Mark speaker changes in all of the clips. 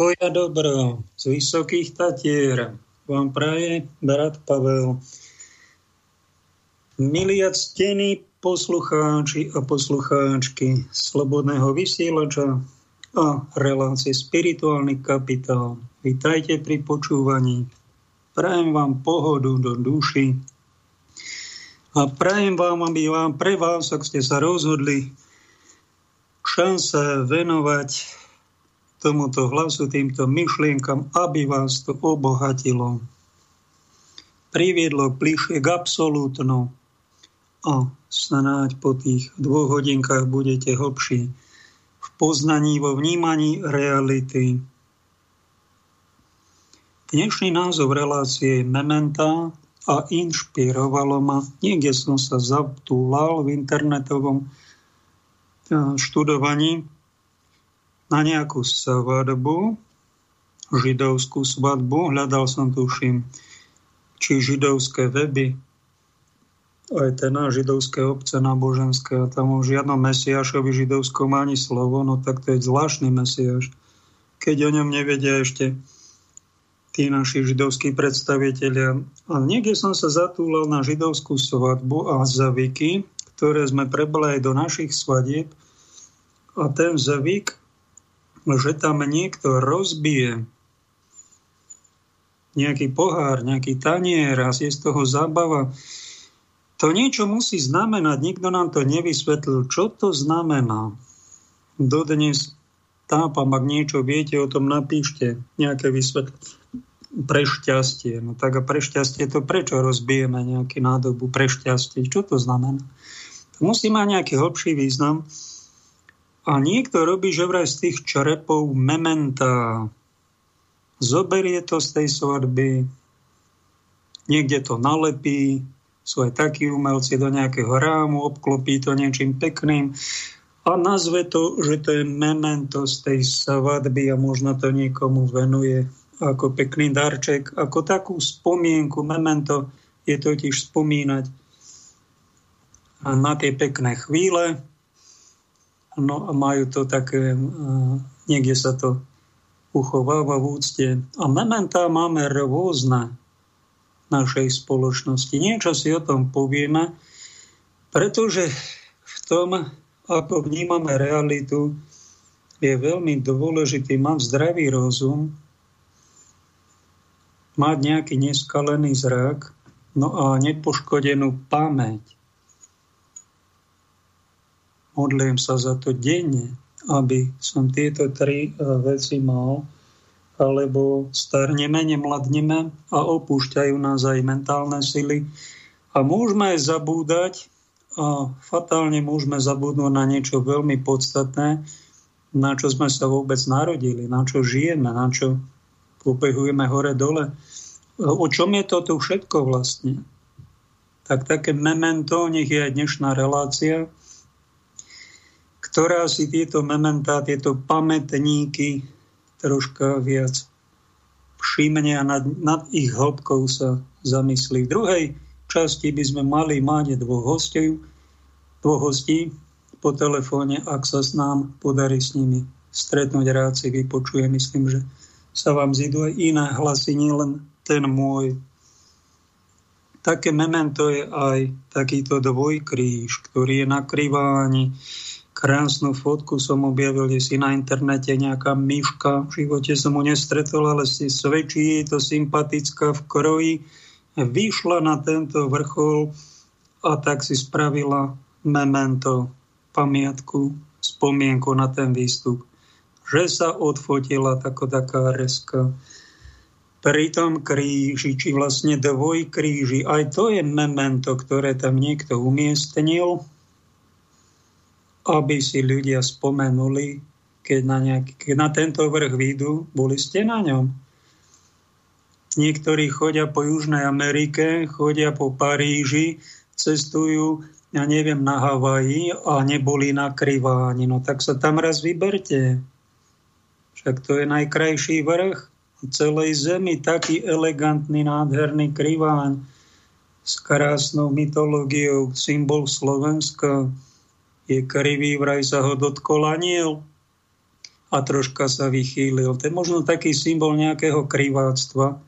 Speaker 1: pokoja dobro z vysokých tatier vám praje brat Pavel. Milí a ctení poslucháči a poslucháčky Slobodného vysielača a relácie Spirituálny kapitál. Vítajte pri počúvaní. Prajem vám pohodu do duši a prajem vám, aby vám pre vás, ak ste sa rozhodli, šanca venovať tomuto hlasu, týmto myšlienkam, aby vás to obohatilo. Priviedlo bližšie k absolútno a snáď po tých dvoch hodinkách budete hlbší v poznaní, vo vnímaní reality. Dnešný názov relácie je Mementa a inšpirovalo ma. Niekde som sa zatúlal v internetovom eh, študovaní na nejakú svadbu, židovskú svadbu. Hľadal som, tuším, či židovské weby, aj ten na židovské obce náboženské a tam o žiadnom mesiašovi židovskom ani slovo, no tak to je zvláštny mesiaš. Keď o ňom nevedia ešte tí naši židovskí predstavitelia. A niekde som sa zatúlal na židovskú svadbu a zavyky, ktoré sme prebali aj do našich svadieb. A ten zavyk že tam niekto rozbije nejaký pohár, nejaký tanier a je z toho zábava, to niečo musí znamenať. Nikto nám to nevysvetlil. Čo to znamená? Dodnes tápam, ak niečo viete, o tom napíšte nejaké vysvetlenie. Pre šťastie. No tak a pre šťastie to prečo rozbijeme nejaký nádobu pre šťastie? Čo to znamená? To musí mať nejaký hlbší význam. A niekto robí, že vraj z tých črepov mementa. Zoberie to z tej svadby, niekde to nalepí, sú aj takí umelci do nejakého rámu, obklopí to niečím pekným a nazve to, že to je memento z tej svadby a možno to niekomu venuje ako pekný darček, ako takú spomienku. Memento je totiž spomínať na tie pekné chvíle, no a majú to také, niekde sa to uchováva v úcte. A mementá máme rôzne našej spoločnosti. Niečo si o tom povieme, pretože v tom, ako vnímame realitu, je veľmi dôležitý mať zdravý rozum, mať nejaký neskalený zrak, no a nepoškodenú pamäť modlím sa za to denne, aby som tieto tri e, veci mal, alebo starneme, nemladneme a opúšťajú nás aj mentálne sily. A môžeme aj zabúdať, a fatálne môžeme zabudnúť na niečo veľmi podstatné, na čo sme sa vôbec narodili, na čo žijeme, na čo pobehujeme hore-dole. O čom je to tu všetko vlastne? Tak také memento, nech je aj dnešná relácia, ktorá si tieto mementá, tieto pamätníky troška viac všimne a nad, nad ich hĺbkou sa zamyslí. V druhej časti by sme mali mať dvoch hostí, dvoch hostí po telefóne, ak sa s nám podarí s nimi stretnúť, rád si vypočuje. Myslím, že sa vám zidú aj iné hlasy, nielen ten môj. Také memento je aj takýto dvojkríž, ktorý je na kriváni krásnu fotku som objavil si na internete, nejaká myška, v živote som mu nestretol, ale si svedčí, je to sympatická v kroji, vyšla na tento vrchol a tak si spravila memento, pamiatku, spomienku na ten výstup. Že sa odfotila tako taká reska pri tom kríži, či vlastne dvoj kríži. Aj to je memento, ktoré tam niekto umiestnil aby si ľudia spomenuli, keď na, nejaký, keď na tento vrch výjdu, boli ste na ňom. Niektorí chodia po Južnej Amerike, chodia po Paríži, cestujú, ja neviem, na Havaji a neboli na Kriváni. No tak sa tam raz vyberte. Však to je najkrajší vrch celej zemi, taký elegantný, nádherný Kriváň s krásnou mytológiou, symbol Slovenska je krivý, vraj sa ho dotkol aniel. a troška sa vychýlil. To je možno taký symbol nejakého kriváctva,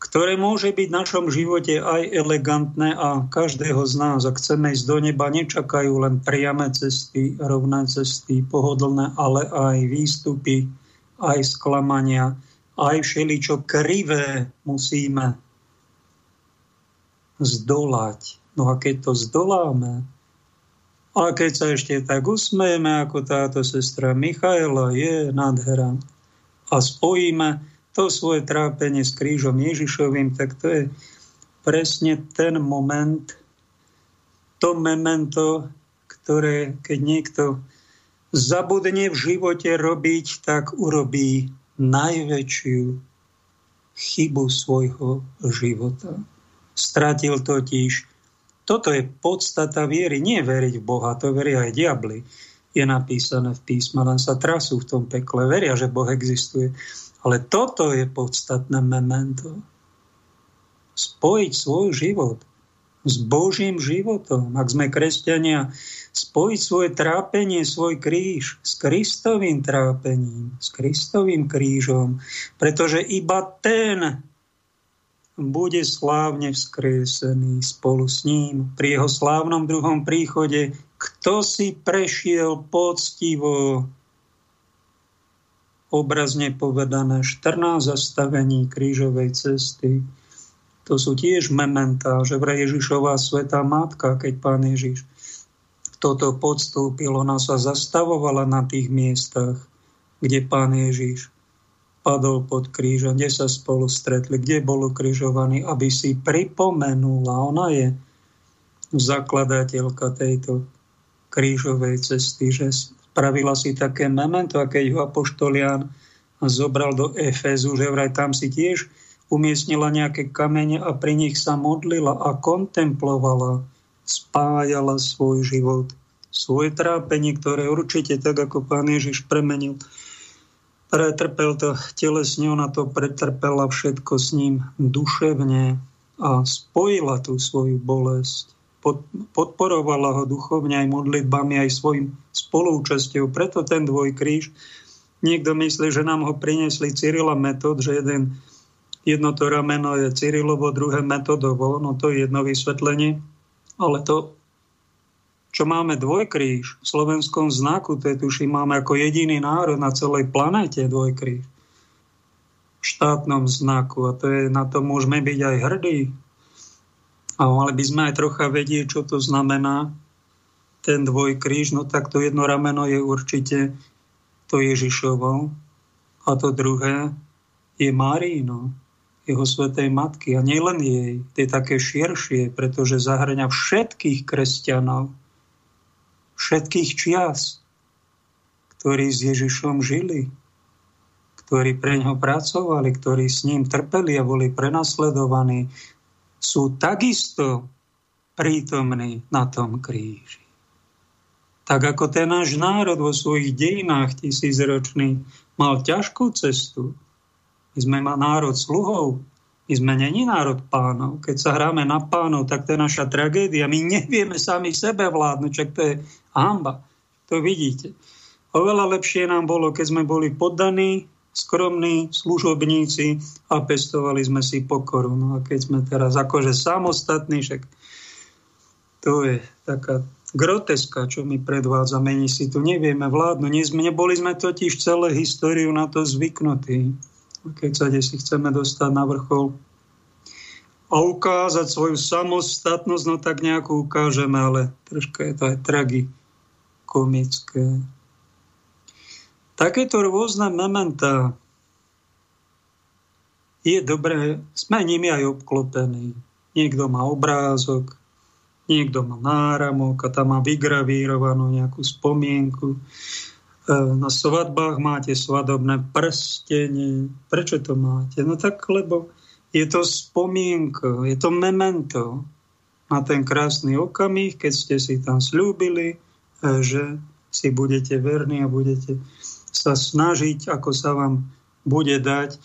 Speaker 1: ktoré môže byť v našom živote aj elegantné a každého z nás, ak chceme ísť do neba, nečakajú len priame cesty, rovné cesty, pohodlné, ale aj výstupy, aj sklamania, aj všeličo krivé musíme zdolať. No a keď to zdoláme, a keď sa ešte tak usmejeme, ako táto sestra Michaela, je nádhera. A spojíme to svoje trápenie s krížom Ježišovým, tak to je presne ten moment, to memento, ktoré keď niekto zabudne v živote robiť, tak urobí najväčšiu chybu svojho života. Stratil totiž. Toto je podstata viery. Nie veriť v Boha, to veria aj diabli. Je napísané v písme, len sa trasú v tom pekle. Veria, že Boh existuje. Ale toto je podstatné memento. Spojiť svoj život s Božím životom. Ak sme kresťania, spojiť svoje trápenie, svoj kríž s Kristovým trápením, s Kristovým krížom, pretože iba ten bude slávne vzkriesený spolu s ním pri jeho slávnom druhom príchode. Kto si prešiel poctivo obrazne povedané 14 zastavení krížovej cesty. To sú tiež mementá, že vraj Ježišová svetá matka, keď pán Ježiš toto podstúpil, ona sa zastavovala na tých miestach, kde pán Ježiš padol pod krížom, kde sa spolu stretli, kde bol ukrižovaný, aby si pripomenula, ona je zakladateľka tejto krížovej cesty, že spravila si také memento, a keď ho apoštolian zobral do Efezu, že vraj tam si tiež umiestnila nejaké kamene a pri nich sa modlila a kontemplovala, spájala svoj život, svoje trápenie, ktoré určite tak, ako pán Ježiš premenil, pretrpel to telesne, ona to pretrpela všetko s ním duševne a spojila tú svoju bolesť podporovala ho duchovne aj modlitbami, aj svojim spolúčasťou. Preto ten dvojkríž. Niekto myslí, že nám ho priniesli Cyrila metod, že jeden, jedno to rameno je Cyrilovo, druhé metodovo. No to je jedno vysvetlenie. Ale to, čo máme dvojkríž v slovenskom znaku, to je tuším, máme ako jediný národ na celej planéte dvojkríž. V štátnom znaku. A to je, na to môžeme byť aj hrdí, a mali by sme aj trocha vedieť, čo to znamená ten dvojkríž. No tak to jedno rameno je určite to Ježišovo a to druhé je Marino, jeho svetej matky. A nielen jej, to je také širšie, pretože zahrania všetkých kresťanov, všetkých čias, ktorí s Ježišom žili, ktorí pre ňo pracovali, ktorí s ním trpeli a boli prenasledovaní, sú takisto prítomní na tom kríži. Tak ako ten náš národ vo svojich dejinách tisícročný mal ťažkú cestu, my sme ma národ sluhov, my sme není národ pánov. Keď sa hráme na pánov, tak to je naša tragédia. My nevieme sami sebe vládnuť, čak to je hamba. To vidíte. Oveľa lepšie nám bolo, keď sme boli poddaní skromní služobníci a pestovali sme si pokoru. No a keď sme teraz akože samostatní, však to je taká groteska, čo my predvádzame, my si tu nevieme sme, neboli sme totiž celé históriu na to zvyknutí. Keď sa si chceme dostať na vrchol a ukázať svoju samostatnosť, no tak nejakú ukážeme, ale troška je to aj tragikomické. Takéto rôzne mementa je dobré, sme nimi aj obklopení. Niekto má obrázok, niekto má náramok a tam má vygravírovanú nejakú spomienku. E, na svadbách máte svadobné prstenie. Prečo to máte? No tak, lebo je to spomienka, je to memento na ten krásny okamih, keď ste si tam slúbili, že si budete verní a budete sa snažiť, ako sa vám bude dať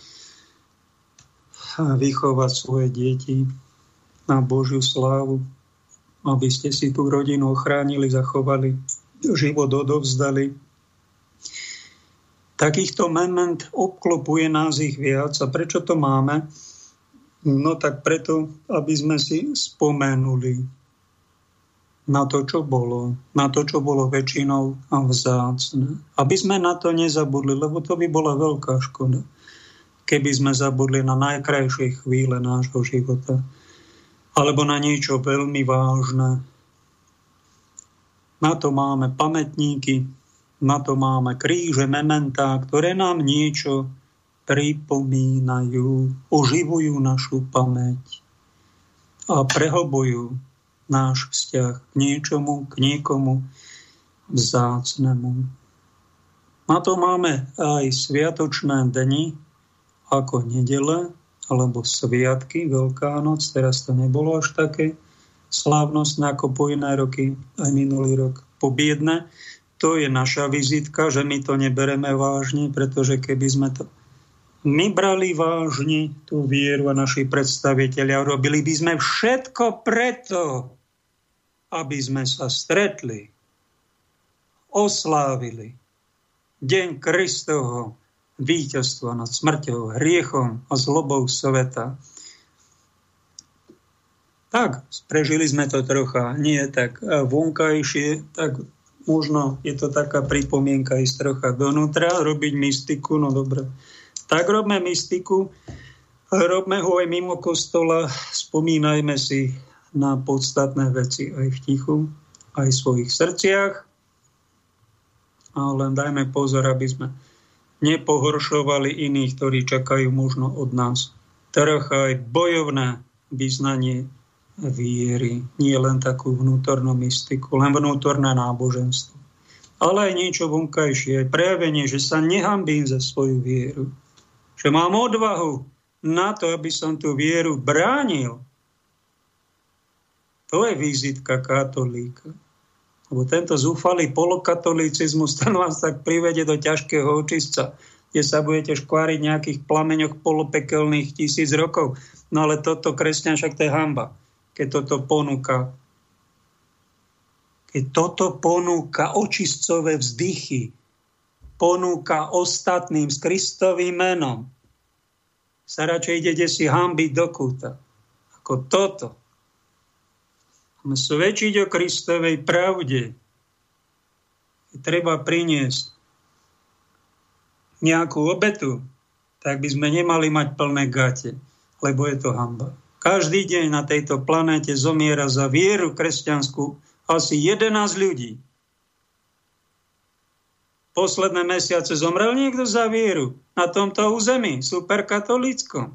Speaker 1: vychovať svoje deti na Božiu slávu, aby ste si tú rodinu ochránili, zachovali, život odovzdali. Takýchto moment obklopuje nás ich viac. A prečo to máme? No tak preto, aby sme si spomenuli na to, čo bolo, na to, čo bolo väčšinou vzácne. Aby sme na to nezabudli, lebo to by bola veľká škoda, keby sme zabudli na najkrajšie chvíle nášho života alebo na niečo veľmi vážne. Na to máme pamätníky, na to máme kríže, mementá, ktoré nám niečo pripomínajú, oživujú našu pamäť a prehlbujú náš vzťah k niečomu, k niekomu vzácnemu. Na to máme aj sviatočné dni, ako nedele, alebo sviatky, Veľká noc, teraz to nebolo až také slávnostné ako po iné roky, aj minulý rok pobiedne to je naša vizitka, že my to nebereme vážne, pretože keby sme to my brali vážne tú vieru a naši predstaviteľia, robili by sme všetko preto, aby sme sa stretli, oslávili Deň Kristovho víťazstva nad smrťou, hriechom a zlobou sveta. Tak, prežili sme to trocha, nie tak vonkajšie, tak možno je to taká pripomienka ísť trocha donútra, robiť mystiku, no dobre. Tak robme mystiku, robme ho aj mimo kostola, spomínajme si na podstatné veci aj v tichu, aj v svojich srdciach. A len dajme pozor, aby sme nepohoršovali iných, ktorí čakajú možno od nás. Trocha aj bojovné vyznanie viery, nie len takú vnútornú mystiku, len vnútorné náboženstvo. Ale aj niečo vonkajšie, aj prejavenie, že sa nehambím za svoju vieru. Že mám odvahu na to, aby som tú vieru bránil. To je vizitka katolíka. Lebo tento zúfalý polokatolicizmus, ten vás tak privede do ťažkého očistca, kde sa budete škváriť nejakých plameňoch polopekelných tisíc rokov. No ale toto kresťan však to je hamba keď toto ponúka. Keď toto ponúka očistcové vzdychy, ponúka ostatným s Kristovým menom, sa radšej idete si hambiť do kúta. Ako toto. Svedčiť o Kristovej pravde. Treba priniesť nejakú obetu, tak by sme nemali mať plné gate, lebo je to hamba. Každý deň na tejto planéte zomiera za vieru kresťanskú asi 11 ľudí. Posledné mesiace zomrel niekto za vieru na tomto území, superkatolíckom.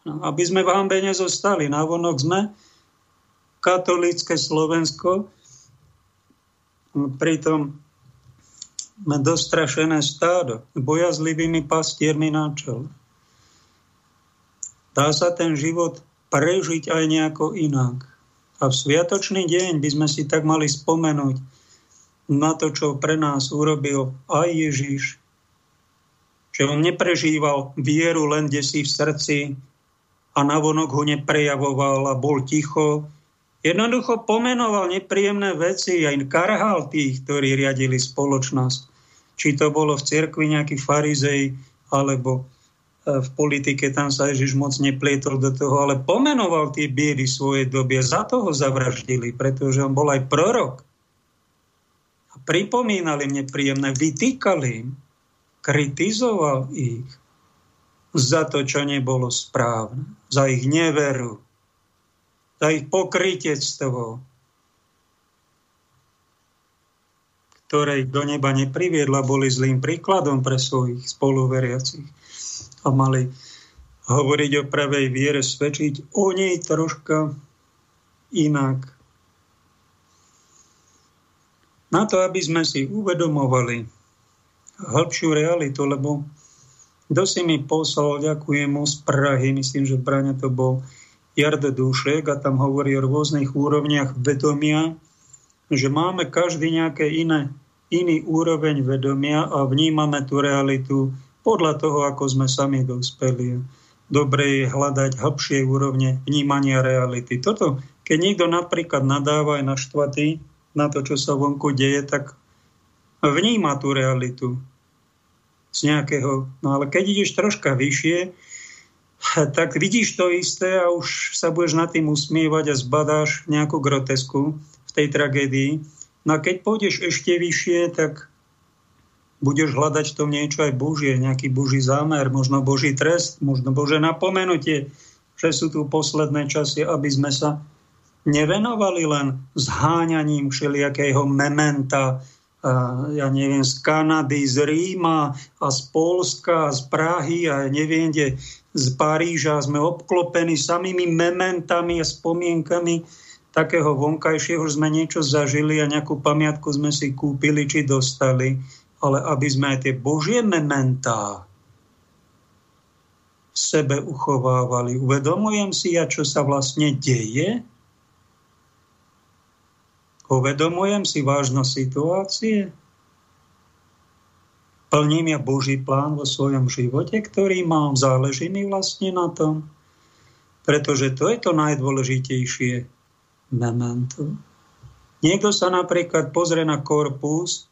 Speaker 1: No, aby sme v hambe nezostali. Navonok sme katolícke Slovensko, pritom dostrašené stádo bojazlivými pastiermi na čele. Dá sa ten život prežiť aj nejako inak. A v sviatočný deň by sme si tak mali spomenúť na to, čo pre nás urobil aj Ježiš. Že on neprežíval vieru len si v srdci a navonok ho neprejavoval a bol ticho. Jednoducho pomenoval nepríjemné veci a karhal tých, ktorí riadili spoločnosť. Či to bolo v cirkvi nejaký farizej, alebo v politike, tam sa Ježiš moc neplietol do toho, ale pomenoval tie biedy svojej doby za toho zavraždili, pretože on bol aj prorok. A pripomínali im nepríjemné, vytýkali im, kritizoval ich za to, čo nebolo správne, za ich neveru, za ich pokrytectvo, ktoré do neba nepriviedla, boli zlým príkladom pre svojich spoluveriacich a mali hovoriť o pravej viere, svedčiť o nej troška inak. Na to, aby sme si uvedomovali hĺbšiu realitu, lebo kto si mi poslal, ďakujem mu z Prahy, myslím, že Braňa to bol Jardo Dušek a tam hovorí o rôznych úrovniach vedomia, že máme každý nejaké iné, iný úroveň vedomia a vnímame tú realitu podľa toho, ako sme sami dospeli. Dobre je hľadať hĺbšie úrovne vnímania reality. Toto, keď niekto napríklad nadáva aj na štvaty, na to, čo sa vonku deje, tak vníma tú realitu. z nejakého... No ale keď ideš troška vyššie, tak vidíš to isté a už sa budeš nad tým usmievať a zbadáš nejakú grotesku v tej tragédii. No a keď pôjdeš ešte vyššie, tak budeš hľadať to niečo aj Božie, nejaký Boží zámer, možno Boží trest, možno Bože napomenutie, že sú tu posledné časy, aby sme sa nevenovali len zháňaním všelijakého mementa, ja neviem, z Kanady, z Ríma a z Polska, z Prahy a neviem kde, z Paríža. Sme obklopení samými mementami a spomienkami takého vonkajšieho, že sme niečo zažili a nejakú pamiatku sme si kúpili či dostali ale aby sme aj tie Božie mementá v sebe uchovávali. Uvedomujem si ja, čo sa vlastne deje? Uvedomujem si vážnosť situácie? Plním ja Boží plán vo svojom živote, ktorý mám, záleží vlastne na tom. Pretože to je to najdôležitejšie memento. Niekto sa napríklad pozrie na korpus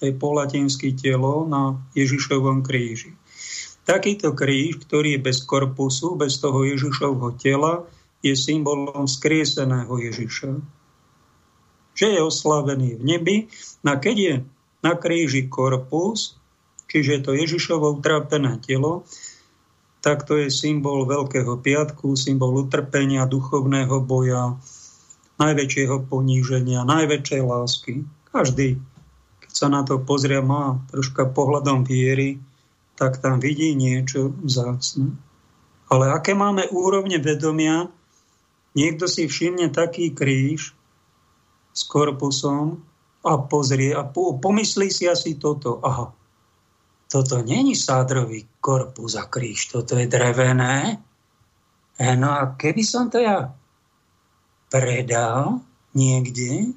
Speaker 1: to je po latinsky telo na Ježišovom kríži. Takýto kríž, ktorý je bez korpusu, bez toho Ježišovho tela, je symbolom skrieseného Ježiša. Že je oslavený v nebi, a keď je na kríži korpus, čiže to Ježišovo utrapené telo, tak to je symbol Veľkého piatku, symbol utrpenia, duchovného boja, najväčšieho poníženia, najväčšej lásky. Každý sa na to pozrie, má troška pohľadom viery, tak tam vidí niečo vzácne. Ale aké máme úrovne vedomia, niekto si všimne taký kríž s korpusom a pozrie a pomyslí si asi toto. Aha, toto není sádrový korpus a kríž, toto je drevené. E, no a keby som to ja predal niekde,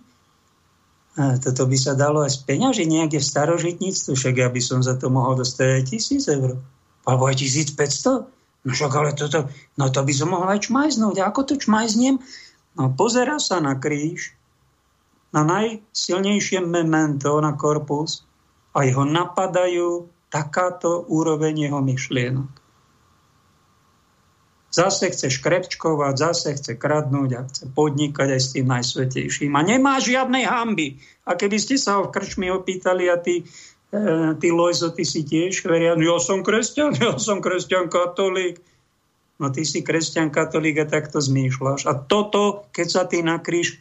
Speaker 1: a toto by sa dalo aj z peňaží v starožitníctvu, však ja by som za to mohol dostať aj tisíc eur. Alebo aj 1500. No však ale toto, no to by som mohol aj čmajznúť. A ako to čmajzniem? No pozera sa na kríž, na najsilnejšie memento, na korpus a jeho napadajú takáto úroveň jeho myšlienok. Zase chce škrepčkovať, zase chce kradnúť a chce podnikať aj s tým najsvetejším. A nemá žiadnej hamby. A keby ste sa ho v krčmi opýtali a ty, e, ty Lojzo, ty si tiež veria, ja som kresťan, ja som kresťan katolík. No ty si kresťan katolík a takto zmýšľaš. A toto, keď sa ty na kríž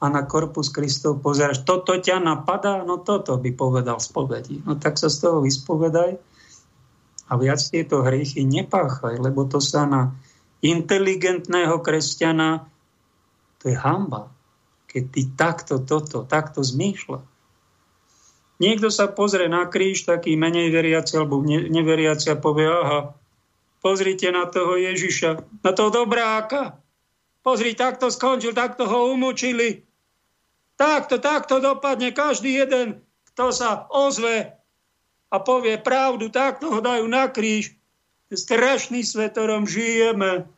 Speaker 1: a na korpus Kristov pozeráš, toto ťa napadá, no toto by povedal spovedi. No tak sa z toho vyspovedaj a viac tieto hriechy nepáchaj, lebo to sa na inteligentného kresťana to je hamba. Keď ty takto, toto, takto zmýšľa. Niekto sa pozrie na kríž, taký menej veriaci alebo neveriaci a povie, aha, pozrite na toho Ježiša, na toho dobráka. Pozri, takto skončil, takto ho umúčili. Takto, takto dopadne každý jeden, kto sa ozve a povie pravdu, takto ho dajú na kríž. Strašný svet, žijeme.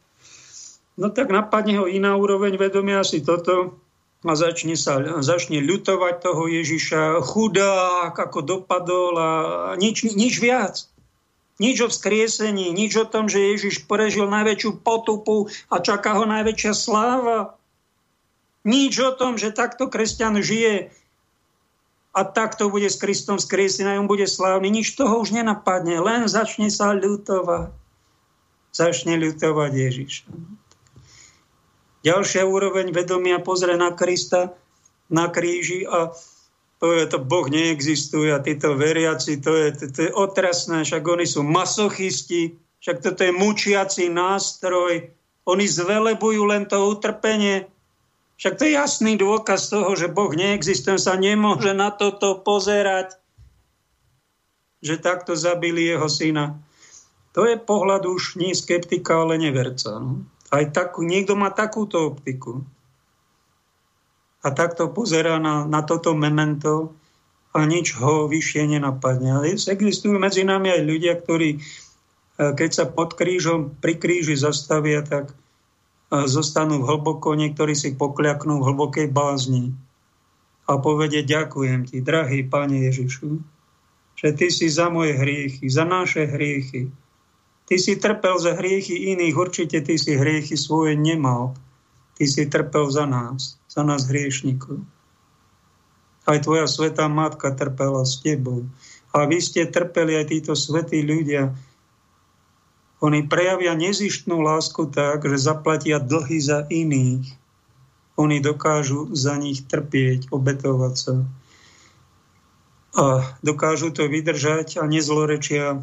Speaker 1: No tak napadne ho iná úroveň vedomia asi toto a začne, sa, začne ľutovať toho Ježiša, chudák, ako dopadol a nič, nič viac. Nič o vzkriesení, nič o tom, že Ježiš prežil najväčšiu potupu a čaká ho najväčšia sláva. Nič o tom, že takto kresťan žije a tak to bude s Kristom skriesený, on bude slávny. Nič toho už nenapadne, len začne sa ľutovať. Začne ľutovať Ježiša. Ďalšia úroveň vedomia pozrie na Krista na kríži a povie, to Boh neexistuje a títo veriaci, to je, to, to je otrasné, však oni sú masochisti, však toto je mučiaci nástroj, oni zvelebujú len to utrpenie, však to je jasný dôkaz toho, že Boh neexistuje, sa nemôže na toto pozerať, že takto zabili jeho syna. To je pohľad už nie skeptika, ale neverca. No. Aj takú, niekto má takúto optiku. A takto pozerá na, na toto memento a nič ho vyššie nenapadne. Ale existujú medzi nami aj ľudia, ktorí, eh, keď sa pod krížom, pri kríži zastavia, tak zostanú hlboko, niektorí si pokľaknú v hlbokej bázni a povedie ďakujem ti, drahý Pane Ježišu, že ty si za moje hriechy, za naše hriechy. Ty si trpel za hriechy iných, určite ty si hriechy svoje nemal. Ty si trpel za nás, za nás hriešnikov. Aj tvoja svetá matka trpela s tebou. A vy ste trpeli aj títo svetí ľudia. Oni prejavia nezištnú lásku tak, že zaplatia dlhy za iných. Oni dokážu za nich trpieť, obetovať sa. A dokážu to vydržať a nezlorečia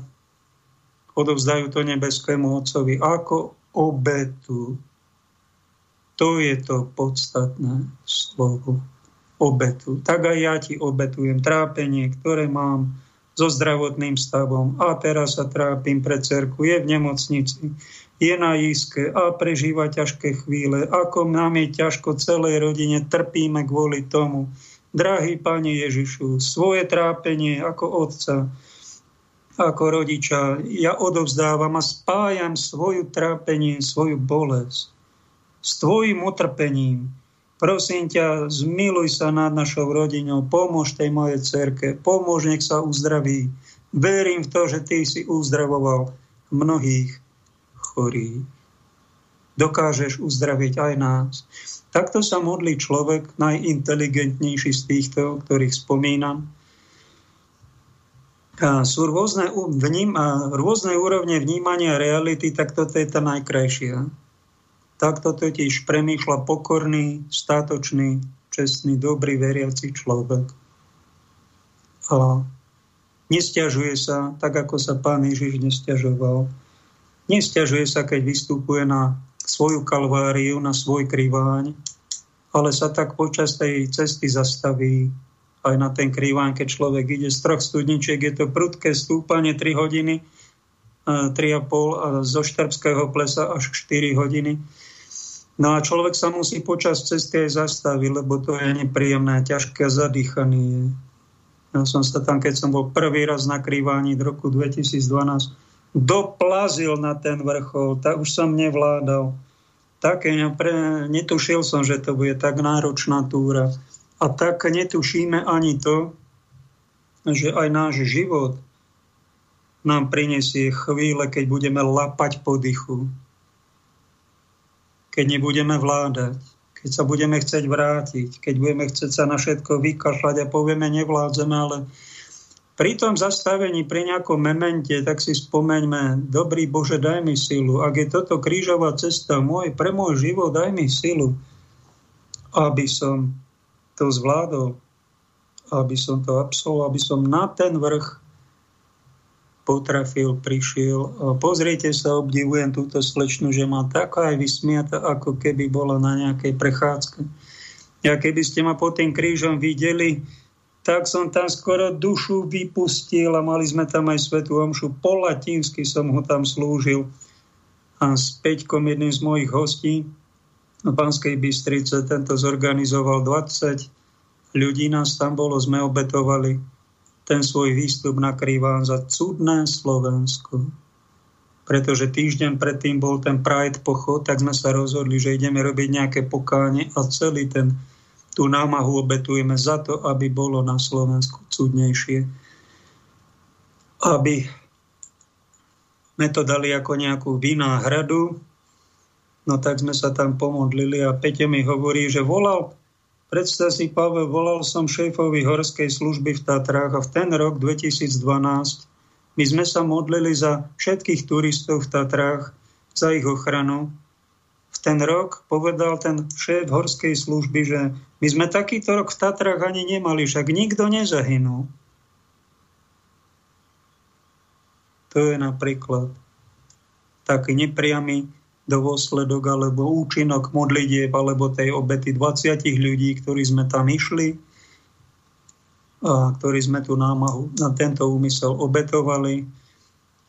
Speaker 1: odovzdajú to nebeskému Otcovi ako obetu. To je to podstatné slovo obetu. Tak aj ja ti obetujem trápenie, ktoré mám so zdravotným stavom a teraz sa trápim pre cerku, je v nemocnici, je na jízke a prežíva ťažké chvíle. Ako nám je ťažko celej rodine, trpíme kvôli tomu. Drahý Pane Ježišu, svoje trápenie ako otca, ako rodiča, ja odovzdávam a spájam svoju trápenie, svoju bolesť s tvojim utrpením, Prosím ťa, zmiluj sa nad našou rodinou, pomôž tej mojej cerke, pomôž, nech sa uzdraví. Verím v to, že ty si uzdravoval mnohých chorých. Dokážeš uzdraviť aj nás. Takto sa modlí človek, najinteligentnejší z týchto, ktorých spomínam. A sú rôzne, vním, a rôzne úrovne vnímania reality, tak toto je tá najkrajšia. Takto totiž premýšľa pokorný, státočný, čestný, dobrý, veriaci človek. A nestiažuje sa, tak ako sa pán Ježiš nestiažoval. Nestiažuje sa, keď vystupuje na svoju kalváriu, na svoj kriváň, ale sa tak počas tej cesty zastaví aj na ten kriváň, keď človek ide z troch studničiek, je to prudké stúpanie 3 hodiny, 3,5 a zo Štrbského plesa až 4 hodiny No a človek sa musí počas cesty aj zastaviť, lebo to je nepríjemné, ťažké zadýchaný. Ja som sa tam, keď som bol prvý raz na krývaní v roku 2012, doplazil na ten vrchol, tak už som nevládal. Také, pre, netušil som, že to bude tak náročná túra. A tak netušíme ani to, že aj náš život nám prinesie chvíle, keď budeme lapať po dychu keď nebudeme vládať, keď sa budeme chcieť vrátiť, keď budeme chcieť sa na všetko vykašľať a povieme nevládzeme, ale pri tom zastavení, pri nejakom memente, tak si spomeňme, dobrý Bože, daj mi silu. Ak je toto krížová cesta môj, pre môj život, daj mi silu, aby som to zvládol, aby som to absolvoval, aby som na ten vrch potrafil, prišiel. Pozrite sa, obdivujem túto slečnu, že má taká aj vysmiata, ako keby bola na nejakej prechádzke. Ja keby ste ma pod tým krížom videli, tak som tam skoro dušu vypustil a mali sme tam aj svetú omšu. Po latinsky som ho tam slúžil. A s Peťkom, jedným z mojich hostí v Banskej Bystrice, tento zorganizoval 20 ľudí nás tam bolo, sme obetovali ten svoj výstup nakrývam za cudné Slovensko. Pretože týždeň predtým bol ten Pride pochod, tak sme sa rozhodli, že ideme robiť nejaké pokáne a celý ten tú námahu obetujeme za to, aby bolo na Slovensku cudnejšie. Aby sme to dali ako nejakú vináhradu, no tak sme sa tam pomodlili a Peťo mi hovorí, že volal Predstav si, Pavel, volal som šéfovi horskej služby v Tatrách a v ten rok 2012 my sme sa modlili za všetkých turistov v Tatrách, za ich ochranu. V ten rok povedal ten šéf horskej služby, že my sme takýto rok v Tatrách ani nemali, však nikto nezahynul. To je napríklad taký nepriamy dôsledok alebo účinok modlitieb alebo tej obety 20 ľudí, ktorí sme tam išli a ktorí sme tú námahu na tento úmysel obetovali,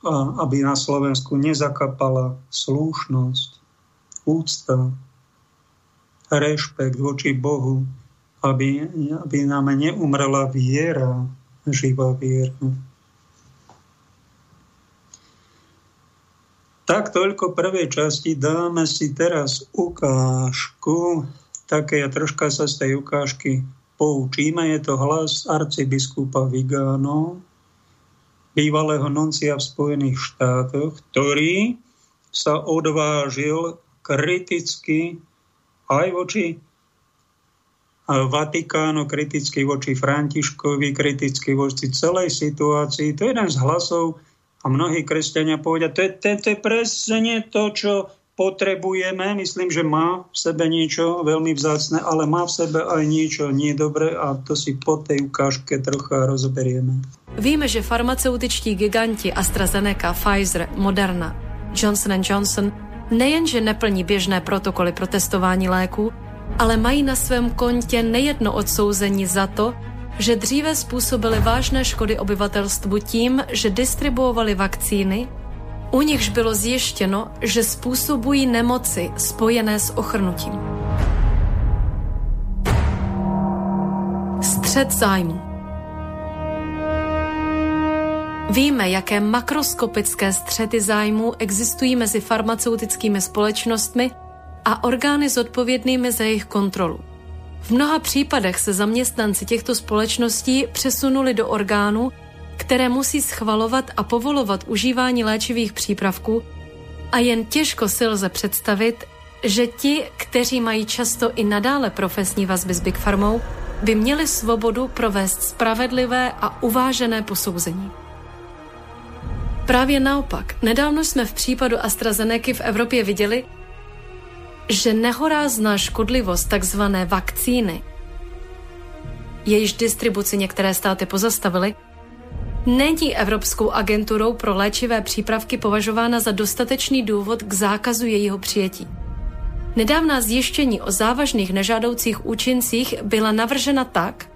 Speaker 1: a aby na Slovensku nezakapala slúšnosť, úcta, rešpekt voči Bohu, aby, aby nám neumrela viera, živá viera. Tak toľko prvej časti. Dáme si teraz ukážku. Také ja troška sa z tej ukážky poučíme. Je to hlas arcibiskupa Vigano. bývalého noncia v Spojených štátoch, ktorý sa odvážil kriticky aj voči Vatikánu, kriticky voči Františkovi, kriticky voči celej situácii. To je jeden z hlasov a mnohí kresťania povedia, to je, to, to je presne to, čo potrebujeme. Myslím, že má v sebe niečo veľmi vzácne, ale má v sebe aj niečo nie dobré a to si po tej ukážke trocha rozoberieme.
Speaker 2: Víme, že farmaceutičtí giganti AstraZeneca, Pfizer, Moderna, Johnson Johnson nejenže neplní běžné protokoly pro testování léků, ale mají na svém kontě nejedno odsouzení za to, že dříve způsobili vážné škody obyvatelstvu tím, že distribuovali vakcíny, u nichž bylo zjištěno, že způsobují nemoci spojené s ochrnutím. Střed zájmu Víme, jaké makroskopické střety zájmů existují mezi farmaceutickými společnostmi a orgány zodpovědnými za jejich kontrolu. V mnoha případech se zaměstnanci těchto společností přesunuli do orgánů, které musí schvalovat a povolovat užívání léčivých přípravků a jen těžko si lze představit, že ti, kteří mají často i nadále profesní vazby s Big Farmou, by měli svobodu provést spravedlivé a uvážené posouzení. Právě naopak, nedávno jsme v případu AstraZeneca v Evropě viděli, že nehorázná škodlivost takzvané vakcíny, jejíž distribuci některé státy pozastavily, není Evropskou agenturou pro léčivé přípravky považována za dostatečný důvod k zákazu jejího přijetí. Nedávná zjištění o závažných nežádoucích účincích byla navržena tak,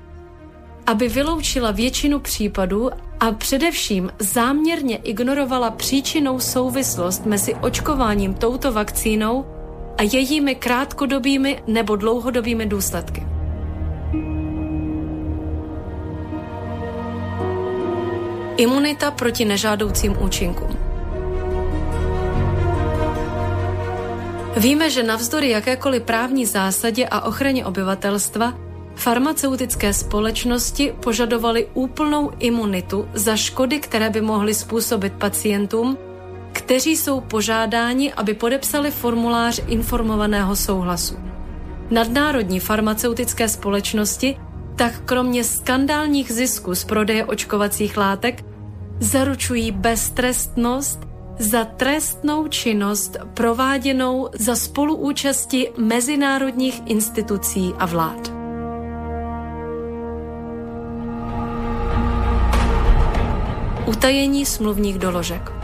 Speaker 2: aby vyloučila většinu případů a především záměrně ignorovala příčinou souvislost mezi očkováním touto vakcínou a jejími krátkodobými nebo dlouhodobými důsledky. Imunita proti nežádoucím účinkům. Víme, že navzdory jakékoliv právní zásadě a ochraně obyvatelstva farmaceutické společnosti požadovaly úplnou imunitu za škody, které by mohly způsobit pacientům, kteří jsou požádáni, aby podepsali formulář informovaného souhlasu. Nadnárodní farmaceutické společnosti tak kromě skandálních zisků z prodeje očkovacích látek zaručují beztrestnost za trestnou činnost prováděnou za spoluúčasti mezinárodních institucí a vlád. Utajení smluvních doložek.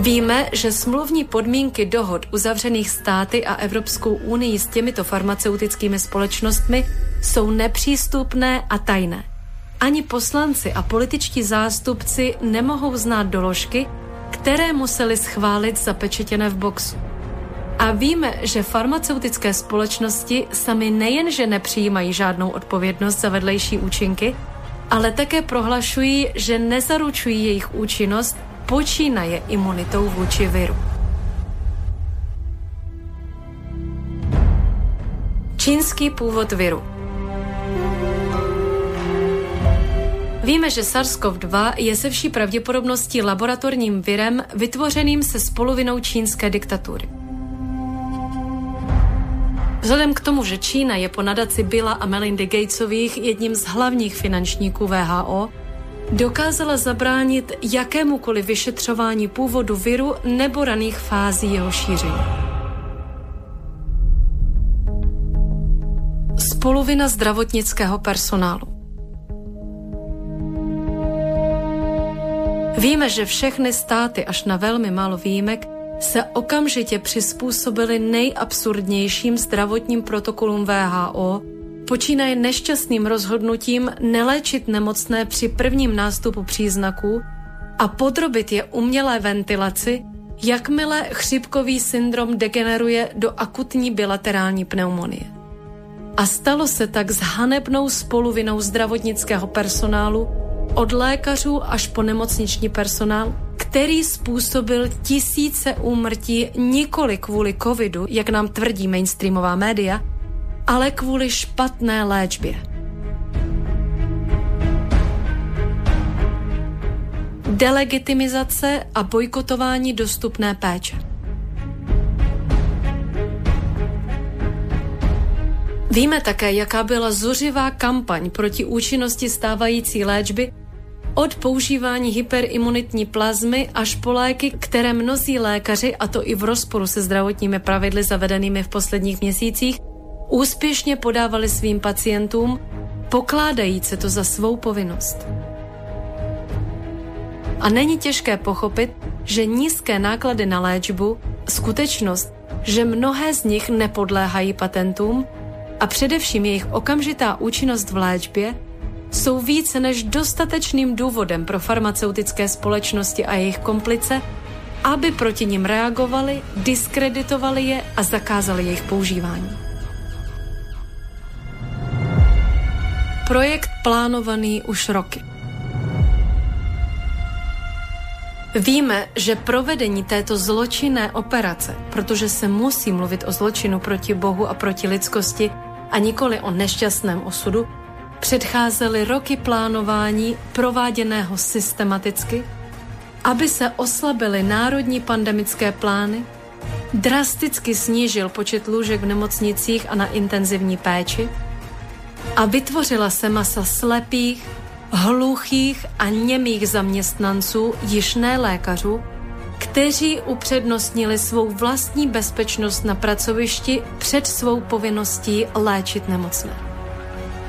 Speaker 2: Víme, že smluvní podmínky dohod uzavřených státy a Evropskou unii s těmito farmaceutickými společnostmi jsou nepřístupné a tajné. Ani poslanci a političtí zástupci nemohou znát doložky, které museli schválit zapečetěné v boxu. A víme, že farmaceutické společnosti sami nejenže nepřijímají žádnou odpovědnost za vedlejší účinky, ale také prohlašují, že nezaručují jejich účinnost počínaje imunitou vůči viru. Čínský původ viru Víme, že SARS-CoV-2 je se vší pravděpodobností laboratorním virem vytvořeným se spoluvinou čínské diktatury. Vzhledem k tomu, že Čína je po nadaci Billa a Melindy Gatesových jedním z hlavních finančníků VHO, dokázala zabránit jakémukoliv vyšetřování původu viru nebo raných fází jeho šíření. Spoluvina zdravotnického personálu. Víme, že všechny státy až na velmi málo výjimek se okamžitě přizpůsobily nejabsurdnějším zdravotním protokolům VHO počínaje nešťastným rozhodnutím neléčit nemocné při prvním nástupu příznaků a podrobit je umělé ventilaci, jakmile chřipkový syndrom degeneruje do akutní bilaterální pneumonie. A stalo se tak s hanebnou spoluvinou zdravotnického personálu od lékařů až po nemocniční personál, který způsobil tisíce úmrtí nikoli kvůli covidu, jak nám tvrdí mainstreamová média, ale kvůli špatné léčbě. delegitimizace a bojkotování dostupné péče. Víme také, jaká byla zuřivá kampaň proti účinnosti stávající léčby od používání hyperimunitní plazmy až po léky, které mnozí lékaři, a to i v rozporu se zdravotními pravidly zavedenými v posledních měsících, úspěšně podávali svým pacientům, pokládajíce to za svou povinnost. A není těžké pochopit, že nízké náklady na léčbu, skutečnost, že mnohé z nich nepodléhají patentům a především jejich okamžitá účinnost v léčbě jsou více než dostatečným důvodem pro farmaceutické společnosti a jejich komplice, aby proti nim reagovali, diskreditovali je a zakázali jejich používání. Projekt plánovaný už roky. Víme, že provedení této zločinné operace, protože se musí mluvit o zločinu proti Bohu a proti lidskosti a nikoli o nešťastném osudu, předcházely roky plánování prováděného systematicky, aby se oslabily národní pandemické plány, drasticky snížil počet lůžek v nemocnicích a na intenzivní péči a vytvořila se masa slepých, hluchých a němých zaměstnanců, již ne lékařů, kteří upřednostnili svou vlastní bezpečnost na pracovišti před svou povinností léčit nemocné.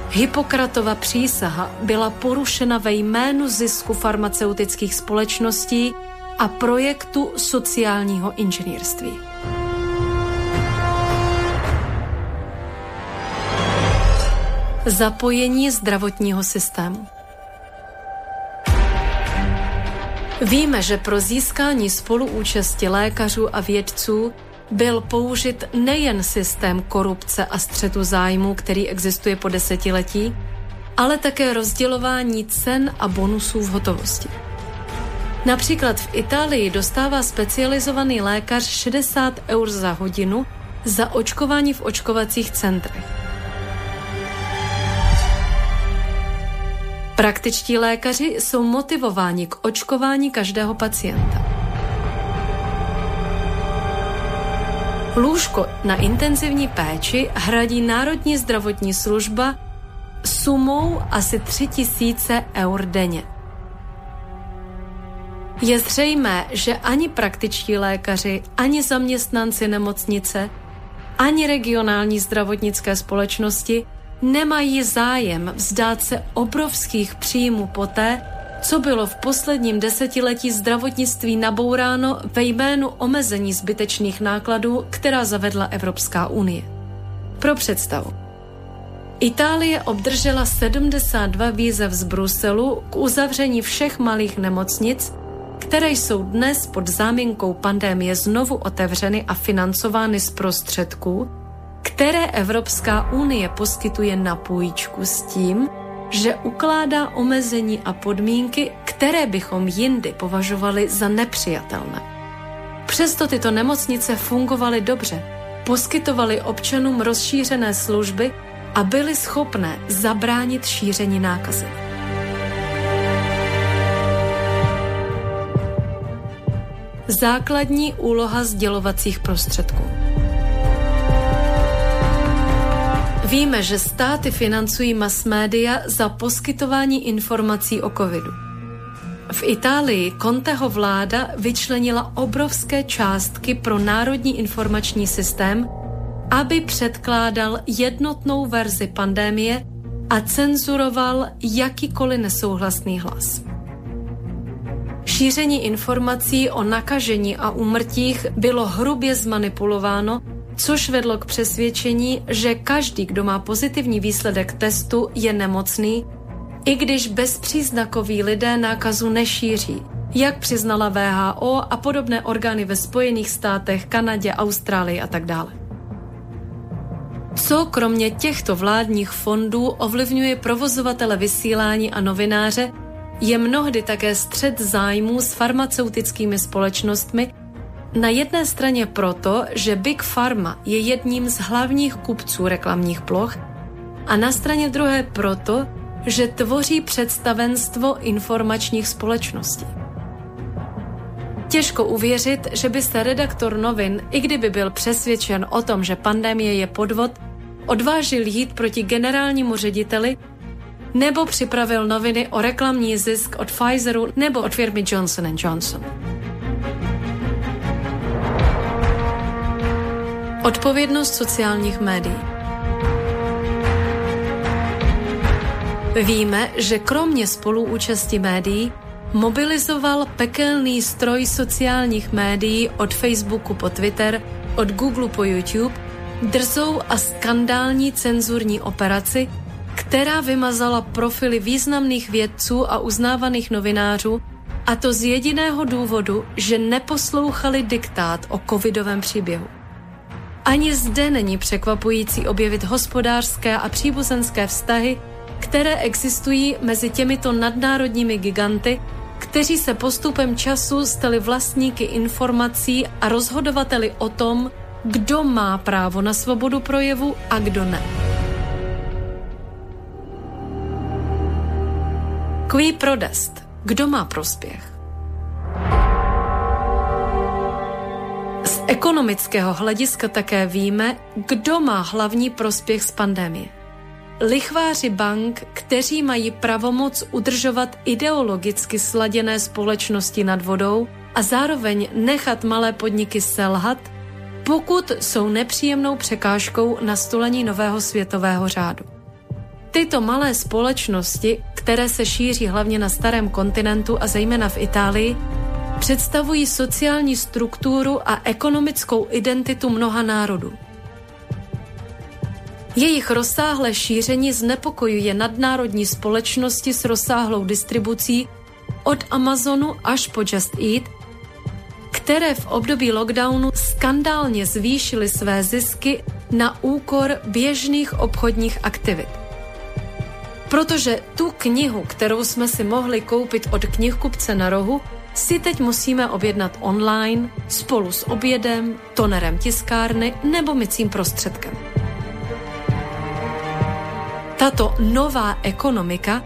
Speaker 2: Hippokratova přísaha byla porušena ve jménu zisku farmaceutických společností a projektu sociálního inženýrství. Zapojení zdravotního systému. Víme, že pro získání spoluúčasti lékařů a vědců byl použit nejen systém korupce a střetu zájmu, který existuje po desetiletí, ale také rozdělování cen a bonusů v hotovosti. Například v Itálii dostává specializovaný lékař 60 eur za hodinu za očkování v očkovacích centrech. Praktičtí lékaři jsou motivováni k očkování každého pacienta. Lůžko na intenzivní péči hradí Národní zdravotní služba sumou asi 3000 eur denně. Je zřejmé, že ani praktičtí lékaři, ani zaměstnanci nemocnice, ani regionální zdravotnické společnosti nemají zájem vzdát se obrovských příjmů poté, co bylo v posledním desetiletí zdravotnictví nabouráno ve jménu omezení zbytečných nákladů, která zavedla Evropská unie. Pro představu. Itálie obdržela 72 výzev z Bruselu k uzavření všech malých nemocnic, které jsou dnes pod záminkou pandémie znovu otevřeny a financovány z prostředků, které Evropská unie poskytuje na půjčku s tím, že ukládá omezení a podmínky, které bychom jindy považovali za nepřijatelné. Přesto tyto nemocnice fungovaly dobře, poskytovaly občanům rozšířené služby a byly schopné zabránit šíření nákazy. Základní úloha sdělovacích prostředků. Víme, že státy financují mass média za poskytování informací o covidu. V Itálii Conteho vláda vyčlenila obrovské částky pro národní informační systém, aby předkládal jednotnou verzi pandémie a cenzuroval jakýkoliv nesouhlasný hlas. Šíření informací o nakažení a úmrtích bylo hrubě zmanipulováno což vedlo k přesvědčení, že každý, kdo má pozitivní výsledek testu, je nemocný, i když bezpříznakoví lidé nákazu nešíří, jak přiznala VHO a podobné orgány ve Spojených státech, Kanadě, Austrálii a tak dále. Co kromě těchto vládních fondů ovlivňuje provozovatele vysílání a novináře, je mnohdy také střed zájmů s farmaceutickými společnostmi, na jedné straně proto, že Big Pharma je jedním z hlavních kupců reklamních ploch a na straně druhé proto, že tvoří představenstvo informačních společností. Těžko uvěřit, že by se redaktor novin, i kdyby byl přesvědčen o tom, že pandemie je podvod, odvážil jít proti generálnímu řediteli nebo připravil noviny o reklamní zisk od Pfizeru nebo od firmy Johnson Johnson. Odpovědnost sociálních médií. Víme, že kromě spoluúčasti médií mobilizoval pekelný stroj sociálních médií od Facebooku po Twitter, od Google po YouTube, drzou a skandální cenzurní operaci, která vymazala profily významných vědců a uznávaných novinářů, a to z jediného důvodu, že neposlouchali diktát o covidovém příběhu. Ani zde není překvapující objevit hospodářské a příbuzenské vztahy, které existují mezi těmito nadnárodními giganty, kteří se postupem času stali vlastníky informací a rozhodovateli o tom, kdo má právo na svobodu projevu a kdo ne. Qui prodest. Kdo má prospěch? Ekonomického hlediska také víme, kdo má hlavní prospěch z pandemie. Lichváři bank, kteří mají pravomoc udržovat ideologicky sladěné společnosti nad vodou a zároveň nechat malé podniky selhat, pokud jsou nepříjemnou překážkou nastolení nového světového řádu. Tyto malé společnosti, které se šíří hlavně na starém kontinentu a zejména v Itálii, představují sociální strukturu a ekonomickou identitu mnoha národů. Jejich rozsáhlé šíření znepokojuje nadnárodní společnosti s rozsáhlou distribucí od Amazonu až po Just Eat, které v období lockdownu skandálně zvýšily své zisky na úkor běžných obchodních aktivit. Protože tu knihu, kterou jsme si mohli koupit od knihkupce na rohu, si teď musíme objednat online spolu s obědem, tonerem tiskárny nebo mycím prostředkem. Tato nová ekonomika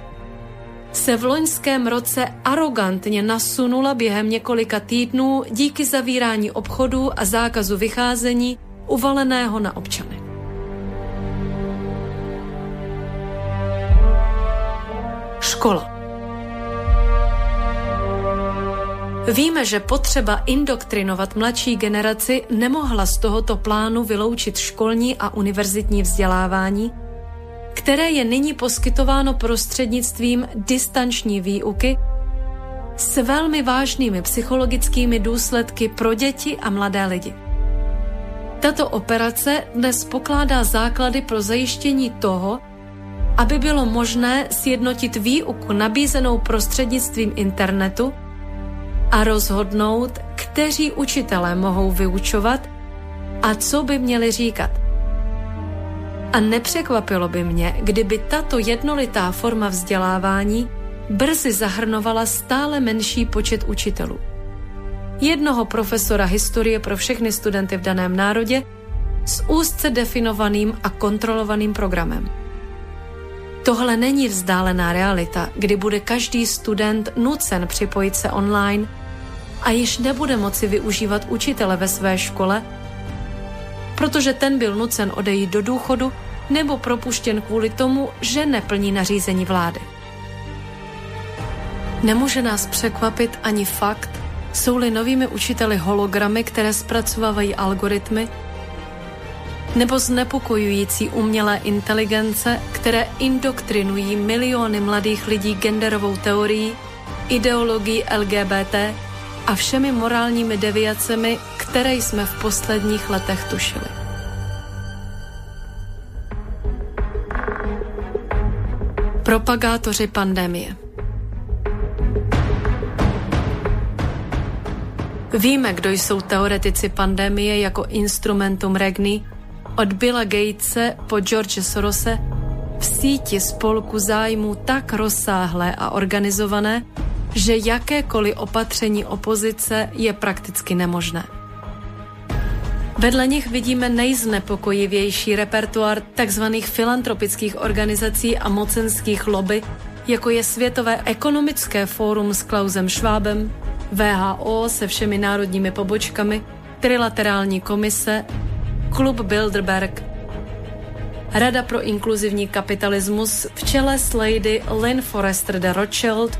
Speaker 2: se v loňském roce arrogantně nasunula během několika týdnů díky zavírání obchodů a zákazu vycházení uvaleného na občany. Škola. Víme, že potřeba indoktrinovat mladší generaci nemohla z tohoto plánu vyloučit školní a univerzitní vzdělávání, které je nyní poskytováno prostřednictvím distanční výuky s velmi vážnými psychologickými důsledky pro děti a mladé lidi. Tato operace dnes pokládá základy pro zajištění toho, aby bylo možné sjednotit výuku nabízenou prostřednictvím internetu a rozhodnout, kteří učitelé mohou vyučovat a co by měli říkat. A nepřekvapilo by mě, kdyby tato jednolitá forma vzdělávání brzy zahrnovala stále menší počet učitelů. Jednoho profesora historie pro všechny studenty v daném národě s úzce definovaným a kontrolovaným programem. Tohle není vzdálená realita, kdy bude každý student nucen připojit se online a již nebude moci využívat učitele ve své škole, protože ten byl nucen odejít do důchodu nebo propuštěn kvůli tomu, že neplní nařízení vlády. Nemůže nás překvapit ani fakt, jsou-li novými učiteli hologramy, které zpracovávají algoritmy, nebo znepokojující umělé inteligence, které indoktrinují miliony mladých lidí genderovou teorií, ideologií LGBT a všemi morálními deviacemi, které jsme v posledních letech tušili. Propagátoři pandemie Víme, kdo jsou teoretici pandemie jako instrumentum regni, od Billa Gatese po George Sorose v síti spolku zájmu tak rozsáhlé a organizované, že jakékoliv opatření opozice je prakticky nemožné. Vedle nich vidíme nejznepokojivější repertoár tzv. filantropických organizací a mocenských lobby, jako je Světové ekonomické fórum s Klausem Schwabem, VHO se všemi národními pobočkami, Trilaterální komise, Klub Bilderberg, Rada pro inkluzivní kapitalismus v čele s Lady Lynn Forrester de Rothschild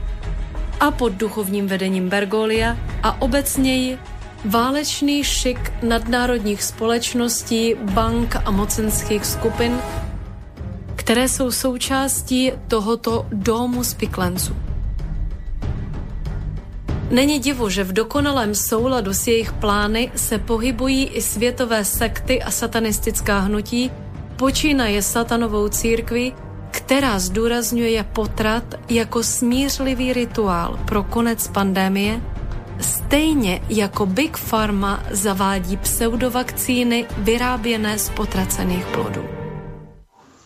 Speaker 2: a pod duchovním vedením Bergolia a obecněji válečný šik nadnárodních společností, bank a mocenských skupin, které jsou součástí tohoto domu spiklenců. Není divu, že v dokonalém souladu s jejich plány se pohybují i světové sekty a satanistická hnutí, počínaje satanovou církvi, která zdůrazňuje potrat jako smířlivý rituál pro konec pandémie, stejně jako Big Pharma zavádí pseudovakcíny vyráběné z potracených plodů.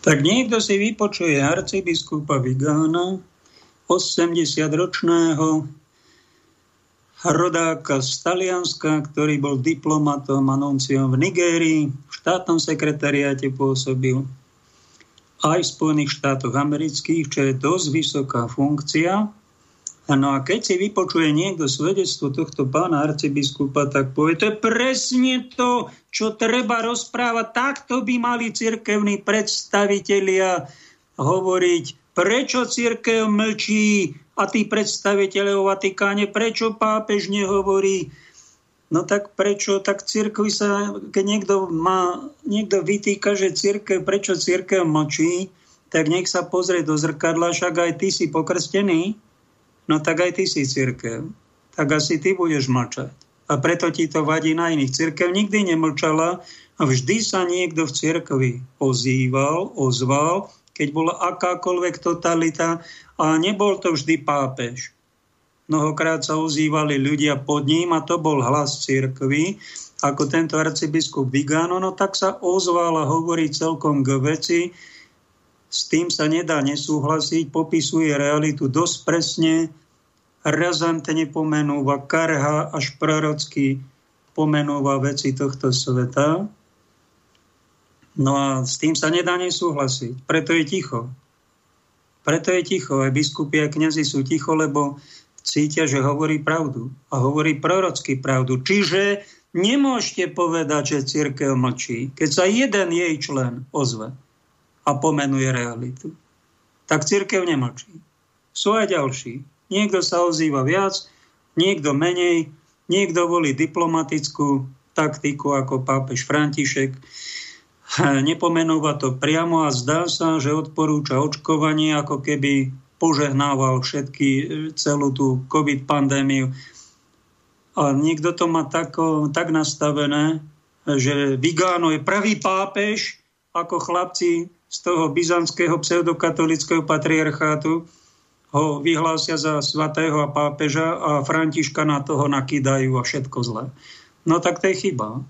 Speaker 1: Tak niekto si vypočuje arcibiskupa Vigána, 80-ročného rodáka z Talianska, ktorý bol diplomatom a v Nigérii, v štátnom sekretariáte pôsobil aj v Spojených štátoch amerických, čo je dosť vysoká funkcia. No a keď si vypočuje niekto svedectvo tohto pána arcibiskupa, tak povie, to je presne to, čo treba rozprávať. Takto by mali cirkevní predstavitelia hovoriť. Prečo církev mlčí? A tí predstaviteľe o Vatikáne, prečo pápež nehovorí? No tak prečo? Tak církvi sa, keď niekto, má, niekto vytýka, že církev, prečo církev mlčí, tak nech sa pozrie do zrkadla, však aj ty si pokrstený, no tak aj ty si církev. Tak asi ty budeš mlčať. A preto ti to vadí na iných. Církev nikdy nemlčala a vždy sa niekto v církvi ozýval, ozval, keď bola akákoľvek totalita a nebol to vždy pápež. Mnohokrát sa ozývali ľudia pod ním a to bol hlas cirkvy. Ako tento arcibiskup Vigano, no tak sa ozval a hovorí celkom k veci. S tým sa nedá nesúhlasiť, popisuje realitu dosť presne, razantne pomenúva, karha až prorocky pomenúva veci tohto sveta. No a s tým sa nedá nesúhlasiť. Preto je ticho. Preto je ticho. Aj biskupy a kniazy sú ticho, lebo cítia, že hovorí pravdu. A hovorí prorocky pravdu. Čiže nemôžete povedať, že církev mlčí. Keď sa jeden jej člen ozve a pomenuje realitu, tak církev nemlčí. Sú aj ďalší. Niekto sa ozýva viac, niekto menej, niekto volí diplomatickú taktiku ako pápež František nepomenúva to priamo a zdá sa, že odporúča očkovanie, ako keby požehnával všetky, e, celú tú COVID pandémiu. A niekto to má tak, tak nastavené, že Vigáno je pravý pápež, ako chlapci z toho byzantského pseudokatolického patriarchátu ho vyhlásia za svatého a pápeža a Františka na toho nakýdajú a všetko zlé. No tak to je chyba.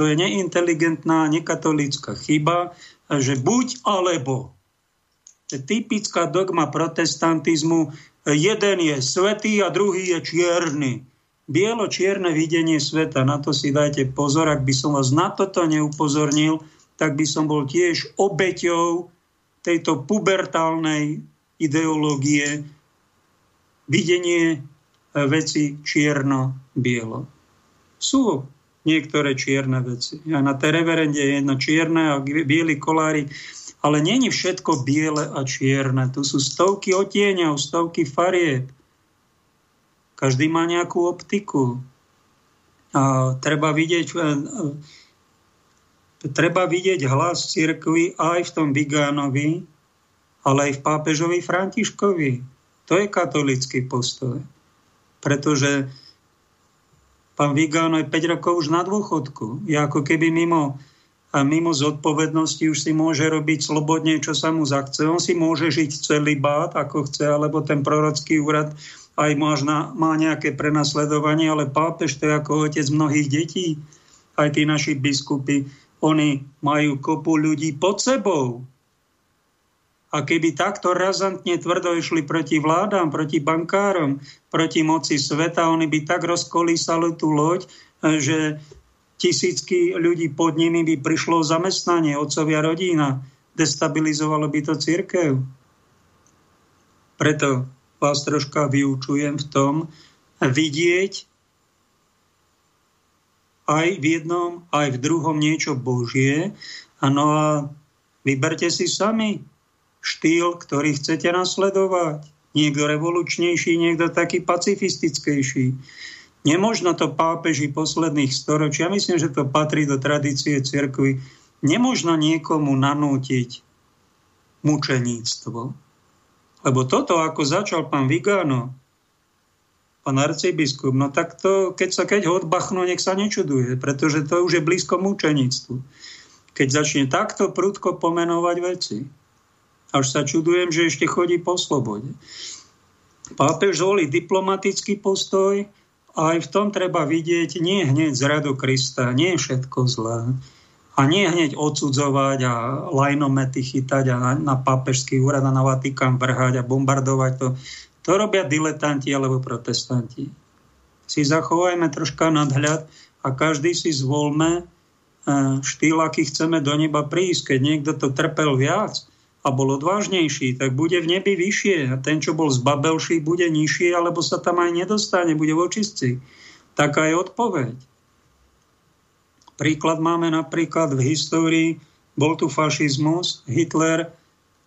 Speaker 1: To je neinteligentná, nekatolická chyba, že buď alebo. Typická dogma protestantizmu. Jeden je svetý a druhý je čierny. Bielo-čierne videnie sveta, na to si dajte pozor. Ak by som vás na toto neupozornil, tak by som bol tiež obeťou tejto pubertálnej ideológie videnie veci čierno-bielo. Sú niektoré čierne veci. A na tej reverende je jedno čierne a bieli kolári, ale není všetko biele a čierne. Tu sú stovky otieňov, stovky farieb. Každý má nejakú optiku. A treba vidieť, e, treba vidieť hlas cirkvi aj v tom Bigánovi, ale aj v pápežovi Františkovi. To je katolický postoj. Pretože Pán Vigano je 5 rokov už na dôchodku. Je ako keby mimo, a mimo zodpovednosti už si môže robiť slobodne, čo sa mu zachce. On si môže žiť celý bát, ako chce, alebo ten prorocký úrad aj možná má nejaké prenasledovanie, ale pápež to je ako otec mnohých detí. Aj tí naši biskupy, oni majú kopu ľudí pod sebou. A keby takto razantne tvrdo išli proti vládám, proti bankárom, proti moci sveta, oni by tak rozkolísali tú loď, že tisícky ľudí pod nimi by prišlo zamestnanie, otcovia rodina, destabilizovalo by to církev. Preto vás troška vyučujem v tom, vidieť aj v jednom, aj v druhom niečo Božie. No a vyberte si sami štýl, ktorý chcete nasledovať. Niekto revolučnejší, niekto taký pacifistickejší. Nemožno to pápeži posledných storočí, ja myslím, že to patrí do tradície cirkvy, nemožno niekomu nanútiť mučeníctvo. Lebo toto, ako začal pán Vigano, pán arcibiskup, no tak to, keď sa keď ho odbachnú, nech sa nečuduje, pretože to už je blízko mučeníctvu. Keď začne takto prudko pomenovať veci. Až sa čudujem, že ešte chodí po slobode. Pápež zvolí diplomatický postoj, a aj v tom treba vidieť nie hneď z radu Krista, nie všetko zlé. A nie hneď odsudzovať a lajnomety chytať a na, na pápežský úrad a na Vatikán vrhať a bombardovať to. To robia diletanti alebo protestanti. Si zachovajme troška nadhľad a každý si zvolme e, štýl, aký chceme do neba prísť. Keď niekto to trpel viac, a bol odvážnejší, tak bude v nebi vyššie a ten, čo bol zbabelší, bude nižšie, alebo sa tam aj nedostane, bude v. Taká je odpoveď. Príklad máme napríklad v histórii, bol tu fašizmus, Hitler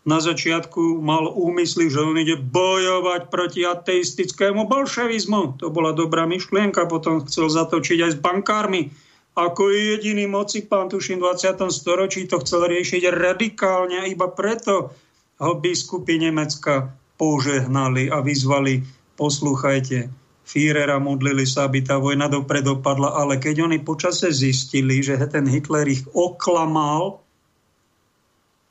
Speaker 1: na začiatku mal úmysly, že on ide bojovať proti ateistickému bolševizmu. To bola dobrá myšlienka, potom chcel zatočiť aj s bankármi ako jediný moci pán, tuším, v 20. storočí to chcel riešiť radikálne, iba preto ho biskupy Nemecka požehnali a vyzvali, poslúchajte, Führera modlili sa, aby tá vojna dopred dopadla, ale keď oni počase zistili, že ten Hitler ich oklamal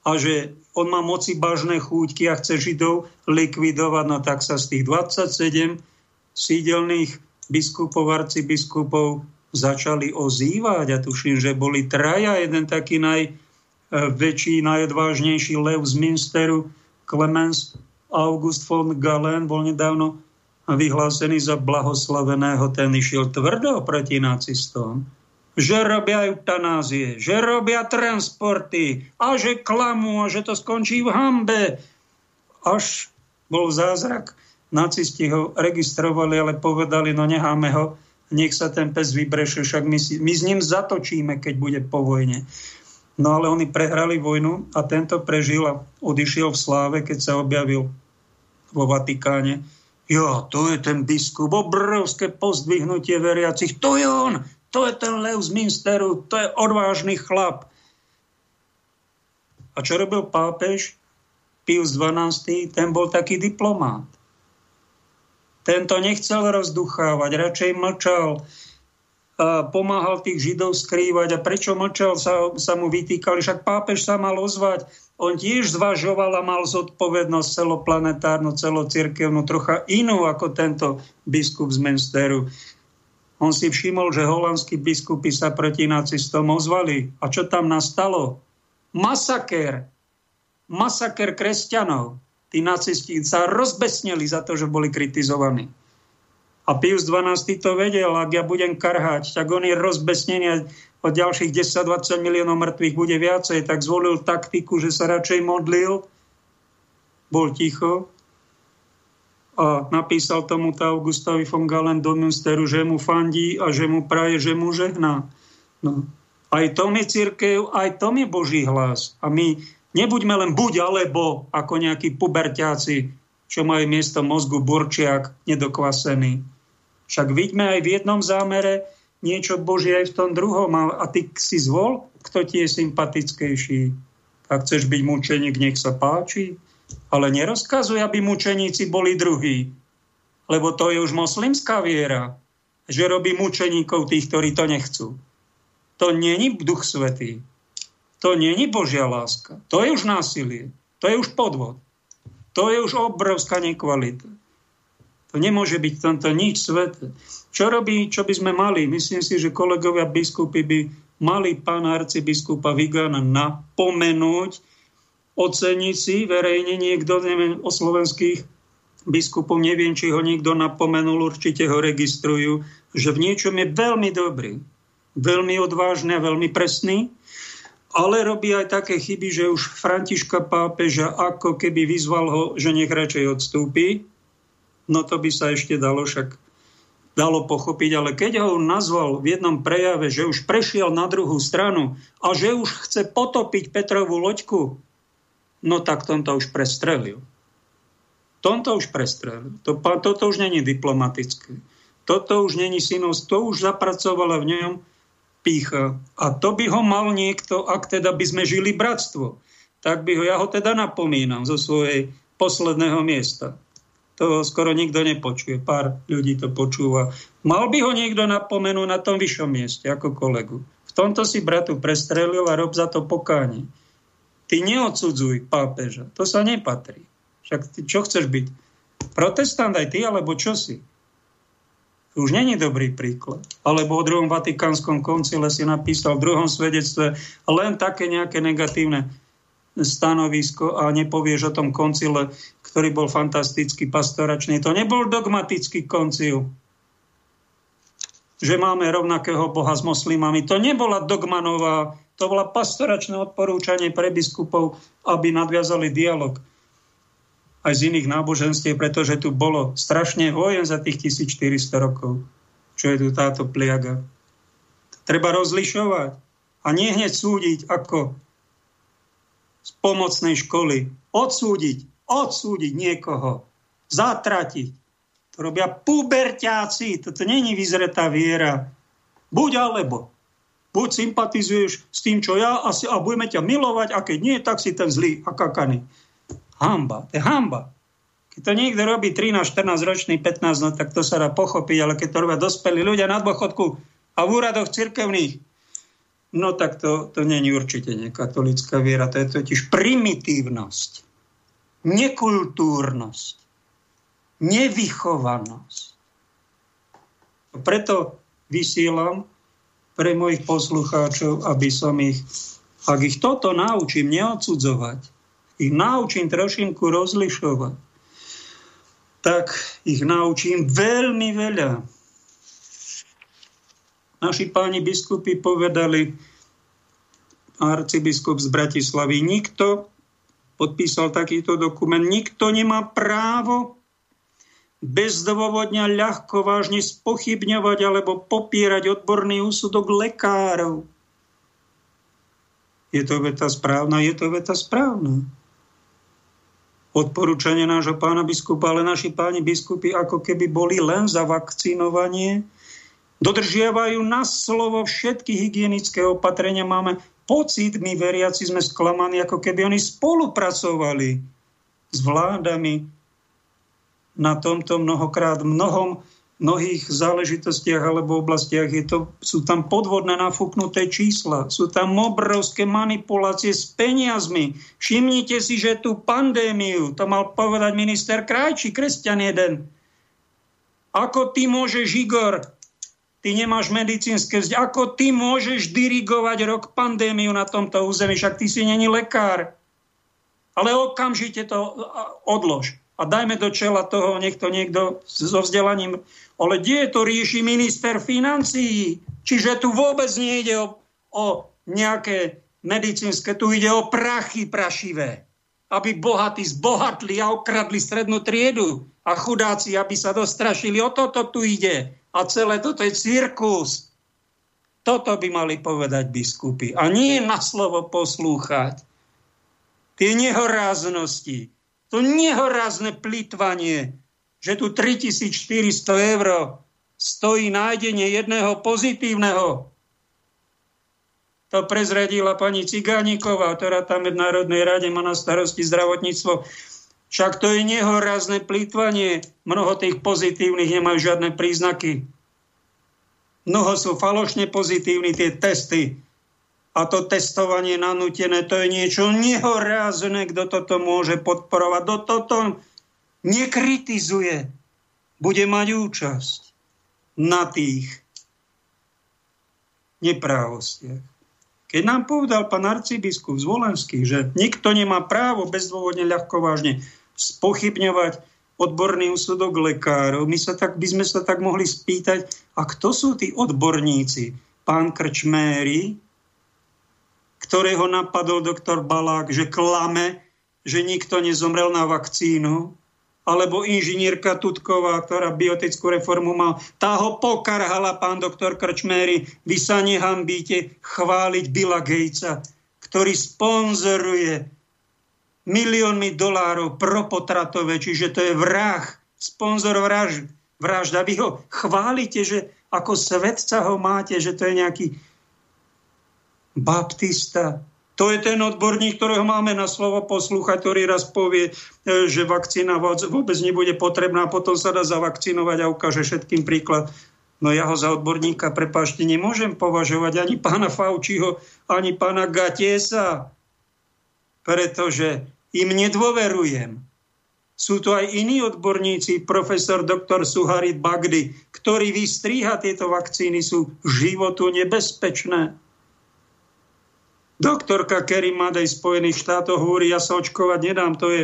Speaker 1: a že on má moci bažné chúťky a chce Židov likvidovať, no tak sa z tých 27 sídelných biskupov, arcibiskupov začali ozývať a tuším, že boli traja, jeden taký najväčší, najodvážnejší lev z Minsteru, Clemens August von Galen, bol nedávno vyhlásený za blahoslaveného, ten išiel tvrdo proti nacistom, že robia eutanázie, že robia transporty a že klamú a že to skončí v hambe. Až bol zázrak, nacisti ho registrovali, ale povedali, no necháme ho, nech sa ten pes vybreše, však my, si, my s ním zatočíme, keď bude po vojne. No ale oni prehrali vojnu a tento prežil a odišiel v sláve, keď sa objavil vo Vatikáne. Jo, to je ten biskup, obrovské pozdvihnutie veriacich, to je on, to je ten Lev z Minsteru, to je odvážny chlap. A čo robil pápež? Pius XII, ten bol taký diplomát. Tento nechcel rozduchávať, radšej mlčal, pomáhal tých Židov skrývať. A prečo mlčal, sa, sa mu vytýkali. Však pápež sa mal ozvať. On tiež zvažoval a mal zodpovednosť celoplanetárnu, celocirkevnú, trocha inú ako tento biskup z Mensteru. On si všimol, že holandskí biskupy sa proti nacistom ozvali. A čo tam nastalo? Masaker. Masaker kresťanov tí nacisti sa rozbesnili za to, že boli kritizovaní. A Pius XII to vedel, ak ja budem karhať, tak on je rozbesnený od ďalších 10-20 miliónov mŕtvych bude viacej, tak zvolil taktiku, že sa radšej modlil, bol ticho a napísal tomu tá Augustovi von Galen do Münsteru, že mu fandí a že mu praje, že mu žehná. No. Aj to je církev, aj to je Boží hlas. A my Nebuďme len buď alebo ako nejakí puberťáci, čo majú miesto mozgu burčiak nedokvasený. Však vidíme aj v jednom zámere niečo Božie aj v tom druhom. A ty si zvol, kto ti je sympatickejší. Ak chceš byť mučeník, nech sa páči. Ale nerozkazuj, aby mučeníci boli druhí. Lebo to je už moslimská viera, že robí mučeníkov tých, ktorí to nechcú. To není duch svetý. To není Božia láska. To je už násilie. To je už podvod. To je už obrovská nekvalita. To nemôže byť tomto nič sveté. Čo robí, čo by sme mali? Myslím si, že kolegovia biskupy by mali pána arcibiskupa Vigana napomenúť, oceniť si verejne niekto, neviem, o slovenských biskupov, neviem, či ho niekto napomenul, určite ho registrujú, že v niečom je veľmi dobrý, veľmi odvážny a veľmi presný, ale robí aj také chyby, že už Františka pápeža ako keby vyzval ho, že nech radšej odstúpi, No to by sa ešte dalo však dalo pochopiť, ale keď ho nazval v jednom prejave, že už prešiel na druhú stranu a že už chce potopiť Petrovú loďku, no tak tomto už prestrelil. Tomto už prestrelil. To, toto už není diplomatické. Toto už není synovstvo, to už zapracovala v ňom pícha. A to by ho mal niekto, ak teda by sme žili bratstvo, tak by ho, ja ho teda napomínam zo svojej posledného miesta. To skoro nikto nepočuje, pár ľudí to počúva. Mal by ho niekto napomenúť na tom vyššom mieste ako kolegu. V tomto si bratu prestrelil a rob za to pokánie. Ty neodsudzuj pápeža, to sa nepatrí. Však ty čo chceš byť? Protestant aj ty, alebo čo si? Už není dobrý príklad. Alebo o druhom Vatikánskom koncile si napísal v druhom svedectve len také nejaké negatívne stanovisko a nepovieš o tom koncile, ktorý bol fantastický pastoračný. To nebol dogmatický koncil, že máme rovnakého Boha s moslimami. To nebola dogmanová, to bola pastoračné odporúčanie pre biskupov, aby nadviazali dialog aj z iných náboženstiev, pretože tu bolo strašne vojen za tých 1400 rokov. Čo je tu táto pliaga? Treba rozlišovať a nie hneď súdiť ako z pomocnej školy. Odsúdiť, odsúdiť niekoho, zatratiť. To robia puberťáci, toto není vyzretá viera. Buď alebo. Buď sympatizuješ s tým, čo ja, a, si, a budeme ťa milovať, a keď nie, tak si ten zlý a kakaný. Hamba, to je hamba. Keď to niekto robí 13, 14 ročný, 15, no tak to sa dá pochopiť, ale keď to robia dospelí ľudia na dôchodku a v úradoch cirkevných, No tak to, to není určite nekatolická viera, to je totiž primitívnosť, nekultúrnosť, nevychovanosť. Preto vysielam pre mojich poslucháčov, aby som ich, ak ich toto naučím neodsudzovať, ich naučím trošinku rozlišovať, tak ich naučím veľmi veľa Naši páni biskupy povedali, arcibiskup z Bratislavy, nikto podpísal takýto dokument, nikto nemá právo bezdôvodne ľahko vážne spochybňovať alebo popierať odborný úsudok lekárov. Je to veta správna? Je to veta správna. Odporúčanie nášho pána biskupa, ale naši páni biskupy ako keby boli len za vakcinovanie, dodržiavajú na slovo všetky hygienické opatrenia. Máme pocit, my veriaci sme sklamaní, ako keby oni spolupracovali s vládami na tomto mnohokrát mnohom mnohých záležitostiach alebo oblastiach je to, sú tam podvodné nafúknuté čísla, sú tam obrovské manipulácie s peniazmi. Všimnite si, že tú pandémiu, to mal povedať minister Krajči, kresťan jeden. Ako ty môžeš, Igor, ty nemáš medicínske vzde. Ako ty môžeš dirigovať rok pandémiu na tomto území? Však ty si není lekár. Ale okamžite to odlož. A dajme do čela toho, nech to niekto so vzdelaním. Ale kde to rieši minister financií? Čiže tu vôbec nejde o, o nejaké medicínske, tu ide o prachy prašivé. Aby bohatí zbohatli a okradli strednú triedu a chudáci, aby sa dostrašili. O toto tu ide. A celé toto je cirkus. Toto by mali povedať biskupy. A nie na slovo poslúchať. Tie nehoráznosti, to nehorázne plýtvanie, že tu 3400 eur stojí nájdenie jedného pozitívneho. To prezradila pani Cigániková, ktorá tam v Národnej rade má na starosti zdravotníctvo. Však to je nehorázne plýtvanie. Mnoho tých pozitívnych nemajú žiadne príznaky. Mnoho sú falošne pozitívni tie testy. A to testovanie nanútené, to je niečo nehorázne, kto toto môže podporovať. Kto toto nekritizuje, bude mať účasť na tých neprávostiach. Keď nám povedal pán arcibiskup Zvolenský, že nikto nemá právo bezdôvodne ľahko vážne spochybňovať odborný úsudok lekárov. My sa tak, by sme sa tak mohli spýtať, a kto sú tí odborníci? Pán Krčméry, ktorého napadol doktor Balák, že klame, že nikto nezomrel na vakcínu. Alebo inžinierka Tutková, ktorá biotickú reformu má, tá ho pokarhala, pán doktor Krčméry, vy sa nehambíte chváliť Billa Gatesa, ktorý sponzoruje miliónmi dolárov propotratové, čiže to je vrah, sponzor vraž, vražda. Vy ho chválite, že ako svetca ho máte, že to je nejaký baptista, to je ten odborník, ktorého máme na slovo poslúchať, ktorý raz povie, e, že vakcína vôbec nebude potrebná, potom sa dá zavakcinovať a ukáže všetkým príklad. No ja ho za odborníka, prepášte, nemôžem považovať ani pána Faučiho, ani pána Gatiesa, pretože im nedôverujem. Sú to aj iní odborníci, profesor doktor Suharit Bagdy, ktorí vystríha tieto vakcíny, sú životu nebezpečné. Doktorka Kerry Madej Spojených štátov hovorí, ja sa očkovať nedám, to je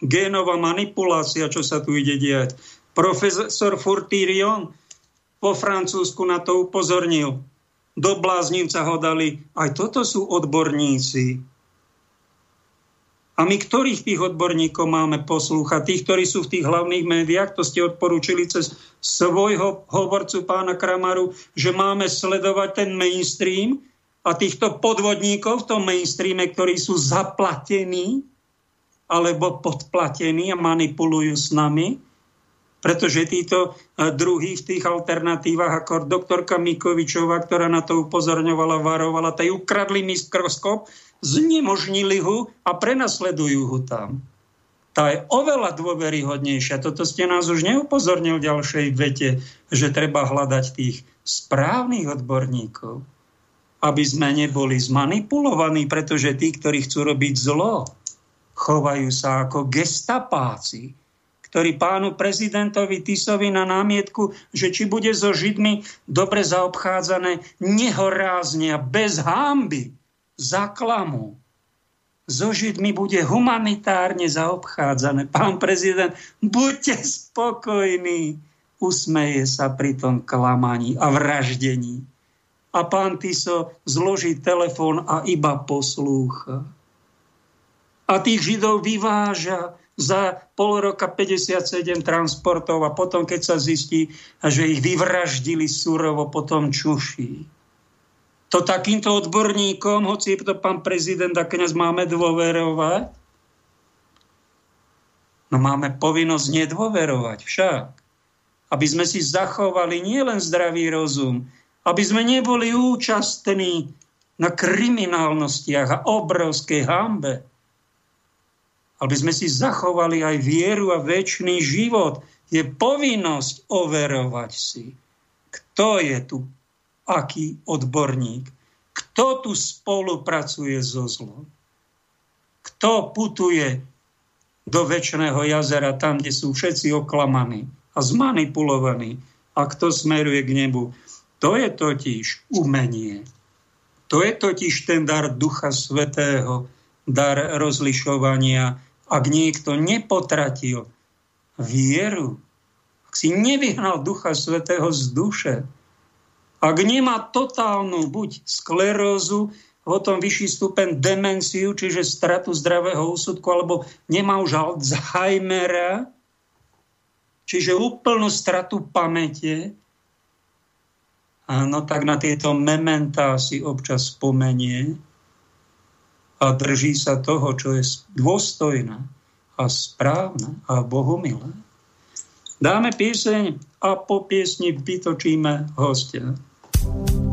Speaker 1: génová manipulácia, čo sa tu ide diať. Profesor Furtirion po Francúzsku na to upozornil. Do bláznivca ho dali. Aj toto sú odborníci. A my ktorých tých odborníkov máme poslúchať? Tých, ktorí sú v tých hlavných médiách, to ste odporúčili cez svojho hovorcu pána Kramaru, že máme sledovať ten mainstream, a týchto podvodníkov v tom mainstreame, ktorí sú zaplatení alebo podplatení a manipulujú s nami, pretože títo e, druhí v tých alternatívach, ako doktorka Mikovičová, ktorá na to upozorňovala, varovala, tej ukradli mikroskop, znemožnili ho a prenasledujú ho tam. Tá je oveľa dôveryhodnejšia. Toto ste nás už neupozornil v ďalšej vete, že treba hľadať tých správnych odborníkov aby sme neboli zmanipulovaní, pretože tí, ktorí chcú robiť zlo, chovajú sa ako gestapáci, ktorí pánu prezidentovi Tisovi na námietku, že či bude so Židmi dobre zaobchádzané, nehorázne a bez hámby zaklamú. So Židmi bude humanitárne zaobchádzané. Pán prezident, buďte spokojní. Usmeje sa pri tom klamaní a vraždení a pán Tiso zloží telefón a iba poslúcha. A tých Židov vyváža za pol roka 57 transportov a potom, keď sa zistí, že ich vyvraždili surovo, potom čuší. To takýmto odborníkom, hoci to pán prezident a kniaz, máme dôverovať? No máme povinnosť nedôverovať však. Aby sme si zachovali nielen zdravý rozum, aby sme neboli účastní na kriminálnostiach a obrovskej hambe. Aby sme si zachovali aj vieru a väčší život. Je povinnosť overovať si, kto je tu aký odborník, kto tu spolupracuje so zlom, kto putuje do väčšného jazera, tam, kde sú všetci oklamaní a zmanipulovaní a kto smeruje k nebu. To je totiž umenie. To je totiž ten dar Ducha Svetého, dar rozlišovania. Ak niekto nepotratil vieru, ak si nevyhnal Ducha Svetého z duše, ak nemá totálnu buď sklerózu, potom vyšší stupen demenciu, čiže stratu zdravého úsudku, alebo nemá už Alzheimera, čiže úplnú stratu pamäte, no tak na tieto mementá si občas spomenie a drží sa toho, čo je dôstojné a správne a bohumilé. Dáme pieseň a po piesni vytočíme hostia.
Speaker 3: chodím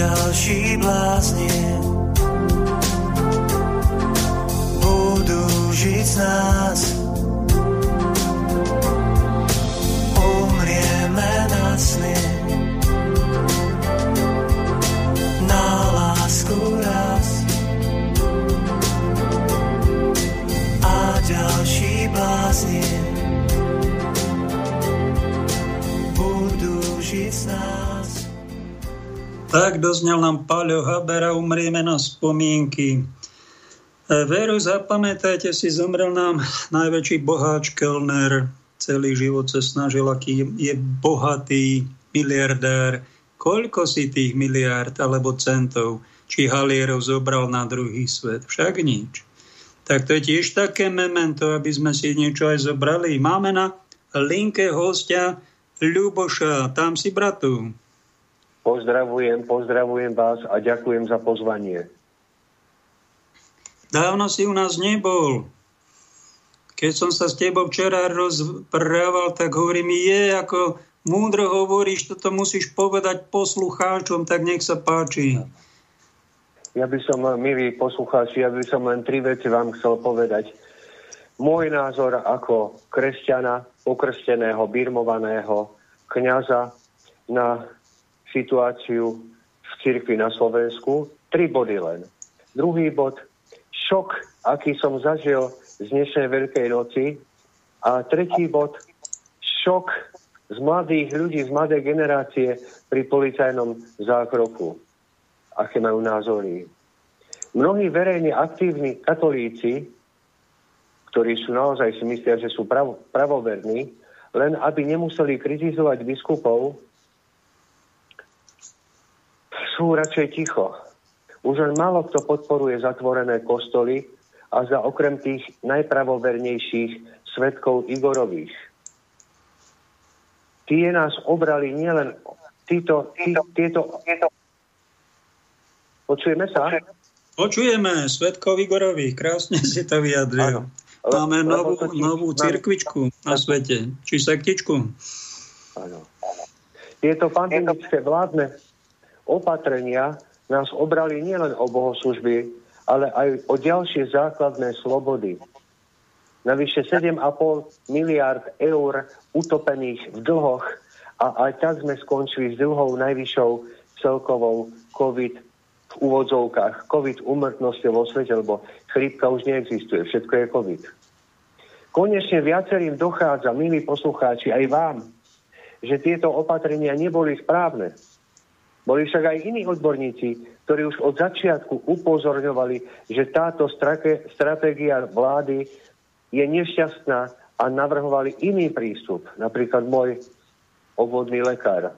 Speaker 3: další blázně budou žít s nás.
Speaker 1: Tak doznel nám Paľo Habera, umrieme na spomienky. E, veru, zapamätajte si, zomrel nám najväčší boháč Kellner. Celý život sa snažil, aký je bohatý miliardár. Koľko si tých miliárd alebo centov či halierov zobral na druhý svet? Však nič. Tak to je tiež také memento, aby sme si niečo aj zobrali. Máme na linke hostia Ľuboša. Tam si, bratu.
Speaker 4: Pozdravujem, pozdravujem vás a ďakujem za pozvanie.
Speaker 1: Dávno si u nás nebol. Keď som sa s tebou včera rozprával, tak hovorím, je, ako múdro hovoríš, toto musíš povedať poslucháčom, tak nech sa páči.
Speaker 4: Ja by som, milí poslucháči, ja by som len tri veci vám chcel povedať. Môj názor ako kresťana, pokrsteného, birmovaného kniaza na situáciu v cirkvi na Slovensku. Tri body len. Druhý bod, šok, aký som zažil z dnešnej Veľkej noci. A tretí bod, šok z mladých ľudí, z mladej generácie pri policajnom zákroku. Aké majú názory. Mnohí verejne aktívni katolíci, ktorí sú naozaj si myslia, že sú pravo, pravoverní, len aby nemuseli kritizovať biskupov, sú radšej ticho. Už len málo kto podporuje zatvorené kostoly a za okrem tých najpravovernejších svetkov Igorových. Tie nás obrali nielen títo, tí, tieto... Počujeme sa?
Speaker 1: Počujeme, svetkov Igorových, krásne si to vyjadril. Máme novú, novú cirkvičku na svete, či sektičku.
Speaker 4: Áno. Tieto pandemické vládne opatrenia nás obrali nielen o bohoslužby, ale aj o ďalšie základné slobody. Navyše 7,5 miliard eur utopených v dlhoch a aj tak sme skončili s druhou najvyššou celkovou COVID v úvodzovkách, COVID umrtnosťou vo svete, lebo chrípka už neexistuje, všetko je COVID. Konečne viacerým dochádza, milí poslucháči, aj vám, že tieto opatrenia neboli správne. Boli však aj iní odborníci, ktorí už od začiatku upozorňovali, že táto stratégia vlády je nešťastná a navrhovali iný prístup, napríklad môj obvodný lekár.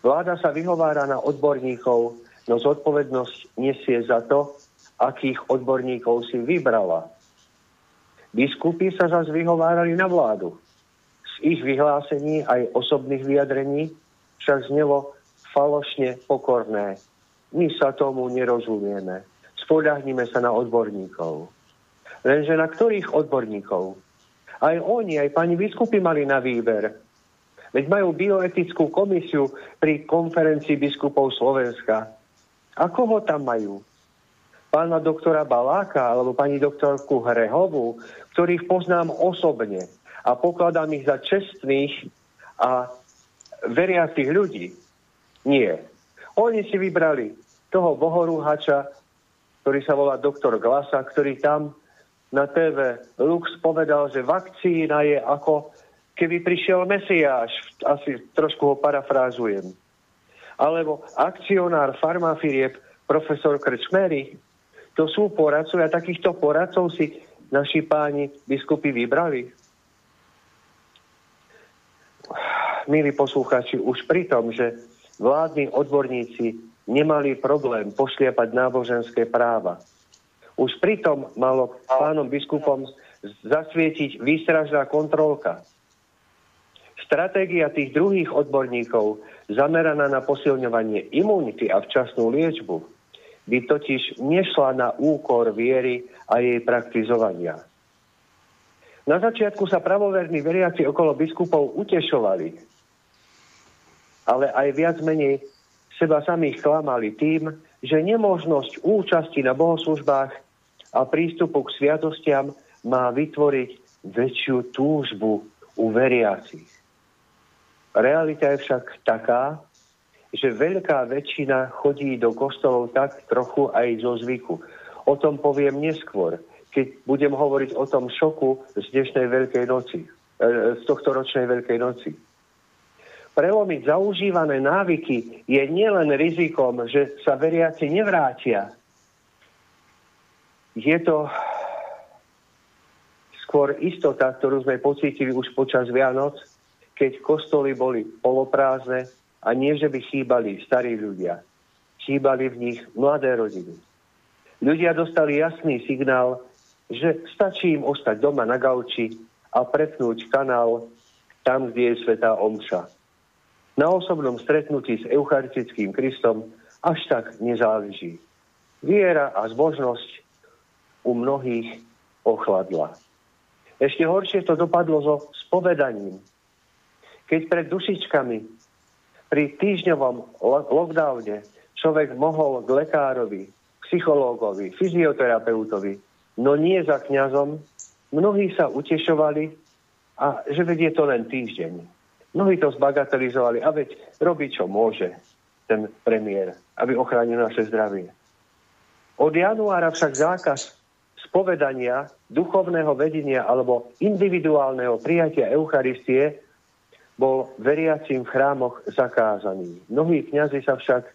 Speaker 4: Vláda sa vyhovára na odborníkov, no zodpovednosť nesie za to, akých odborníkov si vybrala. Biskupy sa zase vyhovárali na vládu. Z ich vyhlásení aj osobných vyjadrení však znelo falošne pokorné. My sa tomu nerozumieme. Spodahnime sa na odborníkov. Lenže na ktorých odborníkov? Aj oni, aj pani biskupy mali na výber. Veď majú bioetickú komisiu pri konferencii biskupov Slovenska. A koho tam majú? Pána doktora Baláka alebo pani doktorku Hrehovú, ktorých poznám osobne a pokladám ich za čestných a veriacich ľudí. Nie. Oni si vybrali toho bohorúhača, ktorý sa volá doktor Glasa, ktorý tam na TV Lux povedal, že vakcína je ako keby prišiel Mesiáš, asi trošku ho parafrázujem. Alebo akcionár farmafirieb profesor Krčmery, to sú poradcovia, takýchto poradcov si naši páni biskupy vybrali. Milí poslucháči, už pri tom, že vládni odborníci nemali problém pošliapať náboženské práva, už pritom malo pánom biskupom zasvietiť výstražná kontrolka. Stratégia tých druhých odborníkov, zameraná na posilňovanie imunity a včasnú liečbu, by totiž nešla na úkor viery a jej praktizovania. Na začiatku sa pravoverní veriaci okolo biskupov utešovali, ale aj viac menej seba samých klamali tým, že nemožnosť účasti na bohoslužbách a prístupu k sviatostiam má vytvoriť väčšiu túžbu u veriacich. Realita je však taká, že veľká väčšina chodí do kostolov tak trochu aj zo zvyku. O tom poviem neskôr, keď budem hovoriť o tom šoku z dnešnej Veľkej noci, e, z tohto ročnej Veľkej noci. Prelomiť zaužívané návyky je nielen rizikom, že sa veriaci nevrátia, je to skôr istota, ktorú sme pocítili už počas Vianoc, keď kostoly boli poloprázdne a nie, že by chýbali starí ľudia. Chýbali v nich mladé rodiny. Ľudia dostali jasný signál, že stačí im ostať doma na gauči a prepnúť kanál tam, kde je svetá omša. Na osobnom stretnutí s Eucharistickým Kristom až tak nezáleží. Viera a zbožnosť u mnohých ochladla. Ešte horšie to dopadlo so spovedaním. Keď pred dušičkami pri týždňovom lockdowne človek mohol k lekárovi, psychológovi, fyzioterapeutovi, no nie za kňazom, mnohí sa utešovali a že vedie to len týždeň. Mnohí to zbagatelizovali a veď robí, čo môže ten premiér, aby ochránil naše zdravie. Od januára však zákaz spovedania, duchovného vedenia alebo individuálneho prijatia Eucharistie bol veriacim v chrámoch zakázaný. Mnohí kňazi sa však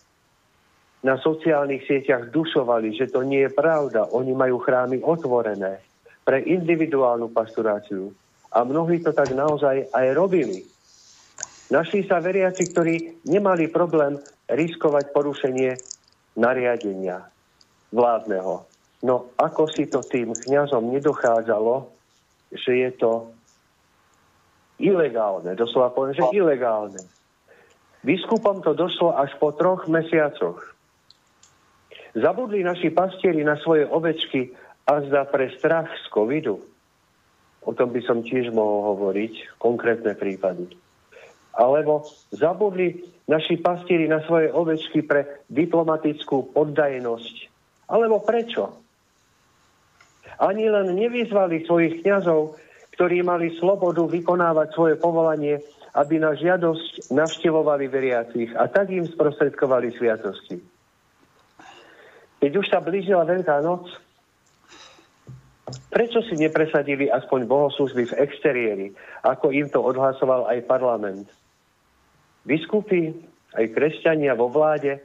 Speaker 4: na sociálnych sieťach dušovali, že to nie je pravda. Oni majú chrámy otvorené pre individuálnu pastoráciu. A mnohí to tak naozaj aj robili. Našli sa veriaci, ktorí nemali problém riskovať porušenie nariadenia vládneho. No ako si to tým kňazom nedochádzalo, že je to ilegálne, doslova poviem, že ilegálne. Biskupom to došlo až po troch mesiacoch. Zabudli naši pastieri na svoje ovečky a zda pre strach z covidu. O tom by som tiež mohol hovoriť, konkrétne prípady. Alebo zabudli naši pastieri na svoje ovečky pre diplomatickú poddajnosť. Alebo prečo? Ani len nevyzvali svojich kňazov, ktorí mali slobodu vykonávať svoje povolanie, aby na žiadosť navštevovali veriacich a tak im sprostredkovali sviatosti. Keď už sa blížila Veľká noc, prečo si nepresadili aspoň bohoslužby v exteriéri, ako im to odhlasoval aj parlament? Biskupy, aj kresťania vo vláde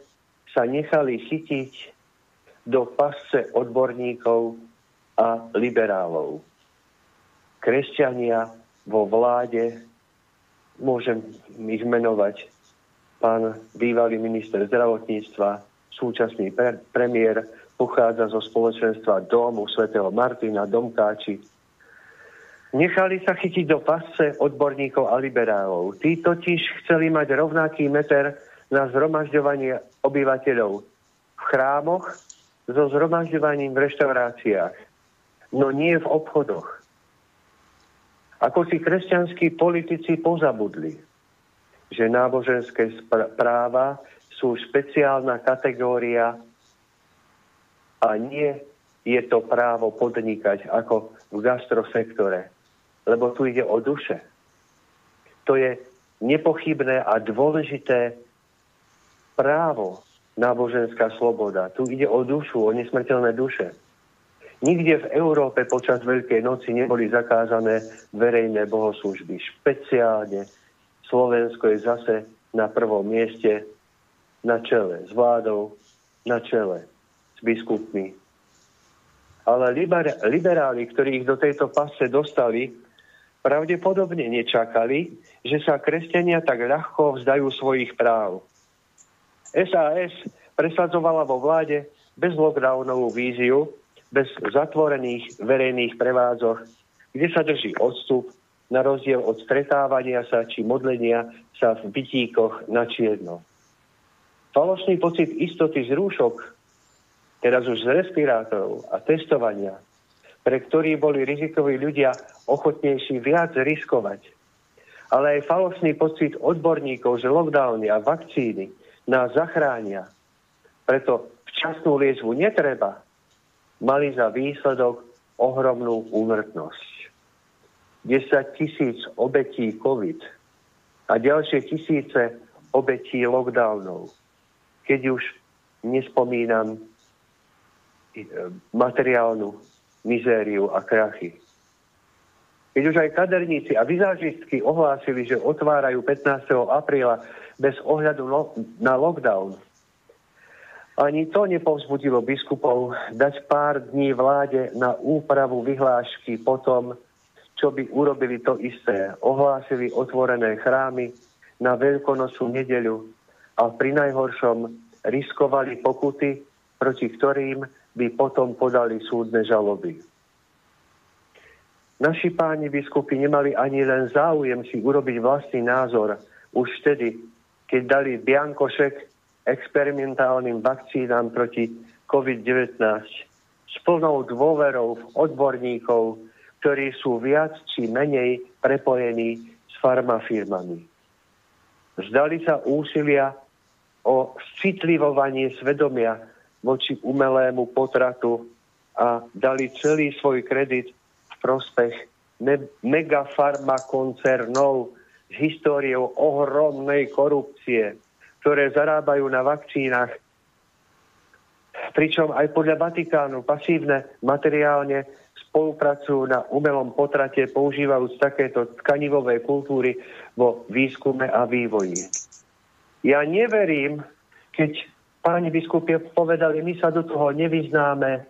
Speaker 4: sa nechali chytiť do pasce odborníkov a liberálov. Kresťania vo vláde, môžem ich menovať, pán bývalý minister zdravotníctva, súčasný pre- premiér, pochádza zo spoločenstva Domu svätého Martina, Domkáči. Nechali sa chytiť do pasce odborníkov a liberálov. Tí totiž chceli mať rovnaký meter na zhromažďovanie obyvateľov v chrámoch so zhromažďovaním v reštauráciách no nie v obchodoch. Ako si kresťanskí politici pozabudli, že náboženské práva sú špeciálna kategória a nie je to právo podnikať ako v gastrosektore, lebo tu ide o duše. To je nepochybné a dôležité právo náboženská sloboda. Tu ide o dušu, o nesmrteľné duše. Nikde v Európe počas Veľkej noci neboli zakázané verejné bohoslužby. Špeciálne Slovensko je zase na prvom mieste na čele s vládou, na čele s biskupmi. Ale liber, liberáli, ktorí ich do tejto pasce dostali, pravdepodobne nečakali, že sa kresťania tak ľahko vzdajú svojich práv. SAS presadzovala vo vláde bez lockdownovú víziu, bez zatvorených verejných prevádzok, kde sa drží odstup, na rozdiel od stretávania sa či modlenia sa v bytíkoch na čierno. Falošný pocit istoty z rúšok, teraz už z respirátorov a testovania, pre ktorý boli rizikoví ľudia ochotnejší viac riskovať. Ale aj falošný pocit odborníkov, že lockdowny a vakcíny nás zachránia. Preto včasnú liečbu netreba, mali za výsledok ohromnú úmrtnosť. 10 tisíc obetí COVID a ďalšie tisíce obetí lockdownov. Keď už nespomínam e, materiálnu mizériu a krachy. Keď už aj kaderníci a vizážistky ohlásili, že otvárajú 15. apríla bez ohľadu na lockdown, ani to nepovzbudilo biskupov dať pár dní vláde na úpravu vyhlášky potom, čo by urobili to isté. Ohlásili otvorené chrámy na veľkonočnú nedeľu a pri najhoršom riskovali pokuty, proti ktorým by potom podali súdne žaloby. Naši páni biskupy nemali ani len záujem si urobiť vlastný názor už vtedy, keď dali Biankošek experimentálnym vakcínám proti COVID-19 s plnou dôverou v odborníkov, ktorí sú viac či menej prepojení s farmafirmami. Zdali sa úsilia o citlivovanie svedomia voči umelému potratu a dali celý svoj kredit v prospech me- megafarmakoncernov s históriou ohromnej korupcie, ktoré zarábajú na vakcínach, pričom aj podľa Vatikánu pasívne materiálne spolupracujú na umelom potrate, používajúc takéto tkanivové kultúry vo výskume a vývoji. Ja neverím, keď páni biskupie povedali, my sa do toho nevyznáme,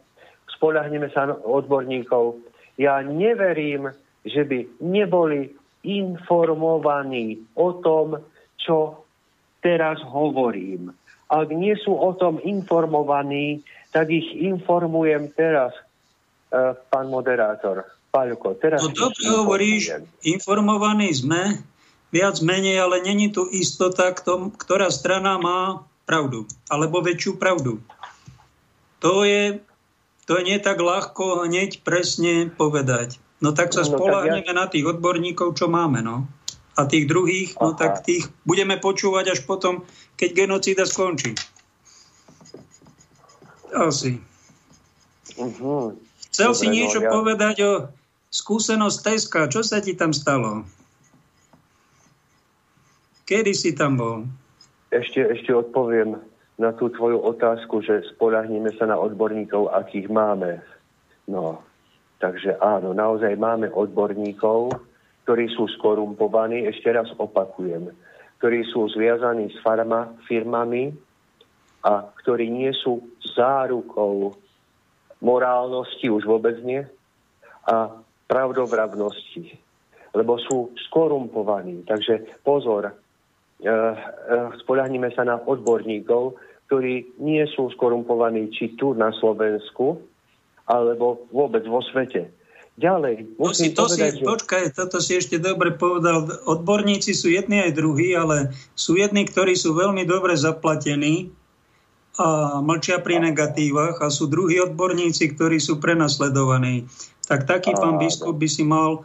Speaker 4: spolahneme sa odborníkov. Ja neverím, že by neboli informovaní o tom, čo teraz hovorím. Ak nie sú o tom informovaní, tak ich informujem teraz, uh, pán moderátor. Paľko, teraz...
Speaker 1: No dobre hovoríš, informovaní sme, viac menej, ale není tu istota, kto, ktorá strana má pravdu, alebo väčšiu pravdu. To je, to je nie tak ľahko hneď presne povedať. No tak sa no, spolahneme ja... na tých odborníkov, čo máme, no. A tých druhých, no Aha. no tak tých budeme počúvať až potom, keď genocída skončí. Asi. Uh-huh. Chcel Dobre, si niečo no, ja... povedať o skúsenosť Teska. Čo sa ti tam stalo? Kedy si tam bol?
Speaker 4: Ešte, ešte odpoviem na tú tvoju otázku, že spolahníme sa na odborníkov, akých máme. No, takže áno, naozaj máme odborníkov, ktorí sú skorumpovaní, ešte raz opakujem, ktorí sú zviazaní s farma, firmami a ktorí nie sú zárukou morálnosti, už vôbec nie, a pravdovravnosti, lebo sú skorumpovaní. Takže pozor, spolahníme sa na odborníkov, ktorí nie sú skorumpovaní či tu na Slovensku, alebo vôbec vo svete. Ďalej,
Speaker 1: to si, to povedať, si, že... Počkaj, toto si ešte dobre povedal. Odborníci sú jedni aj druhí, ale sú jedni, ktorí sú veľmi dobre zaplatení a mlčia pri negatívach a sú druhí odborníci, ktorí sú prenasledovaní. Tak taký pán biskup by si mal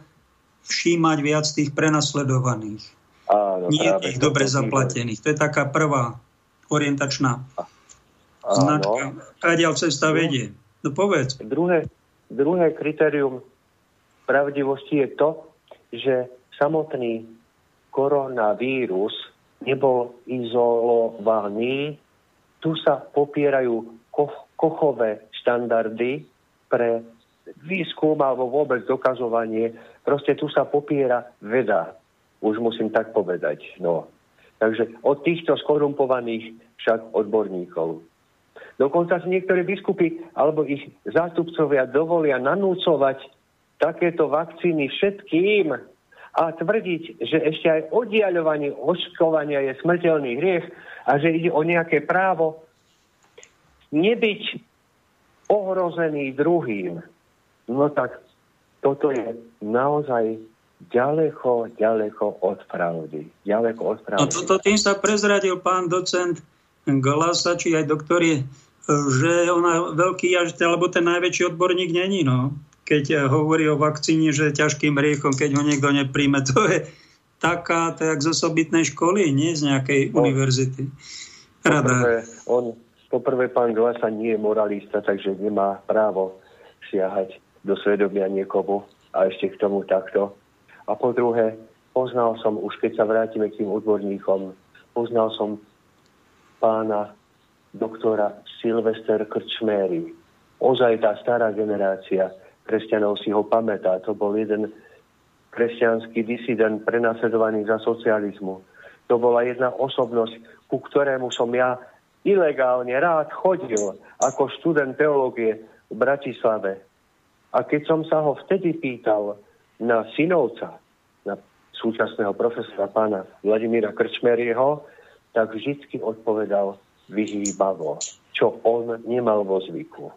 Speaker 1: všímať viac tých prenasledovaných. Áno, Nie tých dobre zaplatených. To je taká prvá orientačná Áno. značka. Kadiaľ cesta vedie. No povedz.
Speaker 4: Druhé, druhé kritérium pravdivosti je to, že samotný koronavírus nebol izolovaný. Tu sa popierajú ko- kochové štandardy pre výskum alebo vôbec dokazovanie. Proste tu sa popiera veda už musím tak povedať. No. Takže od týchto skorumpovaných však odborníkov. Dokonca si niektoré biskupy alebo ich zástupcovia dovolia nanúcovať takéto vakcíny všetkým a tvrdiť, že ešte aj oddiaľovanie očkovania je smrteľný hriech a že ide o nejaké právo nebyť ohrozený druhým. No tak toto je naozaj ďaleko, ďaleko od pravdy. Ďaleko od pravdy.
Speaker 1: No toto tým sa prezradil pán docent Galasa, či aj doktorie, že ona veľký jažiteľ, alebo ten najväčší odborník není, no. Keď hovorí o vakcíne, že je ťažkým riechom, keď ho niekto nepríjme, to je taká, to je z osobitnej školy, nie z nejakej on, univerzity.
Speaker 4: Poprvé, on, poprvé, pán Glasa nie je moralista, takže nemá právo siahať do svedomia niekomu a ešte k tomu takto a po druhé, poznal som, už keď sa vrátime k tým odborníkom, poznal som pána doktora Silvester Krčméry. Ozaj tá stará generácia kresťanov si ho pamätá. To bol jeden kresťanský disident prenasledovaný za socializmu. To bola jedna osobnosť, ku ktorému som ja ilegálne rád chodil ako študent teológie v Bratislave. A keď som sa ho vtedy pýtal, na synovca, na súčasného profesora pána Vladimíra Krčmerieho, tak vždy odpovedal vyhýbavo, čo on nemal vo zvyku.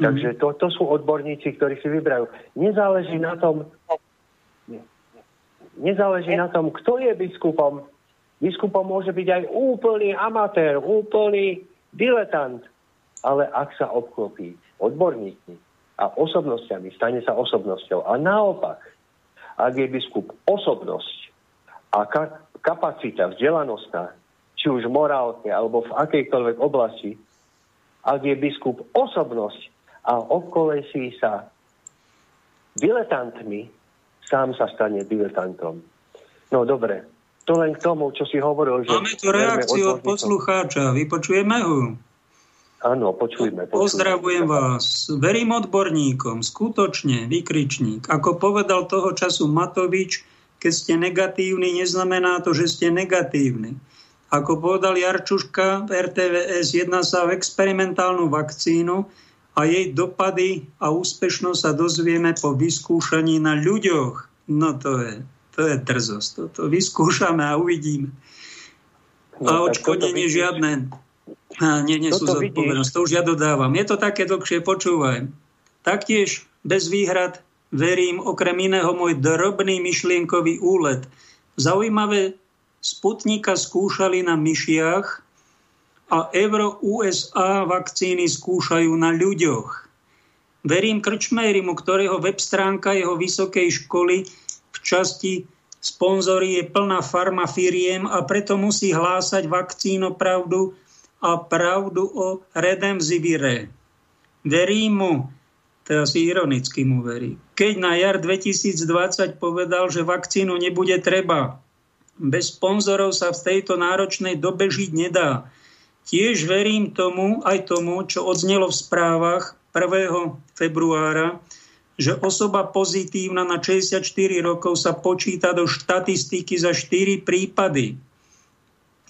Speaker 4: Mm. Takže to, to sú odborníci, ktorí si vybrajú. Nezáleží na tom, nezáleží na tom, kto je biskupom. Biskupom môže byť aj úplný amatér, úplný diletant. Ale ak sa obklopí odborníkmi, a osobnosťami, stane sa osobnosťou. A naopak, ak je biskup osobnosť a ka- kapacita vzdelanostná, či už morálne alebo v akejkoľvek oblasti, ak je biskup osobnosť a obkolesí sa diletantmi, sám sa stane diletantom. No dobre, to len k tomu, čo si hovoril. Že
Speaker 1: Máme tu reakciu od poslucháča, vypočujeme ho.
Speaker 4: Áno, počujme, počujme.
Speaker 1: Pozdravujem vás. Verím odborníkom, skutočne, vykričník. Ako povedal toho času Matovič, keď ste negatívni, neznamená to, že ste negatívni. Ako povedal Jarčuška v RTVS, jedná sa o experimentálnu vakcínu a jej dopady a úspešnosť sa dozvieme po vyskúšaní na ľuďoch. No to je, to je drzosť. Toto vyskúšame a uvidíme. No, a odškodenie žiadne a nie, nie sú zodpovednosť. To už ja dodávam. Je to také dlhšie, počúvaj. Taktiež bez výhrad verím okrem iného môj drobný myšlienkový úlet. Zaujímavé Sputnika skúšali na myšiach a Euro-USA vakcíny skúšajú na ľuďoch. Verím Krčmerimu, ktorého web stránka jeho vysokej školy v časti sponzory je plná farmafiriem a preto musí hlásať vakcíno pravdu a pravdu o redemzivire. Verím mu, to asi ironicky mu verí. Keď na jar 2020 povedal, že vakcínu nebude treba, bez sponzorov sa v tejto náročnej dobe žiť nedá. Tiež verím tomu, aj tomu, čo odznelo v správach 1. februára, že osoba pozitívna na 64 rokov sa počíta do štatistiky za 4 prípady.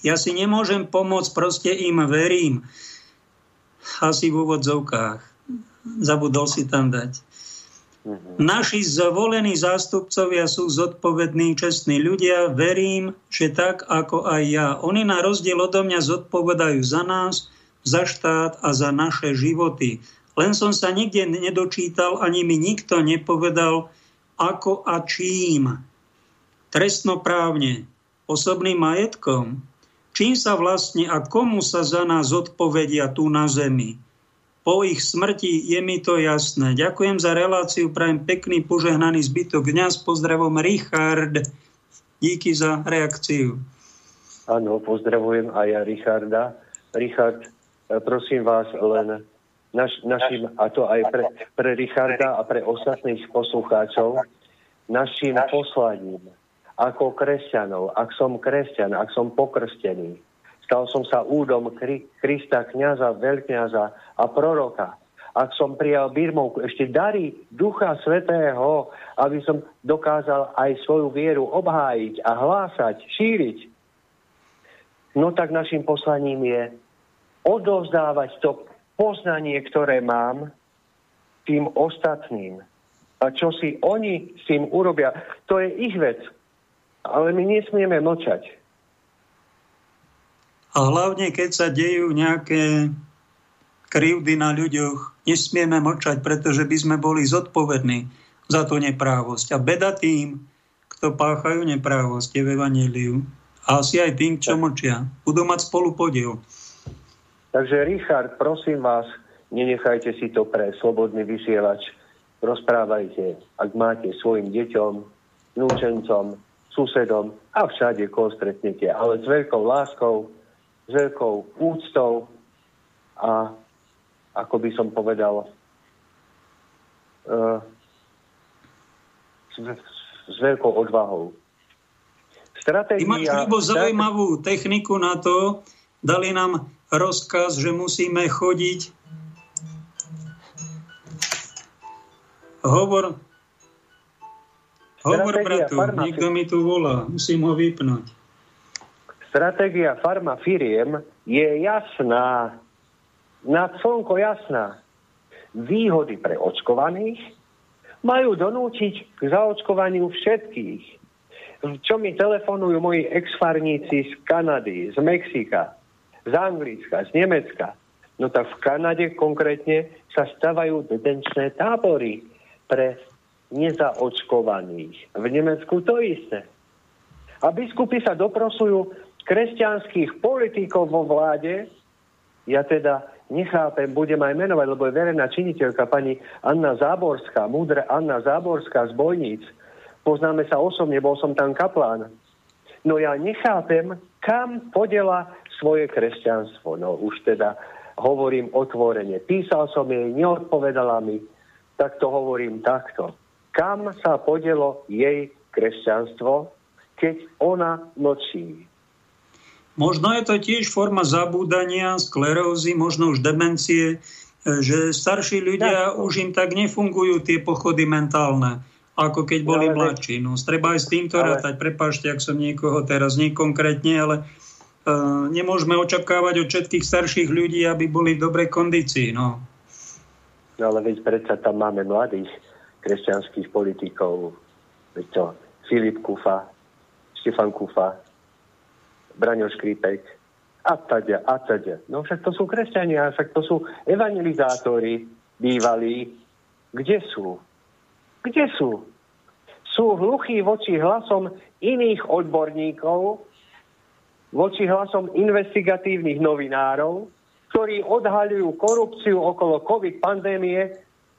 Speaker 1: Ja si nemôžem pomôcť, proste im verím. Asi v úvodzovkách. Zabudol si tam dať. Mhm. Naši zvolení zástupcovia sú zodpovední, čestní ľudia. Verím, že tak ako aj ja. Oni na rozdiel odo mňa zodpovedajú za nás, za štát a za naše životy. Len som sa nikde nedočítal, ani mi nikto nepovedal, ako a čím. Trestnoprávne, osobným majetkom, čím sa vlastne a komu sa za nás odpovedia tu na zemi. Po ich smrti je mi to jasné. Ďakujem za reláciu, prajem pekný, požehnaný zbytok dňa. S pozdravom Richard. Díky za reakciu.
Speaker 4: Áno, pozdravujem aj ja Richarda. Richard, prosím vás len naš, našim, a to aj pre, pre Richarda a pre ostatných poslucháčov, našim poslaním ako kresťanov, ak som kresťan, ak som pokrstený, stal som sa údom Kri- Krista, kniaza, veľkňaza a proroka. Ak som prijal birmovku, ešte darí Ducha Svetého, aby som dokázal aj svoju vieru obhájiť a hlásať, šíriť. No tak našim poslaním je odovzdávať to poznanie, ktoré mám, tým ostatným. A čo si oni s tým urobia, to je ich vec. Ale my nesmieme mlčať.
Speaker 1: A hlavne, keď sa dejú nejaké krivdy na ľuďoch, nesmieme mlčať, pretože by sme boli zodpovední za tú neprávosť. A beda tým, kto páchajú neprávosť je v Evangeliu. A asi aj tým, čo mlčia. Budú mať spolu podiel.
Speaker 4: Takže Richard, prosím vás, nenechajte si to pre slobodný vysielač. Rozprávajte, ak máte svojim deťom, núčencom, susedom a všade, koho stretnete. Ale s veľkou láskou, s veľkou úctou a ako by som povedal, uh, s, s veľkou odvahou.
Speaker 1: Stratégia... Ty máš Libo, zaujímavú techniku na to. Dali nám rozkaz, že musíme chodiť. Hovor, Hovor, bratu, farma... niekto mi tu volá, musím ho vypnúť.
Speaker 4: Stratégia farmafiriem je jasná, na slnko jasná. Výhody pre očkovaných majú donútiť k zaočkovaniu všetkých. Čo mi telefonujú moji exfarníci z Kanady, z Mexika, z Anglicka, z Nemecka. No tak v Kanade konkrétne sa stavajú detenčné tábory pre nezaočkovaných. V Nemecku to isté. A biskupy sa doprosujú kresťanských politikov vo vláde. Ja teda nechápem, budem aj menovať, lebo je verejná činiteľka pani Anna Záborská, múdre Anna Záborská z Bojníc. Poznáme sa osobne, bol som tam kaplán. No ja nechápem, kam podela svoje kresťanstvo. No už teda hovorím otvorene. Písal som jej, neodpovedala mi, tak to hovorím takto kam sa podelo jej kresťanstvo, keď ona mlčí.
Speaker 1: Možno je to tiež forma zabúdania, sklerózy, možno už demencie, e, že starší ľudia tak. už im tak nefungujú tie pochody mentálne, ako keď boli ale, mladší. No, treba aj s týmto ale... rátať. Prepašte, ak som niekoho teraz nekonkrétne, ale uh, nemôžeme očakávať od všetkých starších ľudí, aby boli v dobrej kondícii. No.
Speaker 4: no ale veď predsa tam máme mladých kresťanských politikov. To Filip Kufa, Štefan Kufa, Braňo Škripek a teda, a teda. No však to sú kresťania, však to sú evangelizátori bývalí. Kde sú? Kde sú? Sú hluchí voči hlasom iných odborníkov, voči hlasom investigatívnych novinárov, ktorí odhaľujú korupciu okolo COVID pandémie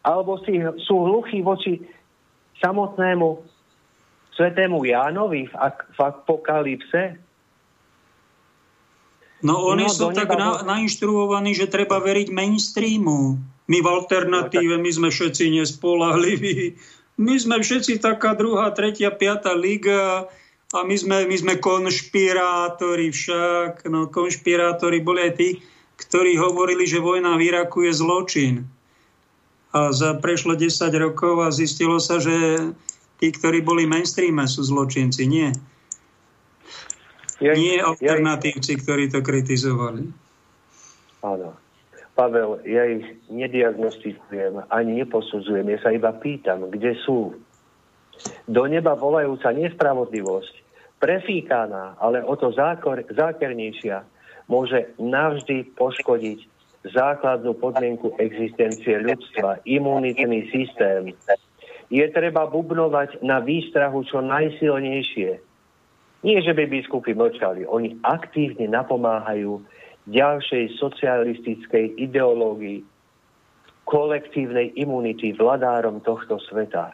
Speaker 4: alebo si, sú hluchí voči samotnému svetému Jánovi v, v apokalypse?
Speaker 1: No oni no, sú tak na, nainštruovaní, že treba veriť mainstreamu. My v alternatíve, my sme všetci nespolahliví. My sme všetci taká druhá, tretia, piata liga a my sme, my sme konšpirátori však. No konšpirátori boli aj tí, ktorí hovorili, že vojna v Iraku je zločin. A za prešlo 10 rokov a zistilo sa, že tí, ktorí boli mainstreame, sú zločinci. Nie. Ja, Nie alternatívci, ja, ktorí to kritizovali.
Speaker 4: Áno. Pavel, ja ich nediagnostikujem, ani neposudzujem. Ja sa iba pýtam, kde sú. Do neba volajúca nespravodlivosť, prefíkaná, ale o to zákor, zákernejšia, môže navždy poškodiť základnú podmienku existencie ľudstva, imunitný systém. Je treba bubnovať na výstrahu čo najsilnejšie, nie, že by biskupy mlčali, oni aktívne napomáhajú ďalšej socialistickej ideológii kolektívnej imunity vladárom tohto sveta.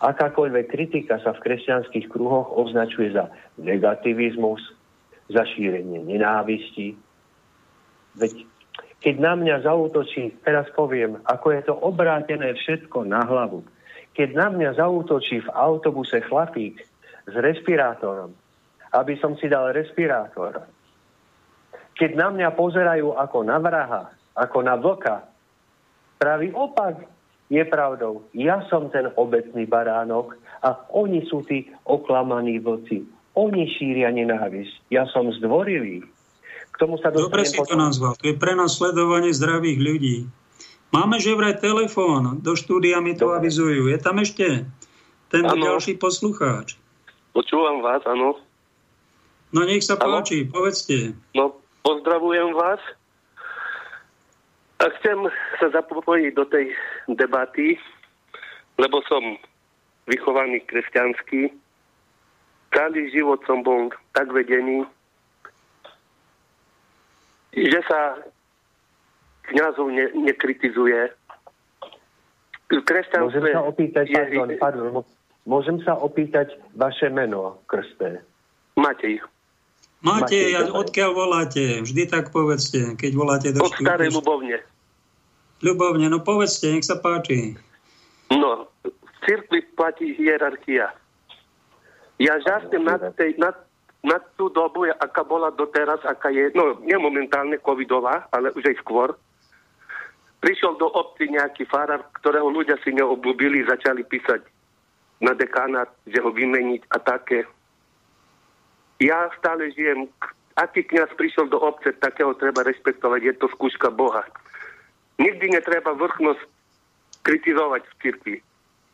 Speaker 4: Akákoľvek kritika sa v kresťanských kruhoch označuje za negativizmus, za šírenie nenávisti. Veď keď na mňa zautočí, teraz poviem, ako je to obrátené všetko na hlavu. Keď na mňa zautočí v autobuse chlapík s respirátorom, aby som si dal respirátor. Keď na mňa pozerajú ako na vraha, ako na vlka, pravý opak je pravdou. Ja som ten obecný baránok a oni sú tí oklamaní vlci. Oni šíria nenávisť. Ja som zdvorilý.
Speaker 1: Tomu sa Dobre si potom... to nazval. To je pre nás sledovanie zdravých ľudí. Máme že vraj telefón. Do štúdia mi to Dobre. avizujú. Je tam ešte ten ďalší poslucháč.
Speaker 5: Počúvam vás, áno.
Speaker 1: No nech sa ano? páči, povedzte.
Speaker 5: No, pozdravujem vás. A chcem sa zapojiť do tej debaty, lebo som vychovaný kresťanský. Celý život som bol tak vedený, že sa kniazov ne, nekritizuje.
Speaker 4: Kresťanstve... Môžem sa opýtať, je... pardon, pardon, Môžem sa opýtať vaše meno, krsté?
Speaker 5: Matej.
Speaker 1: Matej, Matej odkiaľ voláte? Vždy tak povedzte, keď voláte do
Speaker 5: Od starej Ľubovne.
Speaker 1: Ľubovne, no povedzte, nech sa páči.
Speaker 5: No, v cirkvi platí hierarchia. Ja žasnem na, tej, na, na tú dobu, aká bola doteraz, aká je, no nie momentálne covidová, ale už aj skôr. Prišiel do obci nejaký farár, ktorého ľudia si neobľúbili, začali písať na dekánat, že ho vymeniť a také. Ja stále žijem, aký kniaz prišiel do obce, takého treba respektovať, je to skúška Boha. Nikdy netreba vrchnosť kritizovať v cirkvi.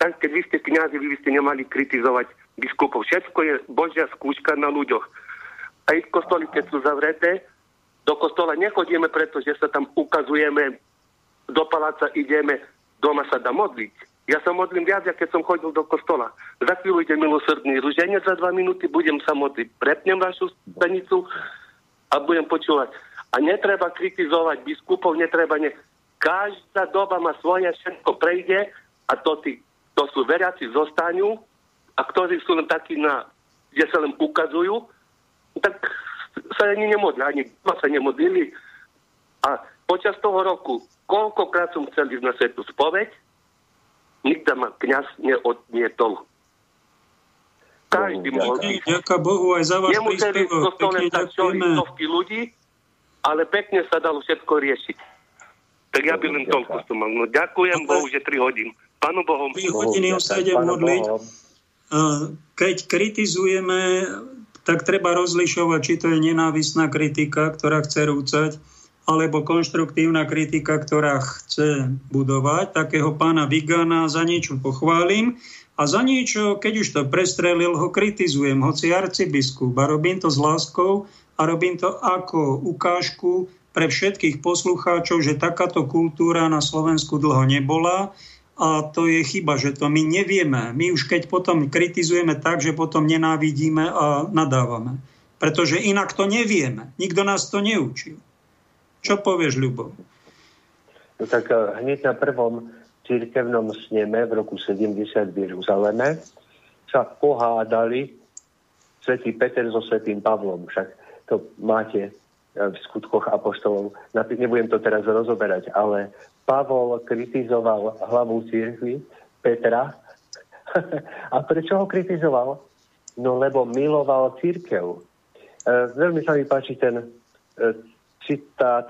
Speaker 5: Tak, keď vy ste kniazy, vy by ste nemali kritizovať biskupov. Všetko je Božia skúška na ľuďoch. Aj v kostoli, keď sú zavreté, do kostola nechodíme, pretože sa tam ukazujeme, do paláca ideme, doma sa dá modliť ja sa modlím viac, keď som chodil do kostola. Za chvíľu ide milosrdný ruženec za dva minúty, budem sa modliť. Prepnem vašu stanicu a budem počúvať. A netreba kritizovať biskupov, netreba ne... Každá doba má svoje, všetko prejde a to, tí, to sú veriaci zostanú a ktorí sú len takí na, kde sa len ukazujú, tak sa ani nemodlia, ani sa nemodlili. A počas toho roku, koľkokrát som chcel ísť na svetu spoveď, Nikto ma kniaz neodmietol.
Speaker 1: Každý mohol ísť. Ďaká Bohu aj za váš
Speaker 5: Nemuseli v kostole stovky ľudí, ale pekne sa dalo všetko riešiť. Tak ja by len toľko som mal. No ďakujem Bohu, že 3 hodín. Pánu Bohom.
Speaker 1: 3 hodiny sa idem modliť. Keď kritizujeme, tak treba rozlišovať, či to je nenávisná kritika, ktorá chce rúcať, alebo konštruktívna kritika, ktorá chce budovať. Takého pána Vigana za niečo pochválim a za niečo, keď už to prestrelil, ho kritizujem, hoci arcibiskup. A robím to s láskou a robím to ako ukážku pre všetkých poslucháčov, že takáto kultúra na Slovensku dlho nebola a to je chyba, že to my nevieme. My už keď potom kritizujeme tak, že potom nenávidíme a nadávame. Pretože inak to nevieme. Nikto nás to neučil. Čo povieš, Ľubo?
Speaker 4: No tak eh, hneď na prvom církevnom sneme v roku 70 v Jeruzaleme sa pohádali svätý Peter so svätým Pavlom. Však to máte v skutkoch apoštolov. Nebudem to teraz rozoberať, ale Pavol kritizoval hlavu církvy Petra. A prečo ho kritizoval? No lebo miloval církev. E, veľmi sa mi páči ten e, citát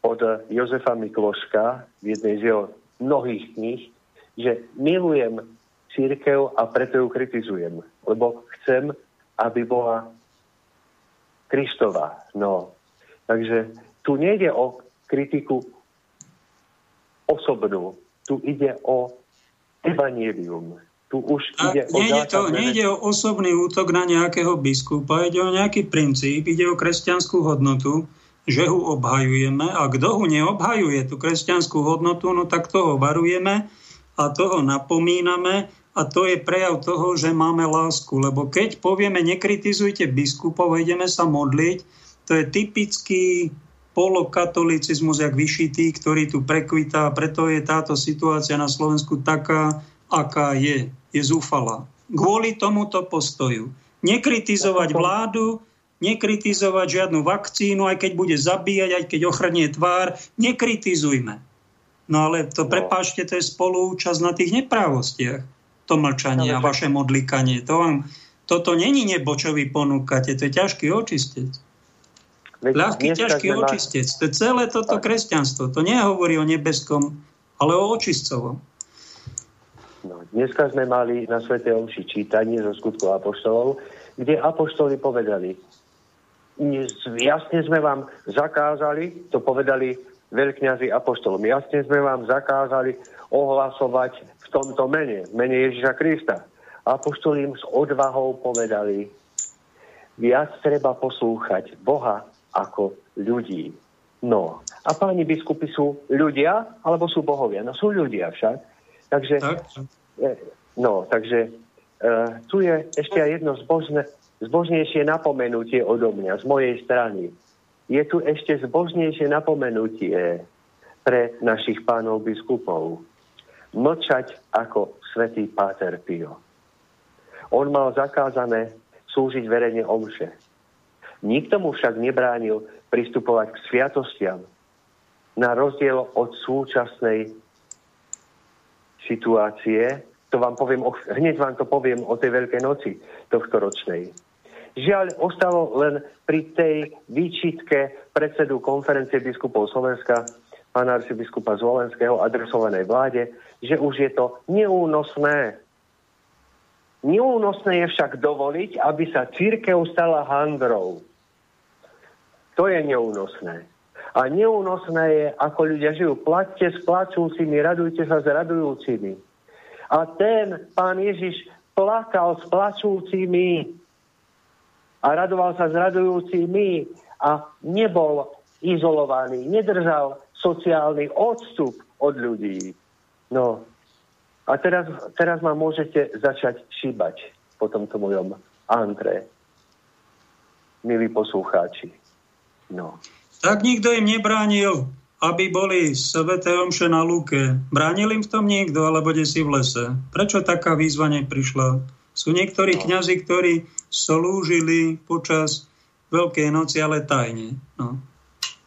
Speaker 4: od Jozefa Mikloška v jednej z jeho mnohých kníh, že milujem církev a preto ju kritizujem, lebo chcem, aby bola Kristová. No, Takže tu nejde o kritiku osobnú, tu ide o evanielium. Tu už ide o
Speaker 1: nejde, to, nejde o osobný útok na nejakého biskupa, ide o nejaký princíp, ide o kresťanskú hodnotu, že ho obhajujeme a kto ho neobhajuje, tú kresťanskú hodnotu, no tak toho varujeme a toho napomíname a to je prejav toho, že máme lásku. Lebo keď povieme, nekritizujte biskupov, ideme sa modliť, to je typický polokatolicizmus, jak vyšitý, ktorý tu prekvitá. Preto je táto situácia na Slovensku taká, aká je. Je zúfala. Kvôli tomuto postoju. Nekritizovať vládu, nekritizovať žiadnu vakcínu, aj keď bude zabíjať, aj keď ochrnie tvár, nekritizujme. No ale to, no. prepáčte, to je spolúčasť na tých neprávostiach. To mlčanie a vaše modlikanie. To vám, toto není nebo, čo vy ponúkate, to je ťažký očistec. Ľahký, ťažký mali... očistec. To je celé toto kresťanstvo. To nehovorí o nebeskom, ale o očistcovom.
Speaker 4: No, dneska sme mali na Svete Omši čítanie zo skutku Apoštolov, kde Apoštoli povedali, jasne sme vám zakázali, to povedali veľkňazi Apoštolom, jasne sme vám zakázali ohlasovať v tomto mene, mene Ježiša Krista. Apoštoli im s odvahou povedali, viac treba poslúchať Boha ako ľudí. No, a páni biskupy sú ľudia, alebo sú bohovia? No sú ľudia však. Takže, e, no, takže e, tu je ešte aj jedno zbožné, zbožnejšie napomenutie odo mňa, z mojej strany. Je tu ešte zbožnejšie napomenutie pre našich pánov biskupov. Mlčať ako svätý Páter Pio. On mal zakázané slúžiť verejne omše. Nikto mu však nebránil pristupovať k sviatostiam. Na rozdiel od súčasnej situácie, to vám poviem, hneď vám to poviem o tej Veľkej noci tohto ročnej. Žiaľ, ostalo len pri tej výčitke predsedu konferencie biskupov Slovenska, pána arcibiskupa Zvolenského, adresovanej vláde, že už je to neúnosné. Neúnosné je však dovoliť, aby sa církev stala handrou. To je neúnosné. A neúnosné je, ako ľudia žijú. Platte s plačúcimi, radujte sa s radujúcimi. A ten pán Ježiš plakal s plačúcimi a radoval sa s radujúcimi a nebol izolovaný, nedržal sociálny odstup od ľudí. No a teraz, teraz ma môžete začať šíbať po tomto mojom antre, milí poslucháči. No.
Speaker 1: Tak nikto im nebránil, aby boli sveté omše na lúke. Bránil im v tom niekto, alebo kde si v lese. Prečo taká výzva neprišla? Sú niektorí no. kňazi, ktorí slúžili počas Veľkej noci, ale tajne. No.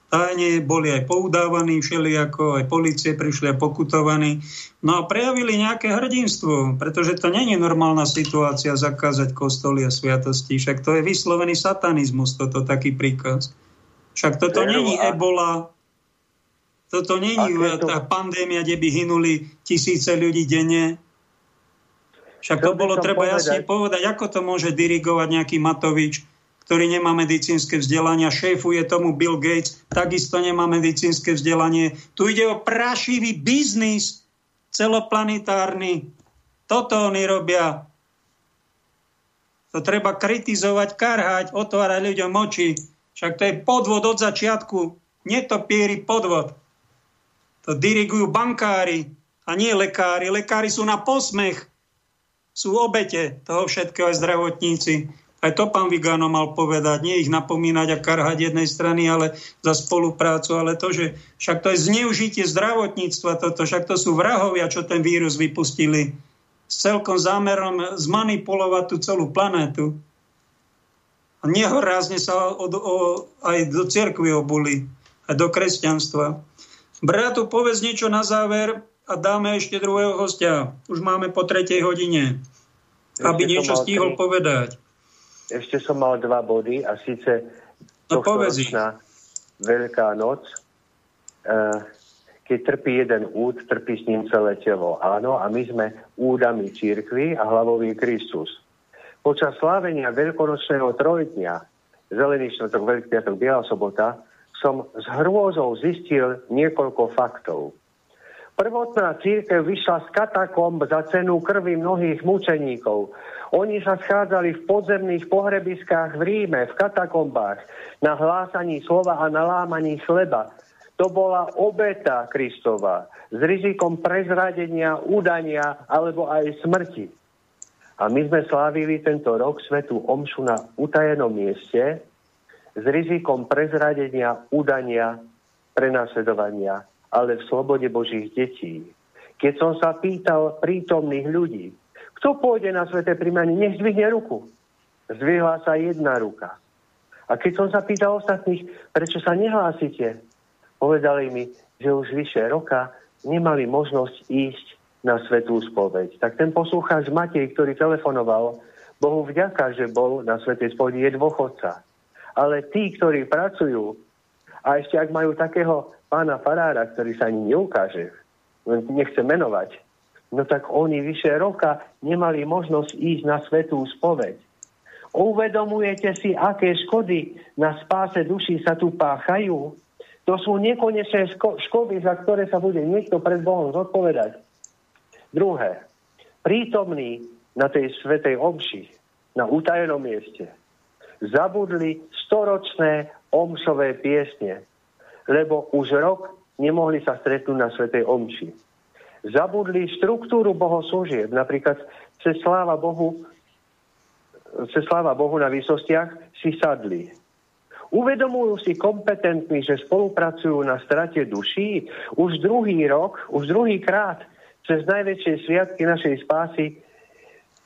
Speaker 1: Tajne boli aj poudávaní všelijako, aj policie prišli a pokutovaní. No a prejavili nejaké hrdinstvo, pretože to není normálna situácia zakázať kostoly a sviatosti. Však to je vyslovený satanizmus, toto taký príkaz. Však toto není ebola, toto není to... pandémia, kde by hynuli tisíce ľudí denne. Však to bolo treba povedať. jasne povedať, ako to môže dirigovať nejaký Matovič, ktorý nemá medicínske vzdelanie, šéfuje tomu Bill Gates, takisto nemá medicínske vzdelanie. Tu ide o prašivý biznis celoplanetárny. Toto oni robia. To treba kritizovať, karhať, otvárať ľuďom oči. Však to je podvod od začiatku. Netopierí podvod. To dirigujú bankári a nie lekári. Lekári sú na posmech. Sú obete toho všetkého aj zdravotníci. Aj to pán Vigano mal povedať, nie ich napomínať a karhať jednej strany, ale za spoluprácu, ale to, že však to je zneužitie zdravotníctva, toto, však to sú vrahovia, čo ten vírus vypustili s celkom zámerom zmanipulovať tú celú planétu. A nehorázne sa od, o, aj do cirkvi obuli, aj do kresťanstva. Bratu, povedz niečo na záver a dáme ešte druhého hostia. Už máme po tretej hodine, ešte aby niečo stihol tri... povedať.
Speaker 4: Ešte som mal dva body a síce no, Veľká noc, uh, keď trpí jeden úd, trpí s ním celé telo. Áno, a my sme údami církvy a hlavový Kristus. Počas slávenia veľkonočného trojdňa, Zelený štvrtok, Veľký piatok, Biela sobota, som s hrôzou zistil niekoľko faktov. Prvotná církev vyšla z katakomb za cenu krvi mnohých mučeníkov. Oni sa schádzali v podzemných pohrebiskách v Ríme, v katakombách, na hlásaní slova a na lámaní chleba. To bola obeta Kristova s rizikom prezradenia, udania alebo aj smrti. A my sme slávili tento rok svetú omšu na utajenom mieste s rizikom prezradenia, udania, prenasledovania, ale v slobode Božích detí. Keď som sa pýtal prítomných ľudí, kto pôjde na sveté príjmanie, nech zdvihne ruku. Zdvihla sa jedna ruka. A keď som sa pýtal ostatných, prečo sa nehlásite, Povedali mi, že už vyše roka nemali možnosť ísť na svetú spoveď. Tak ten poslucháč Matej, ktorý telefonoval, Bohu vďaka, že bol na svetej spovedi, je dôchodca. Ale tí, ktorí pracujú, a ešte ak majú takého pána Farára, ktorý sa ani neukáže, nechce menovať, no tak oni vyše roka nemali možnosť ísť na svetú spoveď. Uvedomujete si, aké škody na spáse duší sa tu páchajú? To sú nekonečné ško- škody, za ktoré sa bude niekto pred Bohom zodpovedať. Druhé, prítomní na tej svetej omši, na utajenom mieste, zabudli storočné omšové piesne, lebo už rok nemohli sa stretnúť na svetej omši. Zabudli štruktúru bohoslúžieb, napríklad cez sláva Bohu, cez sláva Bohu na výsostiach si sadli Uvedomujú si kompetentní, že spolupracujú na strate duší? Už druhý rok, už druhý krát cez najväčšie sviatky našej spásy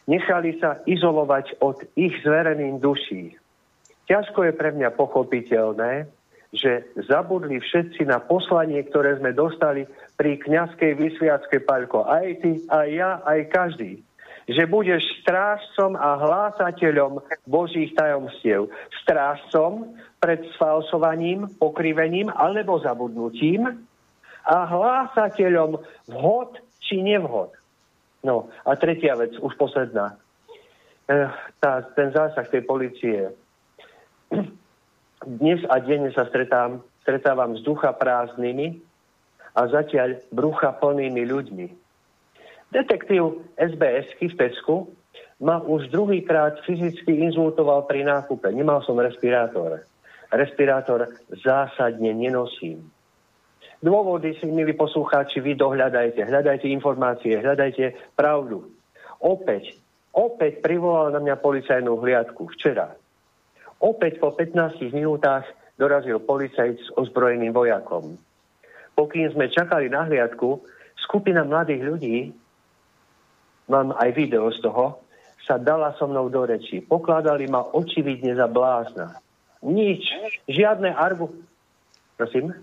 Speaker 4: nechali sa izolovať od ich zverených duší. Ťažko je pre mňa pochopiteľné, že zabudli všetci na poslanie, ktoré sme dostali pri kňazskej vysviackej paľko. Aj ty, aj ja, aj každý že budeš strážcom a hlásateľom Božích tajomstiev. Strážcom pred sfalsovaním, pokrivením alebo zabudnutím a hlásateľom vhod či nevhod. No a tretia vec, už posledná. E, tá, ten zásah tej policie. Dnes a denne sa stretám, stretávam s ducha prázdnymi a zatiaľ brucha plnými ľuďmi Detektív SBS v Pesku ma už druhýkrát fyzicky inzultoval pri nákupe. Nemal som respirátor. Respirátor zásadne nenosím. Dôvody si, milí poslucháči, vy dohľadajte. Hľadajte informácie, hľadajte pravdu. Opäť, opäť privolal na mňa policajnú hliadku včera. Opäť po 15 minútach dorazil policajt s ozbrojeným vojakom. Pokým sme čakali na hliadku, skupina mladých ľudí mám aj video z toho, sa dala so mnou do reči. Pokladali ma očividne za blázna. Nič, žiadne argu... Prosím?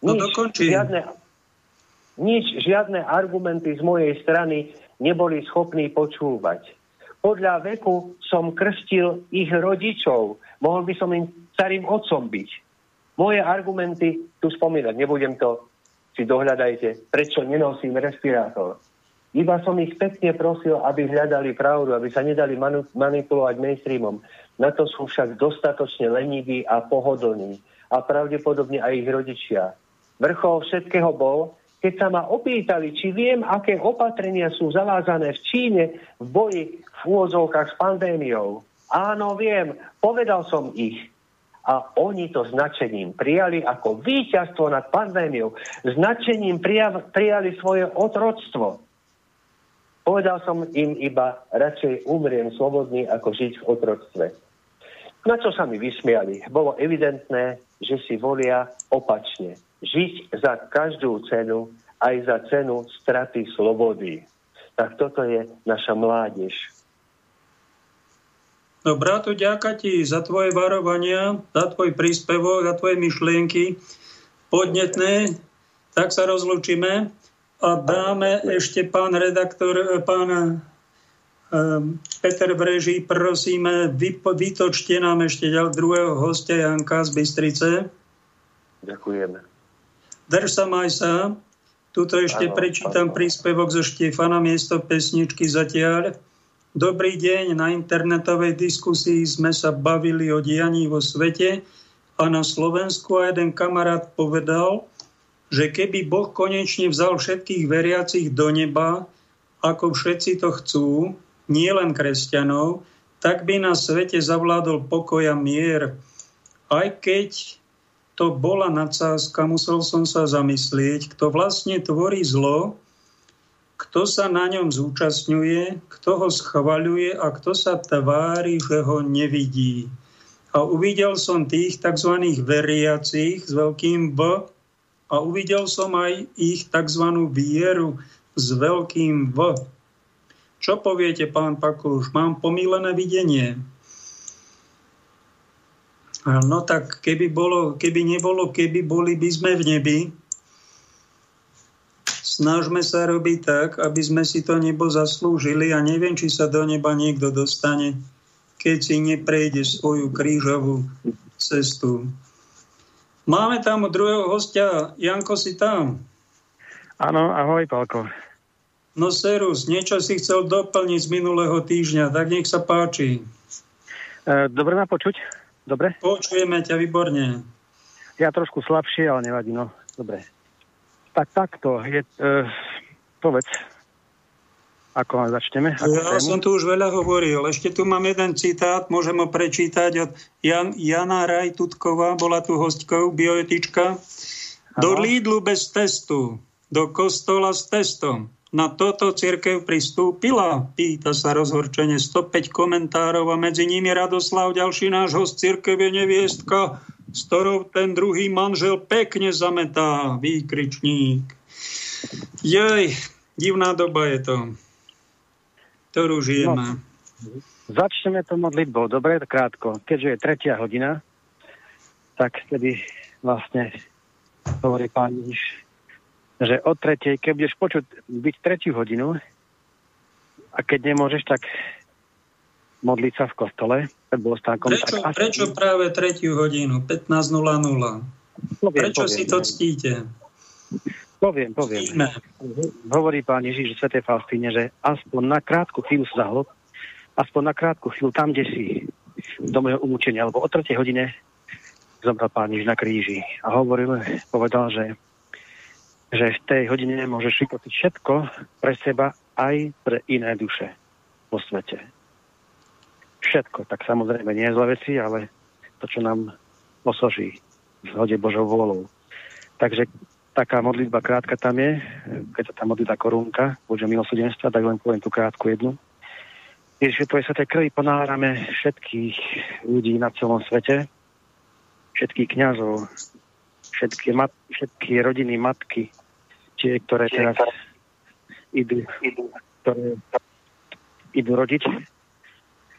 Speaker 1: No nič, no
Speaker 4: žiadne, nič, žiadne argumenty z mojej strany neboli schopní počúvať. Podľa veku som krstil ich rodičov. Mohol by som im starým otcom byť. Moje argumenty tu spomínať, nebudem to, si dohľadajte, prečo nenosím respirátor. Iba som ich pekne prosil, aby hľadali pravdu, aby sa nedali manu- manipulovať mainstreamom. Na to sú však dostatočne leniví a pohodlní. A pravdepodobne aj ich rodičia. Vrchol všetkého bol, keď sa ma opýtali, či viem, aké opatrenia sú zavázané v Číne v boji v úvodzovkách s pandémiou. Áno, viem, povedal som ich. A oni to značením prijali ako víťazstvo nad pandémiou. Značením prijali svoje otroctvo. Povedal som im iba, radšej umriem slobodný, ako žiť v otroctve. Na čo sa mi vysmiali? Bolo evidentné, že si volia opačne. Žiť za každú cenu aj za cenu straty slobody. Tak toto je naša mládež.
Speaker 1: No bratu, ďaká ti za tvoje varovania, za tvoj príspevok, za tvoje myšlienky podnetné. Tak sa rozlučíme a dáme ešte pán redaktor, pán Ehm, Peter Breží, prosíme, vytočte nám ešte ďal druhého hostia Janka z Bystrice.
Speaker 4: Ďakujeme.
Speaker 1: Drž sa, maj sa. Tuto ešte ano, prečítam ano. príspevok zo Štefana miesto pesničky zatiaľ. Dobrý deň, na internetovej diskusii sme sa bavili o dianí vo svete a na Slovensku a jeden kamarát povedal, že keby Boh konečne vzal všetkých veriacich do neba, ako všetci to chcú, nielen kresťanov, tak by na svete zavládol pokoj a mier. Aj keď to bola nadsázka, musel som sa zamyslieť, kto vlastne tvorí zlo, kto sa na ňom zúčastňuje, kto ho schvaľuje a kto sa tvári, že ho nevidí. A uvidel som tých tzv. veriacich s veľkým B a uvidel som aj ich tzv. vieru s veľkým V. Čo poviete, pán Pakluš? Mám pomílené videnie. No tak keby, bolo, keby nebolo, keby boli by sme v nebi, snažme sa robiť tak, aby sme si to nebo zaslúžili a neviem, či sa do neba niekto dostane, keď si neprejde svoju krížovú cestu. Máme tam druhého hostia. Janko, si tam?
Speaker 6: Áno, ahoj, Palko.
Speaker 1: No Serus, niečo si chcel doplniť z minulého týždňa, tak nech sa páči.
Speaker 6: E, dobre ma počuť? Dobre?
Speaker 1: Počujeme ťa výborne.
Speaker 6: Ja trošku slabšie, ale nevadí, no. Dobre. Tak takto, je, uh, povedz, ako začneme? Ako
Speaker 1: ja tému? som tu už veľa hovoril. Ešte tu mám jeden citát, môžem ho prečítať od Jan, Jana Rajtutkova, bola tu hostkou, bioetička. Do Lidlu bez testu, do kostola s testom na toto církev pristúpila? Pýta sa rozhorčenie 105 komentárov a medzi nimi Radoslav, ďalší náš host církev je neviestka, s ktorou ten druhý manžel pekne zametá, výkričník. Jej, divná doba je to, ktorú žijeme.
Speaker 6: No, začneme to modlitbou, dobre, krátko. Keďže je tretia hodina, tak tedy vlastne hovorí pán Ježiš, že od tretej, keď budeš počuť byť tretiu hodinu a keď nemôžeš, tak modliť sa v kostole pred bohostánkom.
Speaker 1: Prečo, tak prečo práve tretiu hodinu, 15.00? Poviem, prečo poviem, si to ctíte?
Speaker 6: Poviem, poviem. Ctíme. Hovorí pán Ježíš v Sv. Faustine, že aspoň na krátku chvíľu sa zahlob, aspoň na krátku chvíľu tam, kde si do môjho umúčenia, alebo o tretej hodine zomrel pán Ježíš na kríži. A hovoril, povedal, že že v tej hodine môžeš vykotiť všetko pre seba aj pre iné duše vo svete. Všetko, tak samozrejme nie zlé veci, ale to, čo nám osoží v zhode Božou volou. Takže taká modlitba krátka tam je, keď sa tá korunka Božia milosrdenstva, tak len poviem tú krátku jednu. Ježiš, tvoje sveté krvi ponárame všetkých ľudí na celom svete, všetkých kňazov, všetky, mat, všetky rodiny, matky, tie, ktoré teraz idú, ktoré idú rodiť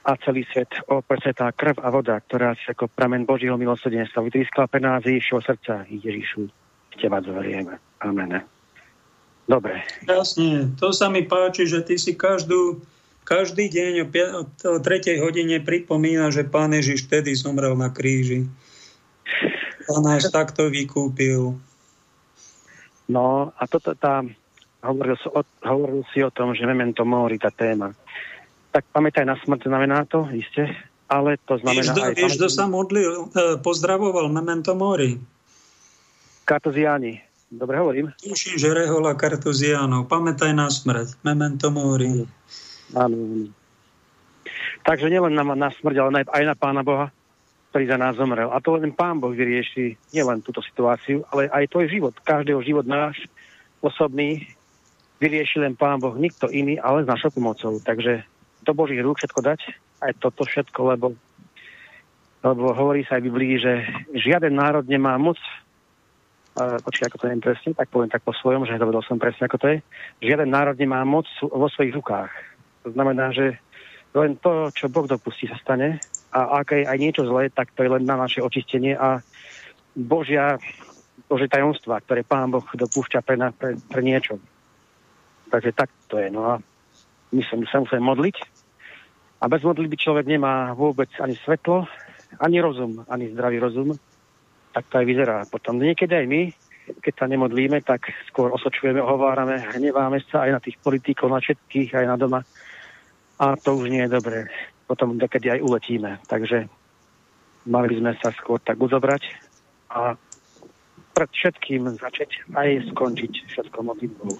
Speaker 6: a celý svet oprce tá krv a voda, ktorá si ako pramen Božího milosrdenstva vytrískala pre nás Ježišho srdca. Ježišu, v teba zverieme. Amen. Dobre.
Speaker 1: Jasne, to sa mi páči, že ty si každú, každý deň o, o 3. hodine pripomína, že Pán Ježiš vtedy zomrel na kríži. A nás takto vykúpil.
Speaker 6: No a toto tá, hovoril, o, hovoril si o tom, že memento mori, tá téma. Tak pamätaj na smrť znamená to, iste, ale to znamená
Speaker 1: vieš,
Speaker 6: aj...
Speaker 1: Vieš, kto sa modlil, e, pozdravoval memento mori?
Speaker 6: Kartuziani. Dobre hovorím?
Speaker 1: Tuším, že Rehola Kartuzianov. Pamätaj na smrť. Memento mori.
Speaker 6: Áno. Takže nielen na, na smrť, ale aj na Pána Boha ktorý za nás zomrel. A to len Pán Boh vyrieši nielen túto situáciu, ale aj tvoj život, každého život náš osobný, vyrieši len Pán Boh, nikto iný, ale s našou pomocou. Takže do Božích rúk všetko dať, aj toto všetko, lebo, lebo hovorí sa aj v Biblii, že žiaden národ nemá moc počkaj, ako to je presne, tak poviem tak po svojom, že dovedol som presne, ako to je. Žiaden národ nemá moc vo svojich rukách. To znamená, že len to, čo Boh dopustí, sa stane a ak je aj niečo zlé, tak to je len na naše očistenie a Božia, Bože tajomstva, ktoré Pán Boh dopúšťa pre, pre, pre niečo. Takže tak to je. No a my sa, my sa musíme modliť a bez modlitby človek nemá vôbec ani svetlo, ani rozum, ani zdravý rozum. Tak to aj vyzerá. Potom niekedy aj my, keď sa nemodlíme, tak skôr osočujeme, ohovárame, hneváme sa aj na tých politikov, na všetkých, aj na doma. A to už nie je dobré. Potom niekedy aj uletíme. Takže mali by sme sa skôr tak uzobrať a pred všetkým začať aj skončiť všetko modlitbou.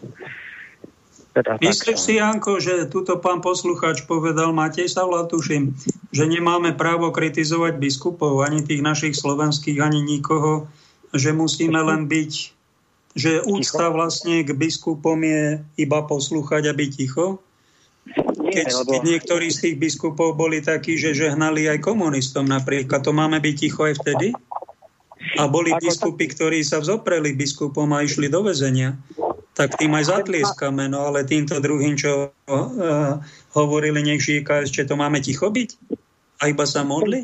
Speaker 1: Teda, Myslíš si, Janko, že tuto pán poslucháč povedal, Matej sa tuším, že nemáme právo kritizovať biskupov, ani tých našich slovenských, ani nikoho, že musíme len byť, že úcta vlastne k biskupom je iba poslúchať a byť ticho? Keď, keď niektorí z tých biskupov boli takí, že žehnali aj komunistom napríklad, to máme byť ticho aj vtedy? A boli biskupy, ktorí sa vzopreli biskupom a išli do väzenia tak tým aj zatlieskame, no ale týmto druhým, čo uh, hovorili, nech žije ešte to máme ticho byť? A iba sa modli?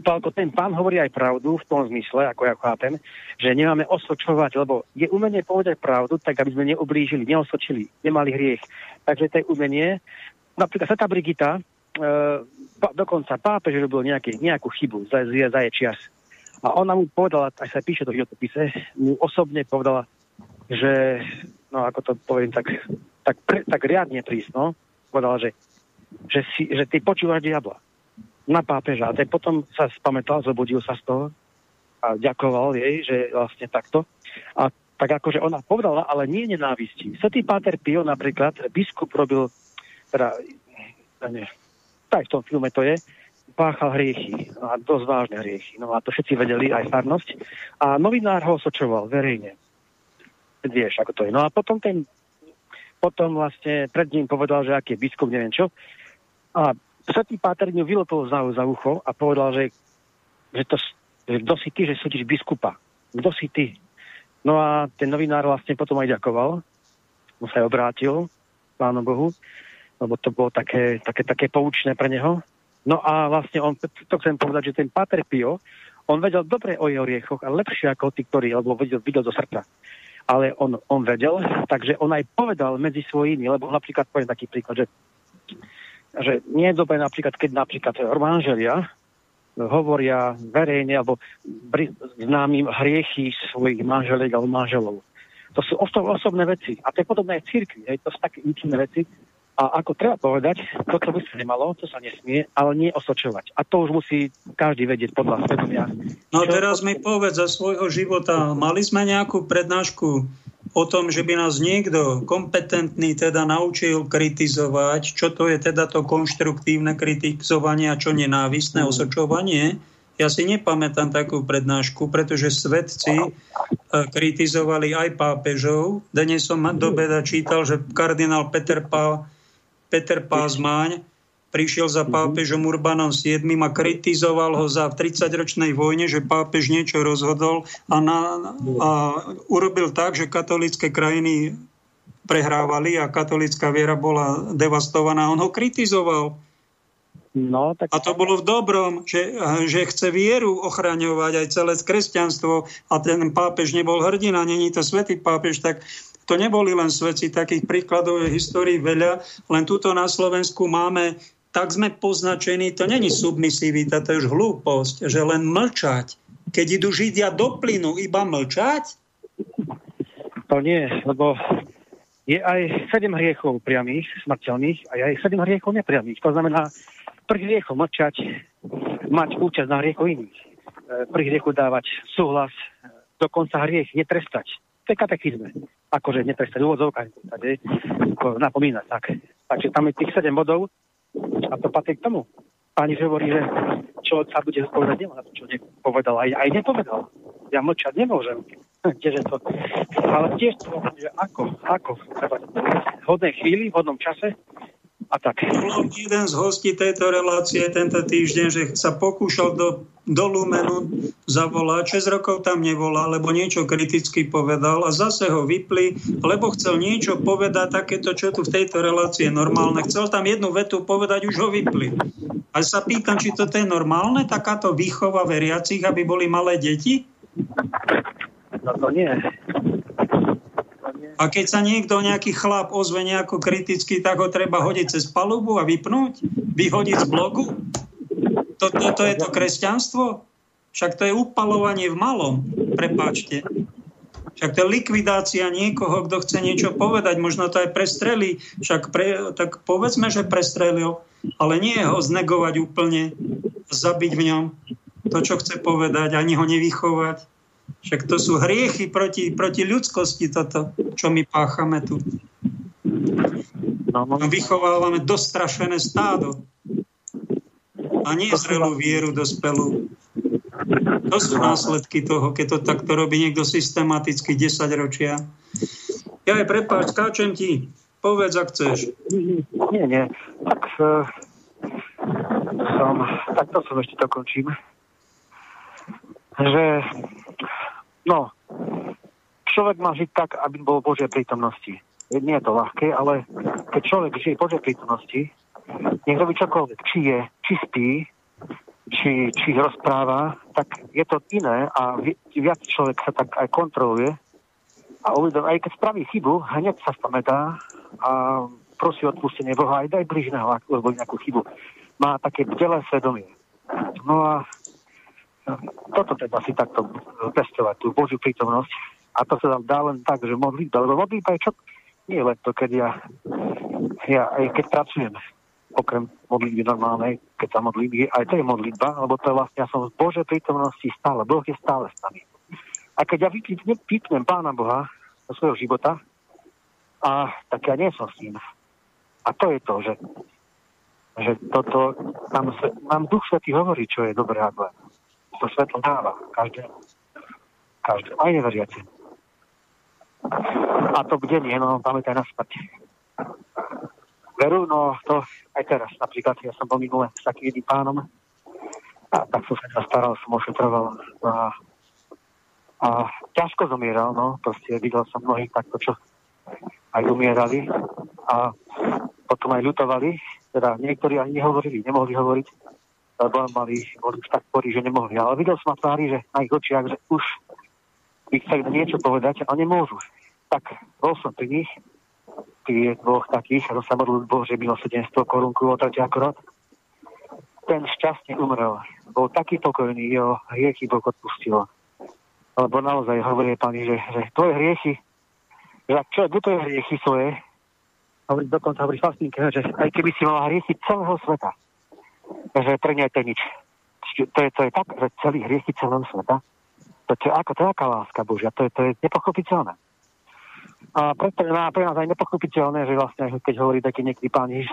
Speaker 6: Pálko, ten pán hovorí aj pravdu v tom zmysle, ako ja chápem, že nemáme osočovať, lebo je umenie povedať pravdu, tak aby sme neublížili, neosočili, nemali hriech. Takže to je umenie. Napríklad Sveta Brigita, e, dokonca pápež robil nejaký, nejakú chybu za, za, za jej čas. A ona mu povedala, aj sa píše to v životopise, mu osobne povedala, že, no ako to poviem, tak, tak, pre, tak riadne prísno, povedal, že, že, si, že ty počúvaš diabla na pápeža. A potom sa spamätal, zobudil sa z toho a ďakoval jej, že vlastne takto. A tak akože ona povedala, ale nie nenávisti. Svetý Páter Pio napríklad, biskup robil, teda, nie, tak v tom filme to je, páchal hriechy, a dosť vážne hriechy. No a to všetci vedeli, aj farnosť. A novinár ho osočoval verejne vieš, ako to je. No a potom ten, potom vlastne pred ním povedal, že aký je biskup, neviem čo. A Svetý Páter ňu vylopol za, za ucho a povedal, že, že, to, že kto si ty, že súdiš biskupa. Kto si ty? No a ten novinár vlastne potom aj ďakoval. On sa aj obrátil Pánu Bohu, lebo to bolo také, také, také poučné pre neho. No a vlastne on, to chcem povedať, že ten Páter Pio, on vedel dobre o jeho riechoch a lepšie ako tí, ktorí, lebo videl, videl do srdca ale on, on vedel, takže on aj povedal medzi svojimi, lebo napríklad poviem taký príklad, že, že nie je dobre napríklad, keď napríklad manželia hovoria verejne alebo známym hriechy svojich manželiek alebo manželov. To sú osobné veci. A to je podobné aj v cirkvi. To sú také intimné veci. A ako treba povedať, toto by sa nemalo, to sa nesmie, ale nie osočovať. A to už musí každý vedieť podľa svedomia.
Speaker 1: No teraz mi povedz za svojho života, mali sme nejakú prednášku o tom, že by nás niekto kompetentný teda naučil kritizovať, čo to je teda to konštruktívne kritizovanie a čo nenávistné osočovanie. Ja si nepamätám takú prednášku, pretože svedci e, kritizovali aj pápežov. Dnes som do beda čítal, že kardinál Peter Pál Peter Pázmáň prišiel za mhm. pápežom Urbanom VII a kritizoval ho za 30-ročnej vojne, že pápež niečo rozhodol a, na, a urobil tak, že katolické krajiny prehrávali a katolická viera bola devastovaná. On ho kritizoval. No, tak... A to bolo v dobrom, že, že chce vieru ochraňovať aj celé kresťanstvo a ten pápež nebol hrdina, není to svetý pápež, tak to neboli len svedci, takých príkladov je histórii veľa, len tuto na Slovensku máme tak sme poznačení, to není submisivita, to je už hlúposť, že len mlčať. Keď idú Židia do plynu, iba mlčať?
Speaker 6: To nie, lebo je aj sedem hriechov priamých, smrteľných, a aj sedem hriechov nepriamých. To znamená, prvý hriechov mlčať, mať účasť na hriechu iných. E, prvý hriechu dávať súhlas, dokonca hriech netrestať. To je katechizme akože neprestať úvodzovkách napomínať. Tak. Takže tam je tých 7 bodov a to patrí k tomu. Pani hovorí, že človek sa bude zodpovedať nemá na to, čo nepovedal. Aj, aj nepovedal. Ja mlčať nemôžem. Tieže to. Ale tiež to, že ako, ako treba v hodnej chvíli, v hodnom čase a tak.
Speaker 1: Jeden z hostí tejto relácie tento týždeň, že sa pokúšal do, do Lumenu zavolať, 6 rokov tam nevolá, lebo niečo kriticky povedal a zase ho vypli, lebo chcel niečo povedať takéto, čo tu v tejto relácii je normálne. Chcel tam jednu vetu povedať, už ho vypli. A sa pýtam, či toto je normálne, takáto výchova veriacich, aby boli malé deti?
Speaker 6: No to nie.
Speaker 1: A keď sa niekto, nejaký chlap ozve nejako kriticky, tak ho treba hodiť cez palubu a vypnúť? Vyhodiť z blogu? Toto to, je to kresťanstvo? Však to je upalovanie v malom. Prepáčte. Však to je likvidácia niekoho, kto chce niečo povedať. Možno to aj prestrelí. Však pre, tak povedzme, že prestrelil. Ale nie ho znegovať úplne, zabiť v ňom to, čo chce povedať, ani ho nevychovať. Však to sú hriechy proti, proti ľudskosti, toto, čo my páchame tu. No. Vychovávame dostrašené stádo. A nie zrelú vieru dospelú. To sú následky toho, keď to takto robí niekto systematicky 10 ročia. Ja aj prepáč, skáčem ti. Povedz, ak chceš.
Speaker 6: Nie, nie. Tak uh, som, tak to som ešte dokončím. Že No, človek má žiť tak, aby bol v Božej prítomnosti. Nie je to ľahké, ale keď človek žije v Božej prítomnosti, nech robí čokoľvek, či je, či spí, či, či rozpráva, tak je to iné a viac človek sa tak aj kontroluje a uvedom, aj keď spraví chybu, hneď sa spamätá a prosí odpustenie Boha aj daj bližného, ak urobí nejakú chybu. Má také bdelé svedomie. No a toto treba si takto testovať, tú Božiu prítomnosť. A to sa dá len tak, že modlitba, lebo modlitba je čo? Nie len to, keď ja, ja aj keď pracujem, okrem modlitby normálnej, keď sa modlím, aj to je modlitba, lebo to je vlastne, ja som v Božej prítomnosti stále, Boh je stále s nami. A keď ja vypnem, vypnem Pána Boha do svojho života, a tak ja nie som s ním. A to je to, že, že toto, nám, nám Duch Svetý hovorí, čo je dobré a zlé to svetlo dáva každému. Každému, aj neveriaci. A to nie, no pamätaj na smrť. Veru, no to aj teraz. Napríklad ja som bol minule s takým jedným pánom. A tak som sa staral, som ošetroval. A, a ťažko zomieral, no. Proste videl som mnohých takto, čo aj umierali. A potom aj ľutovali, teda niektorí ani nehovorili, nemohli hovoriť, lebo mali, boli tak porí, že nemohli. Ale videl som na tvári, že na ich očiach, že už by chceli niečo povedať a nemôžu. Tak bol som pri nich, pri dvoch takých, a to sa modlil Boh, že 700 korunku o akorát. Ten šťastne umrel. Bol taký pokojný, jeho hriechy Boh odpustil. Lebo naozaj hovorí pani, že, že tvoje hriechy, že ak človek je hriechy svoje, hovorí, dokonca hovorí Fastinke, že aj keby si mala hriechy celého sveta, že pre nie je to nič. To je, to je tak, že celý hriechy celého sveta, to, je, ako, to je aká láska Božia, to je, to je nepochopiteľné. A preto je pre nás aj nepochopiteľné, že vlastne, keď hovorí taký niekedy pán Ježiš,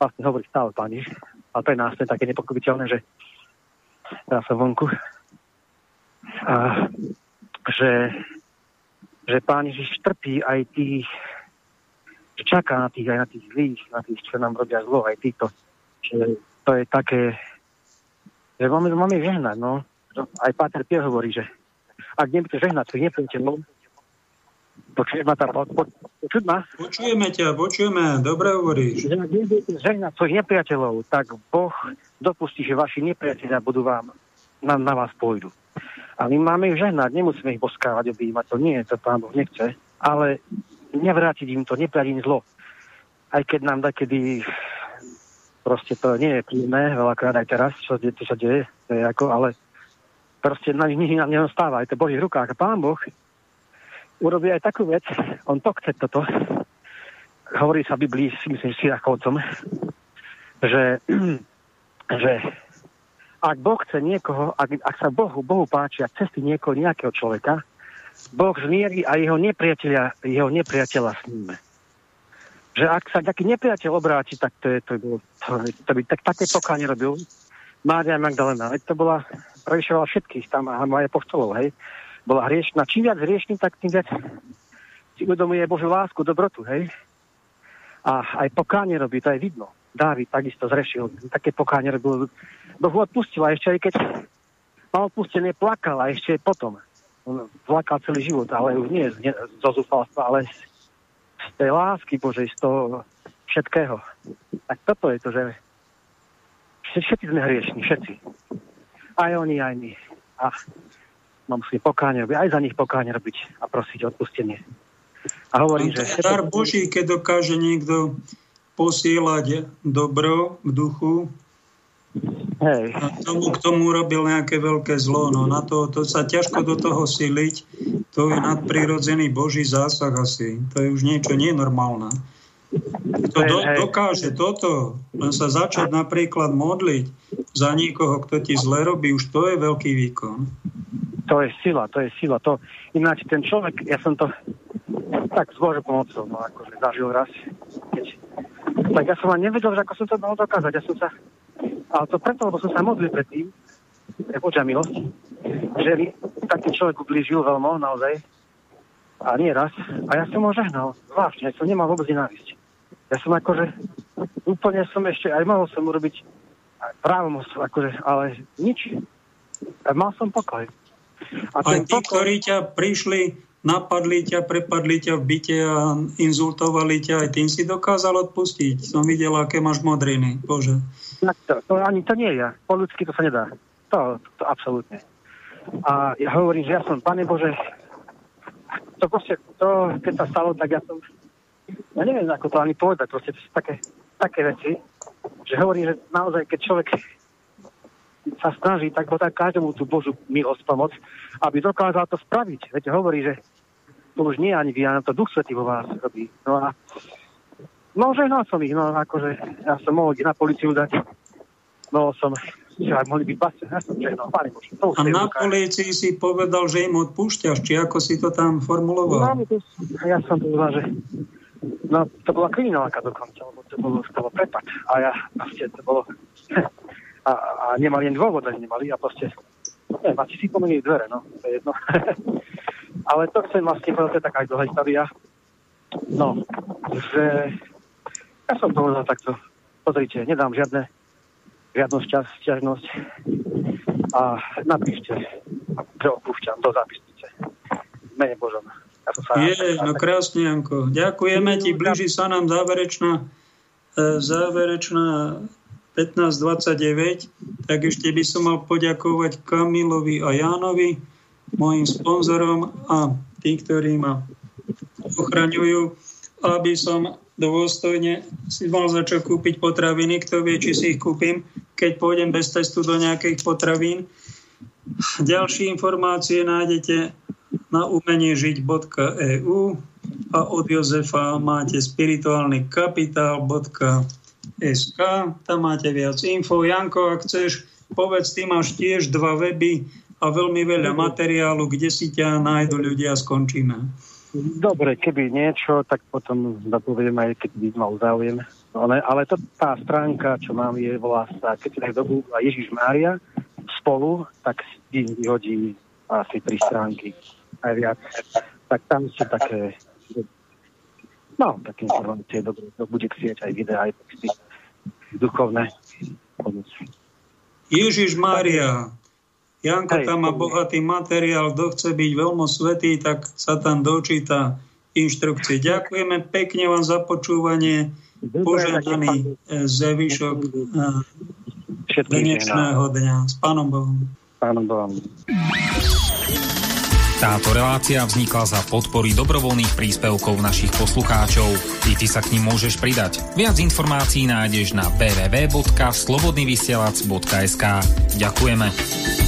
Speaker 6: vlastne hovorí stále pán Ježiš, ale pre nás to je také nepochopiteľné, že ja som vonku, a, že, že pán Ježiš trpí aj tých, že čaká na tých, aj na tých zlých, na tých, čo nám robia zlo, aj týchto, že to je také, že máme, máme žehnať, no. Aj Páter Pier hovorí, že ak nebudete žehnať svojich nepriateľov, počuješ ma tam, po, po, počuť ma?
Speaker 1: Počujeme ťa, počujeme, dobre hovoríš.
Speaker 6: Že ak nebudete žehnať svojich nepriateľov, tak Boh dopustí, že vaši nepriateľia budú vám, na, na vás pôjdu. A my máme ich žehnať, nemusíme ich boskávať, objímať, to nie, to pán Boh nechce, ale nevrátiť im to, nepriať im zlo. Aj keď nám takedy proste to nie je príjemné, veľakrát aj teraz, čo, čo sa deje, to je ako, ale proste na nich nič neostáva, aj to v rukách. A Pán Boh urobí aj takú vec, on to chce toto, hovorí sa Biblii, si myslím, že Syrakovcom, že, že ak Boh chce niekoho, ak, ak sa Bohu, Bohu páčia cesty niekoho, nejakého človeka, Boh zmierí a jeho nepriateľa, jeho nepriateľa s ním že ak sa nejaký nepriateľ obráti, tak to, je, to, bolo, to, to by tak, také pokánie robil. Mária Magdalena, veď to bola, prevyšovala všetkých tam a aj poštolov, hej. Bola hriešna. Čím viac hriešný, tak tým viac si uvedomuje Božiu lásku, dobrotu, hej. A aj pokáne robí, to je vidno. Dávid takisto zrešil, také pokáne robil. Boh ho odpustil a ešte aj keď mal odpustené, plakal a ešte potom. On plakal celý život, ale už nie zo zúfalstva, ale z tej lásky Božej, z toho všetkého. Tak toto je to, že všetci sme hriešni, všetci. Aj oni, aj my. A mám si pokáne robiť, aj za nich pokáne robiť a prosiť odpustenie.
Speaker 1: A hovorí, že... Dar Boží, keď dokáže niekto posielať dobro v duchu, Hej. Tomu, k tomu robil nejaké veľké zlo. No na to, to sa ťažko do toho siliť. To je nadprirodzený Boží zásah asi. To je už niečo nenormálne. Kto do, dokáže toto, len sa začať napríklad modliť za niekoho, kto ti zle robí, už to je veľký výkon.
Speaker 6: To je sila, to je sila. To, ináč ten človek, ja som to tak s Božou pomocou, no akože zažil raz, keď tak ja som vám nevedel, že ako som to mohol dokázať. Ja som sa, ale to preto, lebo som sa modlil predtým, je Božia milosť, že mi taký človek ublížil veľmi, naozaj, a nie raz. A ja som ho žehnal, zvláštne, ja som nemal vôbec nenávisť. Ja som akože, úplne som ešte, aj mohol som urobiť právom, akože, ale nič. A mal som pokoj.
Speaker 1: A, a tí, pokoj... ktorí ťa prišli napadli ťa, prepadli ťa v byte a inzultovali ťa, aj tým si dokázal odpustiť. Som videl, aké máš modriny. Bože.
Speaker 6: To, to, ani to nie je. Po ľudsky to sa nedá. To, to, to absolútne. A ja hovorím, že ja som, Pane Bože, to proste, to, keď sa stalo, tak ja som, ja neviem, ako to ani povedať, proste to sú také, také veci, že hovorím, že naozaj, keď človek sa snaží, tak ho tak každému tú Božú milosť pomoc, aby dokázal to spraviť. Viete, hovorí, že to už nie ani vy, to Duch Svetý vo vás robí. No a no, žehnal som ich, no akože ja som mohol na policiu dať, mohol som že aj mohli byť pasce, ja som žehnal, Pane Bože.
Speaker 1: To a na policii si povedal, že im odpúšťaš, či ako si to tam formuloval?
Speaker 6: No, ja som povedal, že no, to bola kriminálka dokonca, lebo to bolo, to bolo prepad. A ja, proste, to bolo, a, a nemali ani dôvod, ani nemali a proste, neviem, asi si pomenili dvere, no, to je jedno. Ale to chcem vlastne povedať, to je taká aj dlhá história. No, že ja som povedal takto, pozrite, nedám žiadne, žiadnu šťast, šťažnosť a napíšte, že opúšťam do zápisnice. Mene Božom.
Speaker 1: Ja sa Je, no krásne, Janko. Ďakujeme ti, blíži sa nám záverečná, e, záverečná 15.29, tak ešte by som mal poďakovať Kamilovi a Jánovi, mojim sponzorom a tí, ktorí ma ochraňujú, aby som dôstojne si mal začať kúpiť potraviny. Kto vie, či si ich kúpim, keď pôjdem bez testu do nejakých potravín. Ďalšie informácie nájdete na umeniežiť.eu a od Jozefa máte spirituálny kapitál.sk. Tam máte viac info. Janko, ak chceš, povedz, ty máš tiež dva weby a veľmi veľa materiálu, kde si ťa nájdu ľudia a skončíme.
Speaker 6: Dobre, keby niečo, tak potom zapoviem aj, keď by mal záujem. Ale, ale to, tá stránka, čo mám, je, volá sa, keď si tak dobu Ježiš Mária spolu, tak si vyhodí asi tri stránky, aj viac. Tak tam sú také, no, také informácie, dobre, to bude chcieť aj videá, aj texty duchovné.
Speaker 1: Ježiš Mária, Janko tam má bohatý materiál, kto chce byť veľmi svetý, tak sa tam dočíta inštrukcie. Ďakujeme pekne vám za počúvanie. Požiadaný eh, zevyšok eh, dnešného dňa. S Pánom Bohom.
Speaker 6: Pánom Bohom.
Speaker 7: Táto relácia vznikla za podpory dobrovoľných príspevkov našich poslucháčov. I ty sa k ním môžeš pridať. Viac informácií nájdeš na www.slobodnyvysielac.sk Ďakujeme.